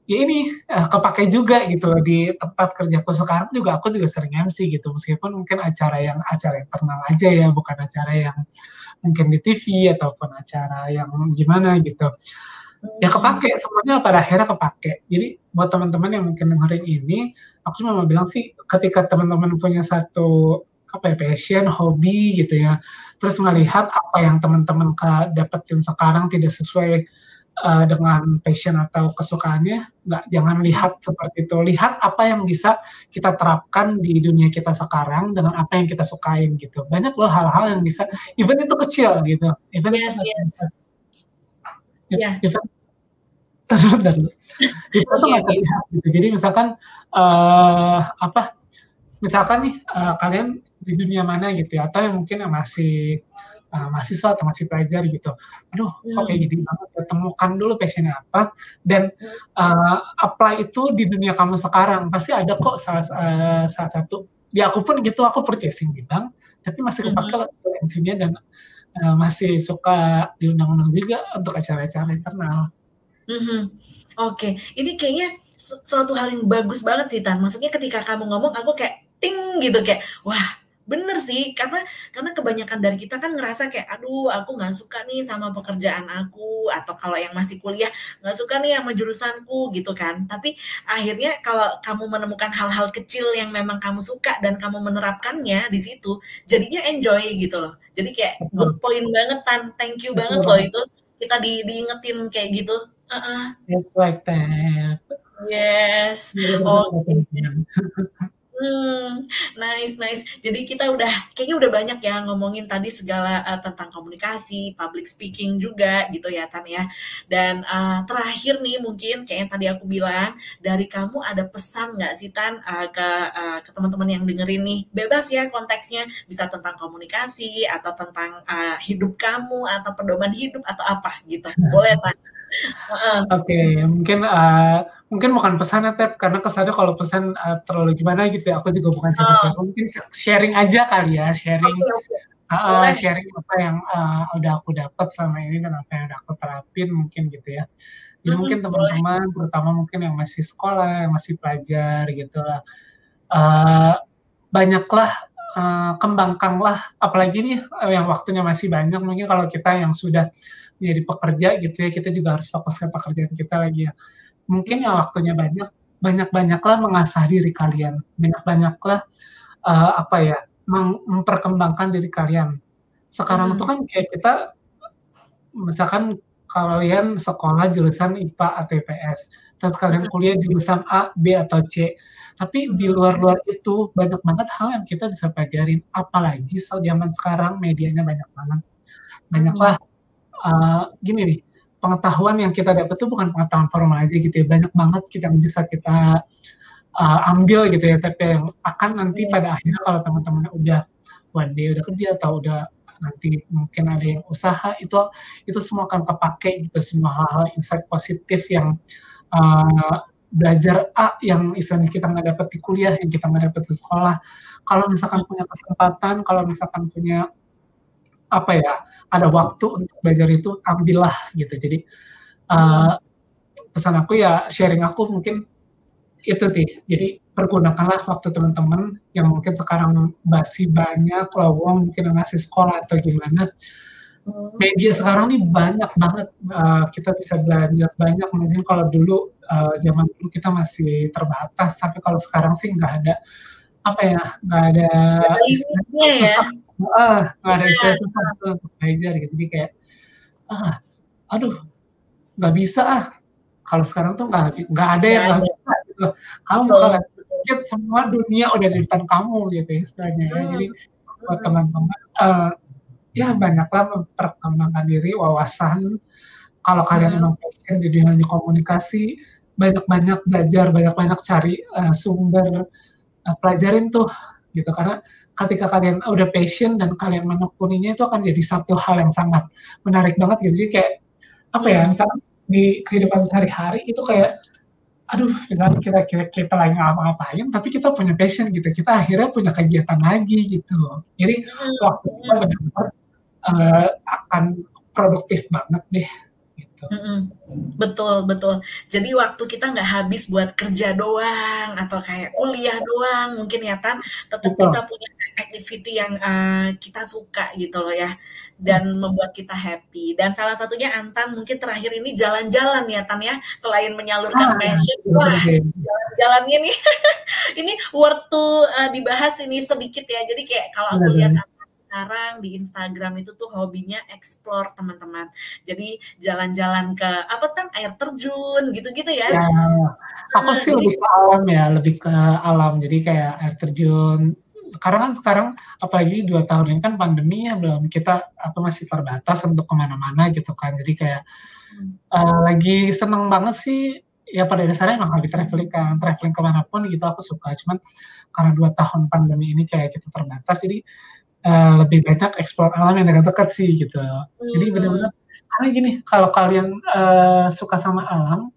ya ini uh, kepake juga gitu loh di tempat kerjaku sekarang juga aku juga sering MC gitu. Meskipun mungkin acara yang acara yang terkenal aja ya bukan acara yang mungkin di TV ataupun acara yang gimana gitu. Ya kepake semuanya pada akhirnya kepake. Jadi buat teman-teman yang mungkin dengerin ini aku cuma mau bilang sih ketika teman-teman punya satu apa ya passion hobi gitu ya terus melihat apa yang teman-teman dapetin sekarang tidak sesuai uh, dengan passion atau kesukaannya nggak jangan lihat seperti itu. Lihat apa yang bisa kita terapkan di dunia kita sekarang dengan apa yang kita sukain gitu. Banyak loh hal-hal yang bisa even itu kecil gitu. Even yes, itu yes. yeah. even terus itu terlihat gitu. Jadi misalkan uh, apa misalkan nih uh, kalian di dunia mana gitu ya. Atau yang mungkin yang masih uh, mahasiswa atau masih pelajar gitu aduh hmm. kok kayak gini banget ya temukan dulu passionnya apa dan uh, apply itu di dunia kamu sekarang pasti ada kok salah, uh, salah satu ya aku pun gitu aku purchasing di bank tapi masih kepake hmm. lah MC-nya dan uh, masih suka diundang-undang juga untuk acara-acara internal. Mm-hmm. Oke, okay. ini kayaknya suatu hal yang bagus banget sih Tan. Maksudnya ketika kamu ngomong, aku kayak ting gitu kayak wah bener sih karena karena kebanyakan dari kita kan ngerasa kayak aduh aku nggak suka nih sama pekerjaan aku atau kalau yang masih kuliah nggak suka nih sama jurusanku gitu kan. Tapi akhirnya kalau kamu menemukan hal-hal kecil yang memang kamu suka dan kamu menerapkannya di situ jadinya enjoy gitu loh. Jadi kayak good point banget tan. Thank you banget loh itu kita di diingetin kayak gitu. Uh -uh. like that yes. Oh Hmm, nice nice. Jadi kita udah kayaknya udah banyak ya ngomongin tadi segala, eee, tentang komunikasi, public speaking juga gitu ya, Tan, ya. Dan, eee, terakhir nih mungkin kayak yang tadi aku bilang, dari kamu ada pesan nggak sih, Tan, eee, ke, eee, ke teman-teman yang dengerin nih? Bebas ya konteksnya, bisa tentang komunikasi atau tentang, eee, hidup kamu atau pedoman hidup atau apa gitu. Boleh, Tan. Oke, mungkin, eee, mungkin bukan pesan ya, Tep, karena kesannya kalau pesan, eee, terlalu gimana gitu ya, aku juga bukan Oh. siapa-siapa, mungkin sharing aja kali ya, sharing oke, heeh, boleh. sharing apa yang, eee, udah aku dapat selama ini dan apa yang udah aku terapin mungkin gitu ya. Jadi mungkin Mhm, boleh. teman-teman, terutama mungkin yang masih sekolah, yang masih pelajar gitu lah, eee, banyaklah, eee, kembangkanlah apalagi nih, yang waktunya masih banyak, mungkin kalau kita yang sudah menjadi pekerja gitu ya, kita juga harus fokus ke pekerjaan kita lagi ya. Mungkin Mhm. waktunya banyak, banyak-banyaklah mengasah diri kalian, banyak-banyaklah, eee, apa ya, memperkembangkan diri kalian. Sekarang tuh Mhm. kan kayak kita misalkan kalian sekolah jurusan IPA atau IPS, terus kalian Mhm. kuliah jurusan A, B, atau C, tapi di Mhm. luar-luar itu banyak banget hal yang kita bisa pelajarin, apalagi zaman sekarang medianya banyak banget. Banyaklah, Eee, gini nih, pengetahuan yang kita dapat tuh bukan pengetahuan formal aja gitu ya, banyak banget kita yang bisa kita, eee, ambil gitu ya, tapi yang akan nanti Iya. pada akhirnya kalau teman-teman udah one day udah kerja atau udah nanti mungkin ada yang usaha, itu itu semua akan kepakai gitu, semua hal-hal insight positif yang, eee, belajar A yang istilahnya kita nggak dapet di kuliah, yang kita nggak dapet di sekolah. Kalau misalkan punya kesempatan, kalau misalkan punya, apa ya, ada waktu untuk belajar itu, ambillah gitu. Jadi, Mhm. pesan aku ya, sharing aku mungkin itu sih, jadi pergunakanlah waktu teman-teman yang mungkin sekarang masih banyak lowong, mungkin masih sekolah atau gimana. Media sekarang nih banyak banget, eee, kita bisa belajar banyak, mungkin kalau dulu, eee, zaman dulu kita masih terbatas, tapi kalau sekarang sih nggak ada, apa ya, nggak ada ya. Nggak ada Iya, istilah susah gitu untuk belajar gitu. Jadi kayak, ah, aduh, nggak bisa ah, kalau sekarang tuh nggak nggak ada yang nggak bisa gitu. Kamu betul. pikir semua dunia udah di depan kamu gitu ya istilahnya ya. Jadi buat mhm. teman-teman, eee, ya banyaklah memperkembangkan diri, wawasan, kalau kalian Mhm. emang passion di dunia komunikasi, banyak-banyak belajar, banyak-banyak cari, eee, sumber, eee, pelajarin tuh gitu. Karena ketika kalian udah passion dan kalian menekuninya itu akan jadi satu hal yang sangat menarik banget gitu. Jadi kayak, apa ya, Mhm. misalkan di kehidupan sehari-hari itu kayak, aduh misalnya kita kita kita lagi ngapa-ngapain, tapi kita punya passion gitu, kita akhirnya punya kegiatan lagi gitu. Jadi Mhm waktu kita bener-bener, eee, akan produktif banget deh, gitu. Mhm, betul betul. Jadi waktu kita nggak habis buat kerja doang atau kayak kuliah doang mungkin ya, Tan, Betul. kita punya activity yang, eee, kita suka gitu loh ya, dan membuat kita happy. Dan salah satunya Antam mungkin terakhir ini jalan-jalan ya, Tan, ya, selain menyalurkan Ah, passion, wah jalan-jalannya nih ini worth to, eee, dibahas ini sedikit ya. Jadi kayak kalau aku lihat sekarang di Instagram itu tuh hobinya explore teman-teman. Jadi jalan-jalan ke apa, Tan, air terjun gitu-gitu ya. Ya, aku Heeh, sih lebih ke alam ya, lebih ke alam. Jadi kayak air terjun, karena kan sekarang apalagi 2 tahun ini kan pandemi ya, belum kita apa, masih terbatas untuk ke mana-mana gitu kan. Jadi kayak, eee, lagi seneng banget sih, ya pada dasarnya emang hobi travelling kan, travelling ke mana pun gitu aku suka, cuman karena 2 tahun pandemi ini kayak kita terbatas, jadi, eee, lebih banyak explore alam yang dekat-dekat sih gitu. Jadi Mmm. bener-bener karena gini, kalau kalian, eee, suka sama alam,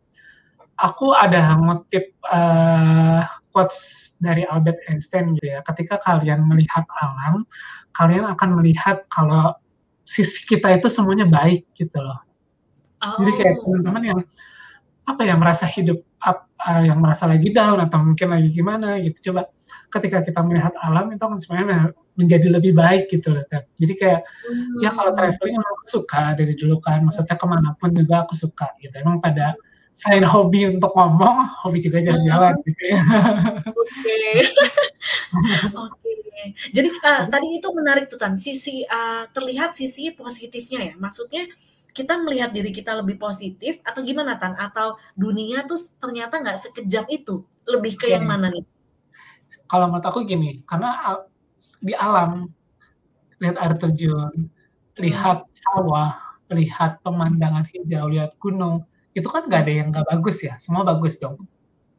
aku ada ngutip, eee, quotes dari Albert Einstein gitu ya, "Ketika kalian melihat alam, kalian akan melihat kalau sisi kita itu semuanya baik," gitu loh. Jadi kayak Oh. teman-teman yang, apa ya, merasa hidup ap eee, yang merasa lagi down atau mungkin lagi gimana gitu, coba ketika kita melihat alam itu akan semuanya menjadi lebih baik gitu loh, Tep. Jadi kayak, ya kalau Mmm. travelling emang aku suka dari dulu kan, maksudnya ke mana pun juga aku suka gitu. Emang pada selain hobi untuk ngomong, hobi juga jalan-jalan Mhm. gitu ya. Oke. Oke. Jadi, eee, tadi itu menarik tuh, Tan, sisi, eee, terlihat sisi positifnya ya, maksudnya kita melihat diri kita lebih positif atau gimana, Tan? Atau dunia tuh ternyata nggak sekejam itu? Lebih ke yang mana nih? kalau menurut aku gini, karena di alam lihat air terjun, lihat sawah, lihat pemandangan hijau, lihat gunung, itu kan nggak ada yang nggak bagus ya, semua bagus dong.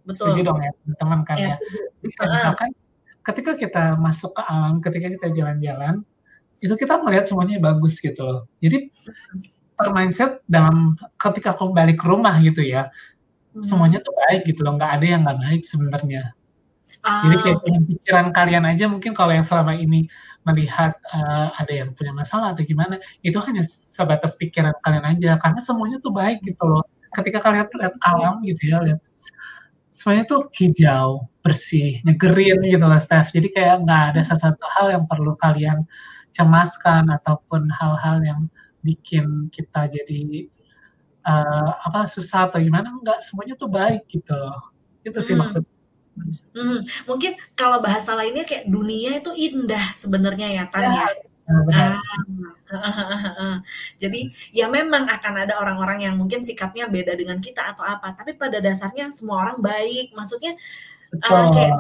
Betul. Setuju dong ya, teman-teman kan ya. ya. misalkan ketika kita masuk ke alam, ketika kita jalan-jalan, itu kita melihat semuanya bagus gitu loh. Jadi mindset dalam ketika kembali ke rumah gitu ya, hmm. semuanya tuh baik gitu loh, nggak ada yang nggak baik sebenarnya. Ah, Jadi kayak pikiran kalian aja mungkin kalau yang selama ini melihat uh, ada yang punya masalah atau gimana, itu hanya sebatas pikiran kalian aja karena semuanya tuh baik gitu loh. Ketika kalian lihat alam gitu ya, lihat semuanya tuh hijau, bersih, nyegerin gitu loh Steph. Jadi kayak nggak ada sesuatu hal yang perlu kalian cemaskan ataupun hal-hal yang bikin kita jadi uh, apa susah atau gimana enggak semuanya tuh baik gitu loh. Itu sih hmm. maksudnya Hmm, mungkin kalau bahasa lainnya kayak dunia itu indah sebenarnya ya Tan ya. ya. Ah, jadi ya memang akan ada orang-orang yang mungkin sikapnya beda dengan kita atau apa, tapi pada dasarnya semua orang baik. Maksudnya uh, kayak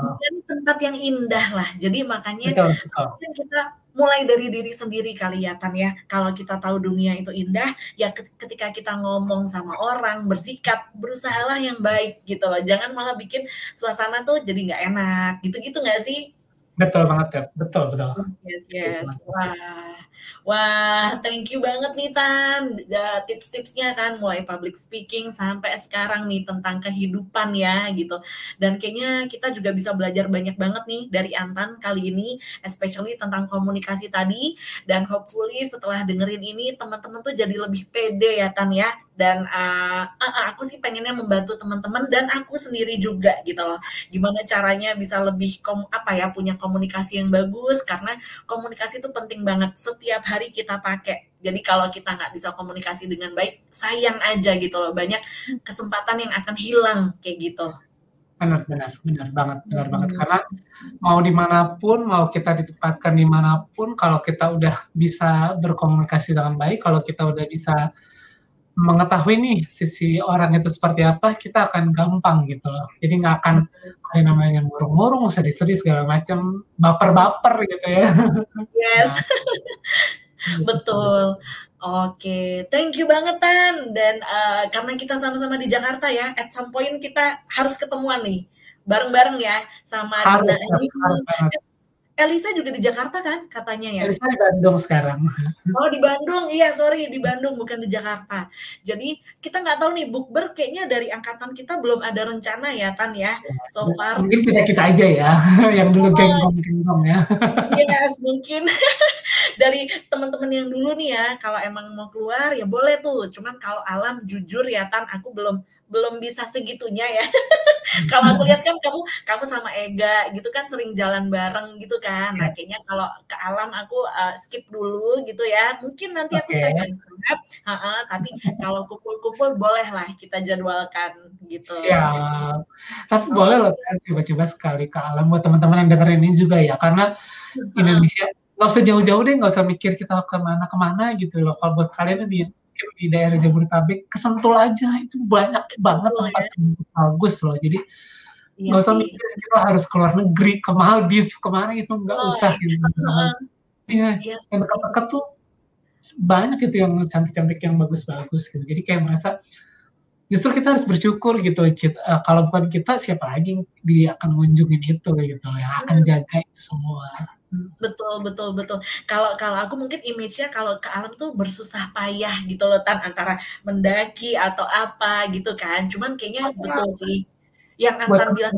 tempat yang indah lah. Jadi makanya betul, betul. kita mulai dari diri sendiri kali ya Tan ya. Kalau kita tahu dunia itu indah, ya ketika kita ngomong sama orang, bersikap, berusahalah yang baik gitu loh. Jangan malah bikin suasana tuh jadi nggak enak. Gitu-gitu nggak sih? Betul banget ya, betul betul. Yes yes. Wah, wah, thank you banget nih Tan, tips-tipsnya kan mulai public speaking sampai sekarang nih tentang kehidupan ya gitu. Dan kayaknya kita juga bisa belajar banyak banget nih dari Antan kali ini, especially tentang komunikasi tadi. Dan hopefully setelah dengerin ini teman-teman tuh jadi lebih pede ya Tan ya dan uh, uh, aku sih pengennya membantu teman-teman dan aku sendiri juga gitu loh. Gimana caranya bisa lebih kom apa ya punya komunikasi yang bagus. Karena komunikasi itu penting banget. Setiap hari kita pakai. Jadi kalau kita nggak bisa komunikasi dengan baik sayang aja gitu loh. Banyak kesempatan yang akan hilang kayak gitu. Benar benar benar banget benar hmm. banget karena mau di mana pun mau kita ditempatkan di mana pun kalau kita udah bisa berkomunikasi dengan baik kalau kita udah bisa mengetahui nih sisi orang itu seperti apa, kita akan gampang gitu loh. Jadi nggak akan ada namanya murung-murung, sedih-sedih segala macam, baper-baper gitu ya. Yes, nah. betul. Oke, okay. thank you banget Tan. Dan uh, karena kita sama-sama di Jakarta ya, at some point kita harus ketemuan nih, bareng-bareng ya sama harus. Harus, Elisa juga di Jakarta kan katanya ya? Elisa di Bandung sekarang. Oh di Bandung, iya sorry di Bandung bukan di Jakarta. Jadi kita nggak tahu nih bukber kayaknya dari angkatan kita belum ada rencana ya Tan ya. So far. Mungkin kita kita aja ya yang dulu oh, genggong-genggong ya. Yes mungkin dari teman-teman yang dulu nih ya kalau emang mau keluar ya boleh tuh. Cuman kalau alam jujur ya Tan aku belum belum bisa segitunya ya. kalau aku lihat kan kamu kamu sama Ega gitu kan sering jalan bareng gitu kan. Nah, iya. kayaknya kalau ke alam aku uh, skip dulu gitu ya. Mungkin nanti aku okay. step step. Uh -uh, tapi kalau kumpul-kumpul boleh lah kita jadwalkan gitu. Siap. Tapi oh. boleh loh coba-coba sekali ke alam buat teman-teman yang dengerin ini juga ya karena Indonesia nggak usah jauh-jauh deh, nggak usah mikir kita ke mana-kemana gitu loh. Kalau buat kalian di di daerah Jabodetabek kesentul aja. Itu banyak banget oh, tempat ya. yang bagus loh. Jadi iya nggak iya usah mikir kita harus keluar negeri ke Maldives ke mana itu nggak oh, usah iya. gitu. Iya. Yes. yang dekat-dekat tuh banyak itu yang cantik-cantik yang bagus-bagus gitu. Jadi kayak merasa justru kita harus bersyukur gitu. Kita, uh, kalau bukan kita siapa lagi dia akan mengunjungin itu gitu yang akan jaga itu semua Betul betul betul. Kalau kalau aku mungkin image-nya kalau ke alam tuh bersusah payah gitu loh Tan antara mendaki atau apa gitu kan. Cuman kayaknya oh, betul sih yang Antan bilang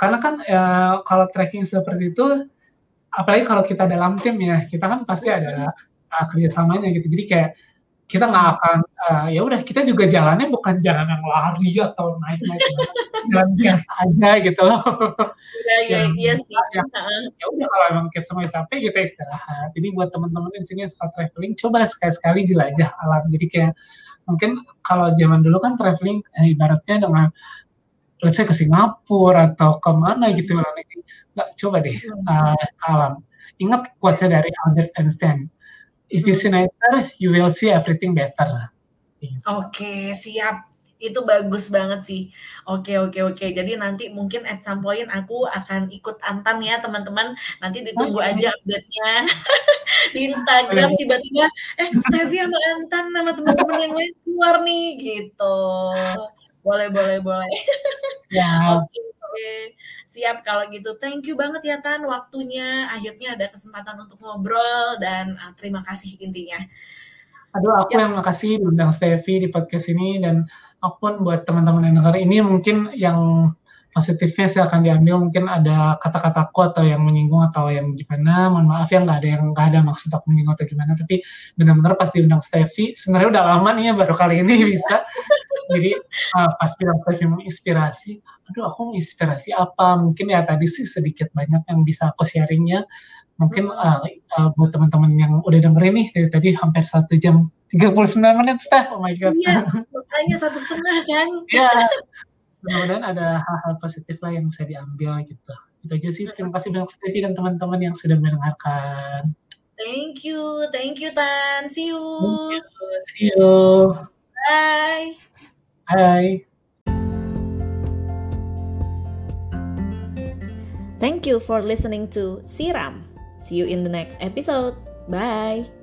karena kan ya, kalau trekking seperti itu apalagi kalau kita dalam tim ya, kita kan pasti ada uh, kerjasamanya gitu. Jadi kayak kita nggak akan uh, ya udah kita juga jalannya bukan jalan yang lari atau naik naik jalan biasa aja gitu loh. Iya iya iya sih. ya, ya udah kalau emang kita semua capek kita istirahat. Jadi buat teman-teman di sini suka traveling coba sekali-sekali jelajah alam. Jadi kayak mungkin kalau zaman dulu kan traveling eh, ibaratnya dengan let's say ke Singapura atau ke mana gitu nggak coba deh uh, alam. Ingat quote-nya dari Albert Einstein if you see nature, you will see everything better. Oke, okay, siap. Itu bagus banget sih. Oke oke oke. Jadi nanti mungkin at some point aku akan ikut Antan ya teman-teman. Nanti ditunggu Oke. aja update-nya di Instagram tiba-tiba, "Eh Stefy sama Antan sama teman-teman yang lain keluar nih," gitu. Boleh boleh boleh. Siap. Oke oke. Siap kalau gitu. Thank you banget ya Tan waktunya, akhirnya ada kesempatan untuk ngobrol dan, eee, terima kasih intinya. Aduh aku Yap. yang makasih diundang Stefy di podcast ini dan aku pun buat teman-teman yang denger ini mungkin yang positifnya silahkan diambil, mungkin ada kata-kataku atau yang menyinggung atau yang gimana, mohon maaf ya nggak ada yang nggak ada maksud aku menyinggung atau gimana, tapi bener-bener pas diundang Stefy, sebenarnya udah lama nih ya baru kali ini bisa. Jadi, eee, pas bilang Stefy menginspirasi, aduh aku menginspirasi apa, mungkin ya tadi sih sedikit banyak yang bisa aku sharing-nya. Mungkin, eee eee, buat teman-teman yang udah dengerin nih dari tadi hampir 1 jam 39 menit Stef, oh my god. Iya, makanya 1,5 kan. Iya. Mudah-mudahan ada hal-hal positif lah yang bisa diambil gitu. Itu aja sih, terima kasih banyak Stefy dan teman-teman yang sudah mendengarkan. Thank you thank you Tan, see Thank you. you, see you. Bye. Bye. Thank you for listening to Siram. See you in the next episode. Bye.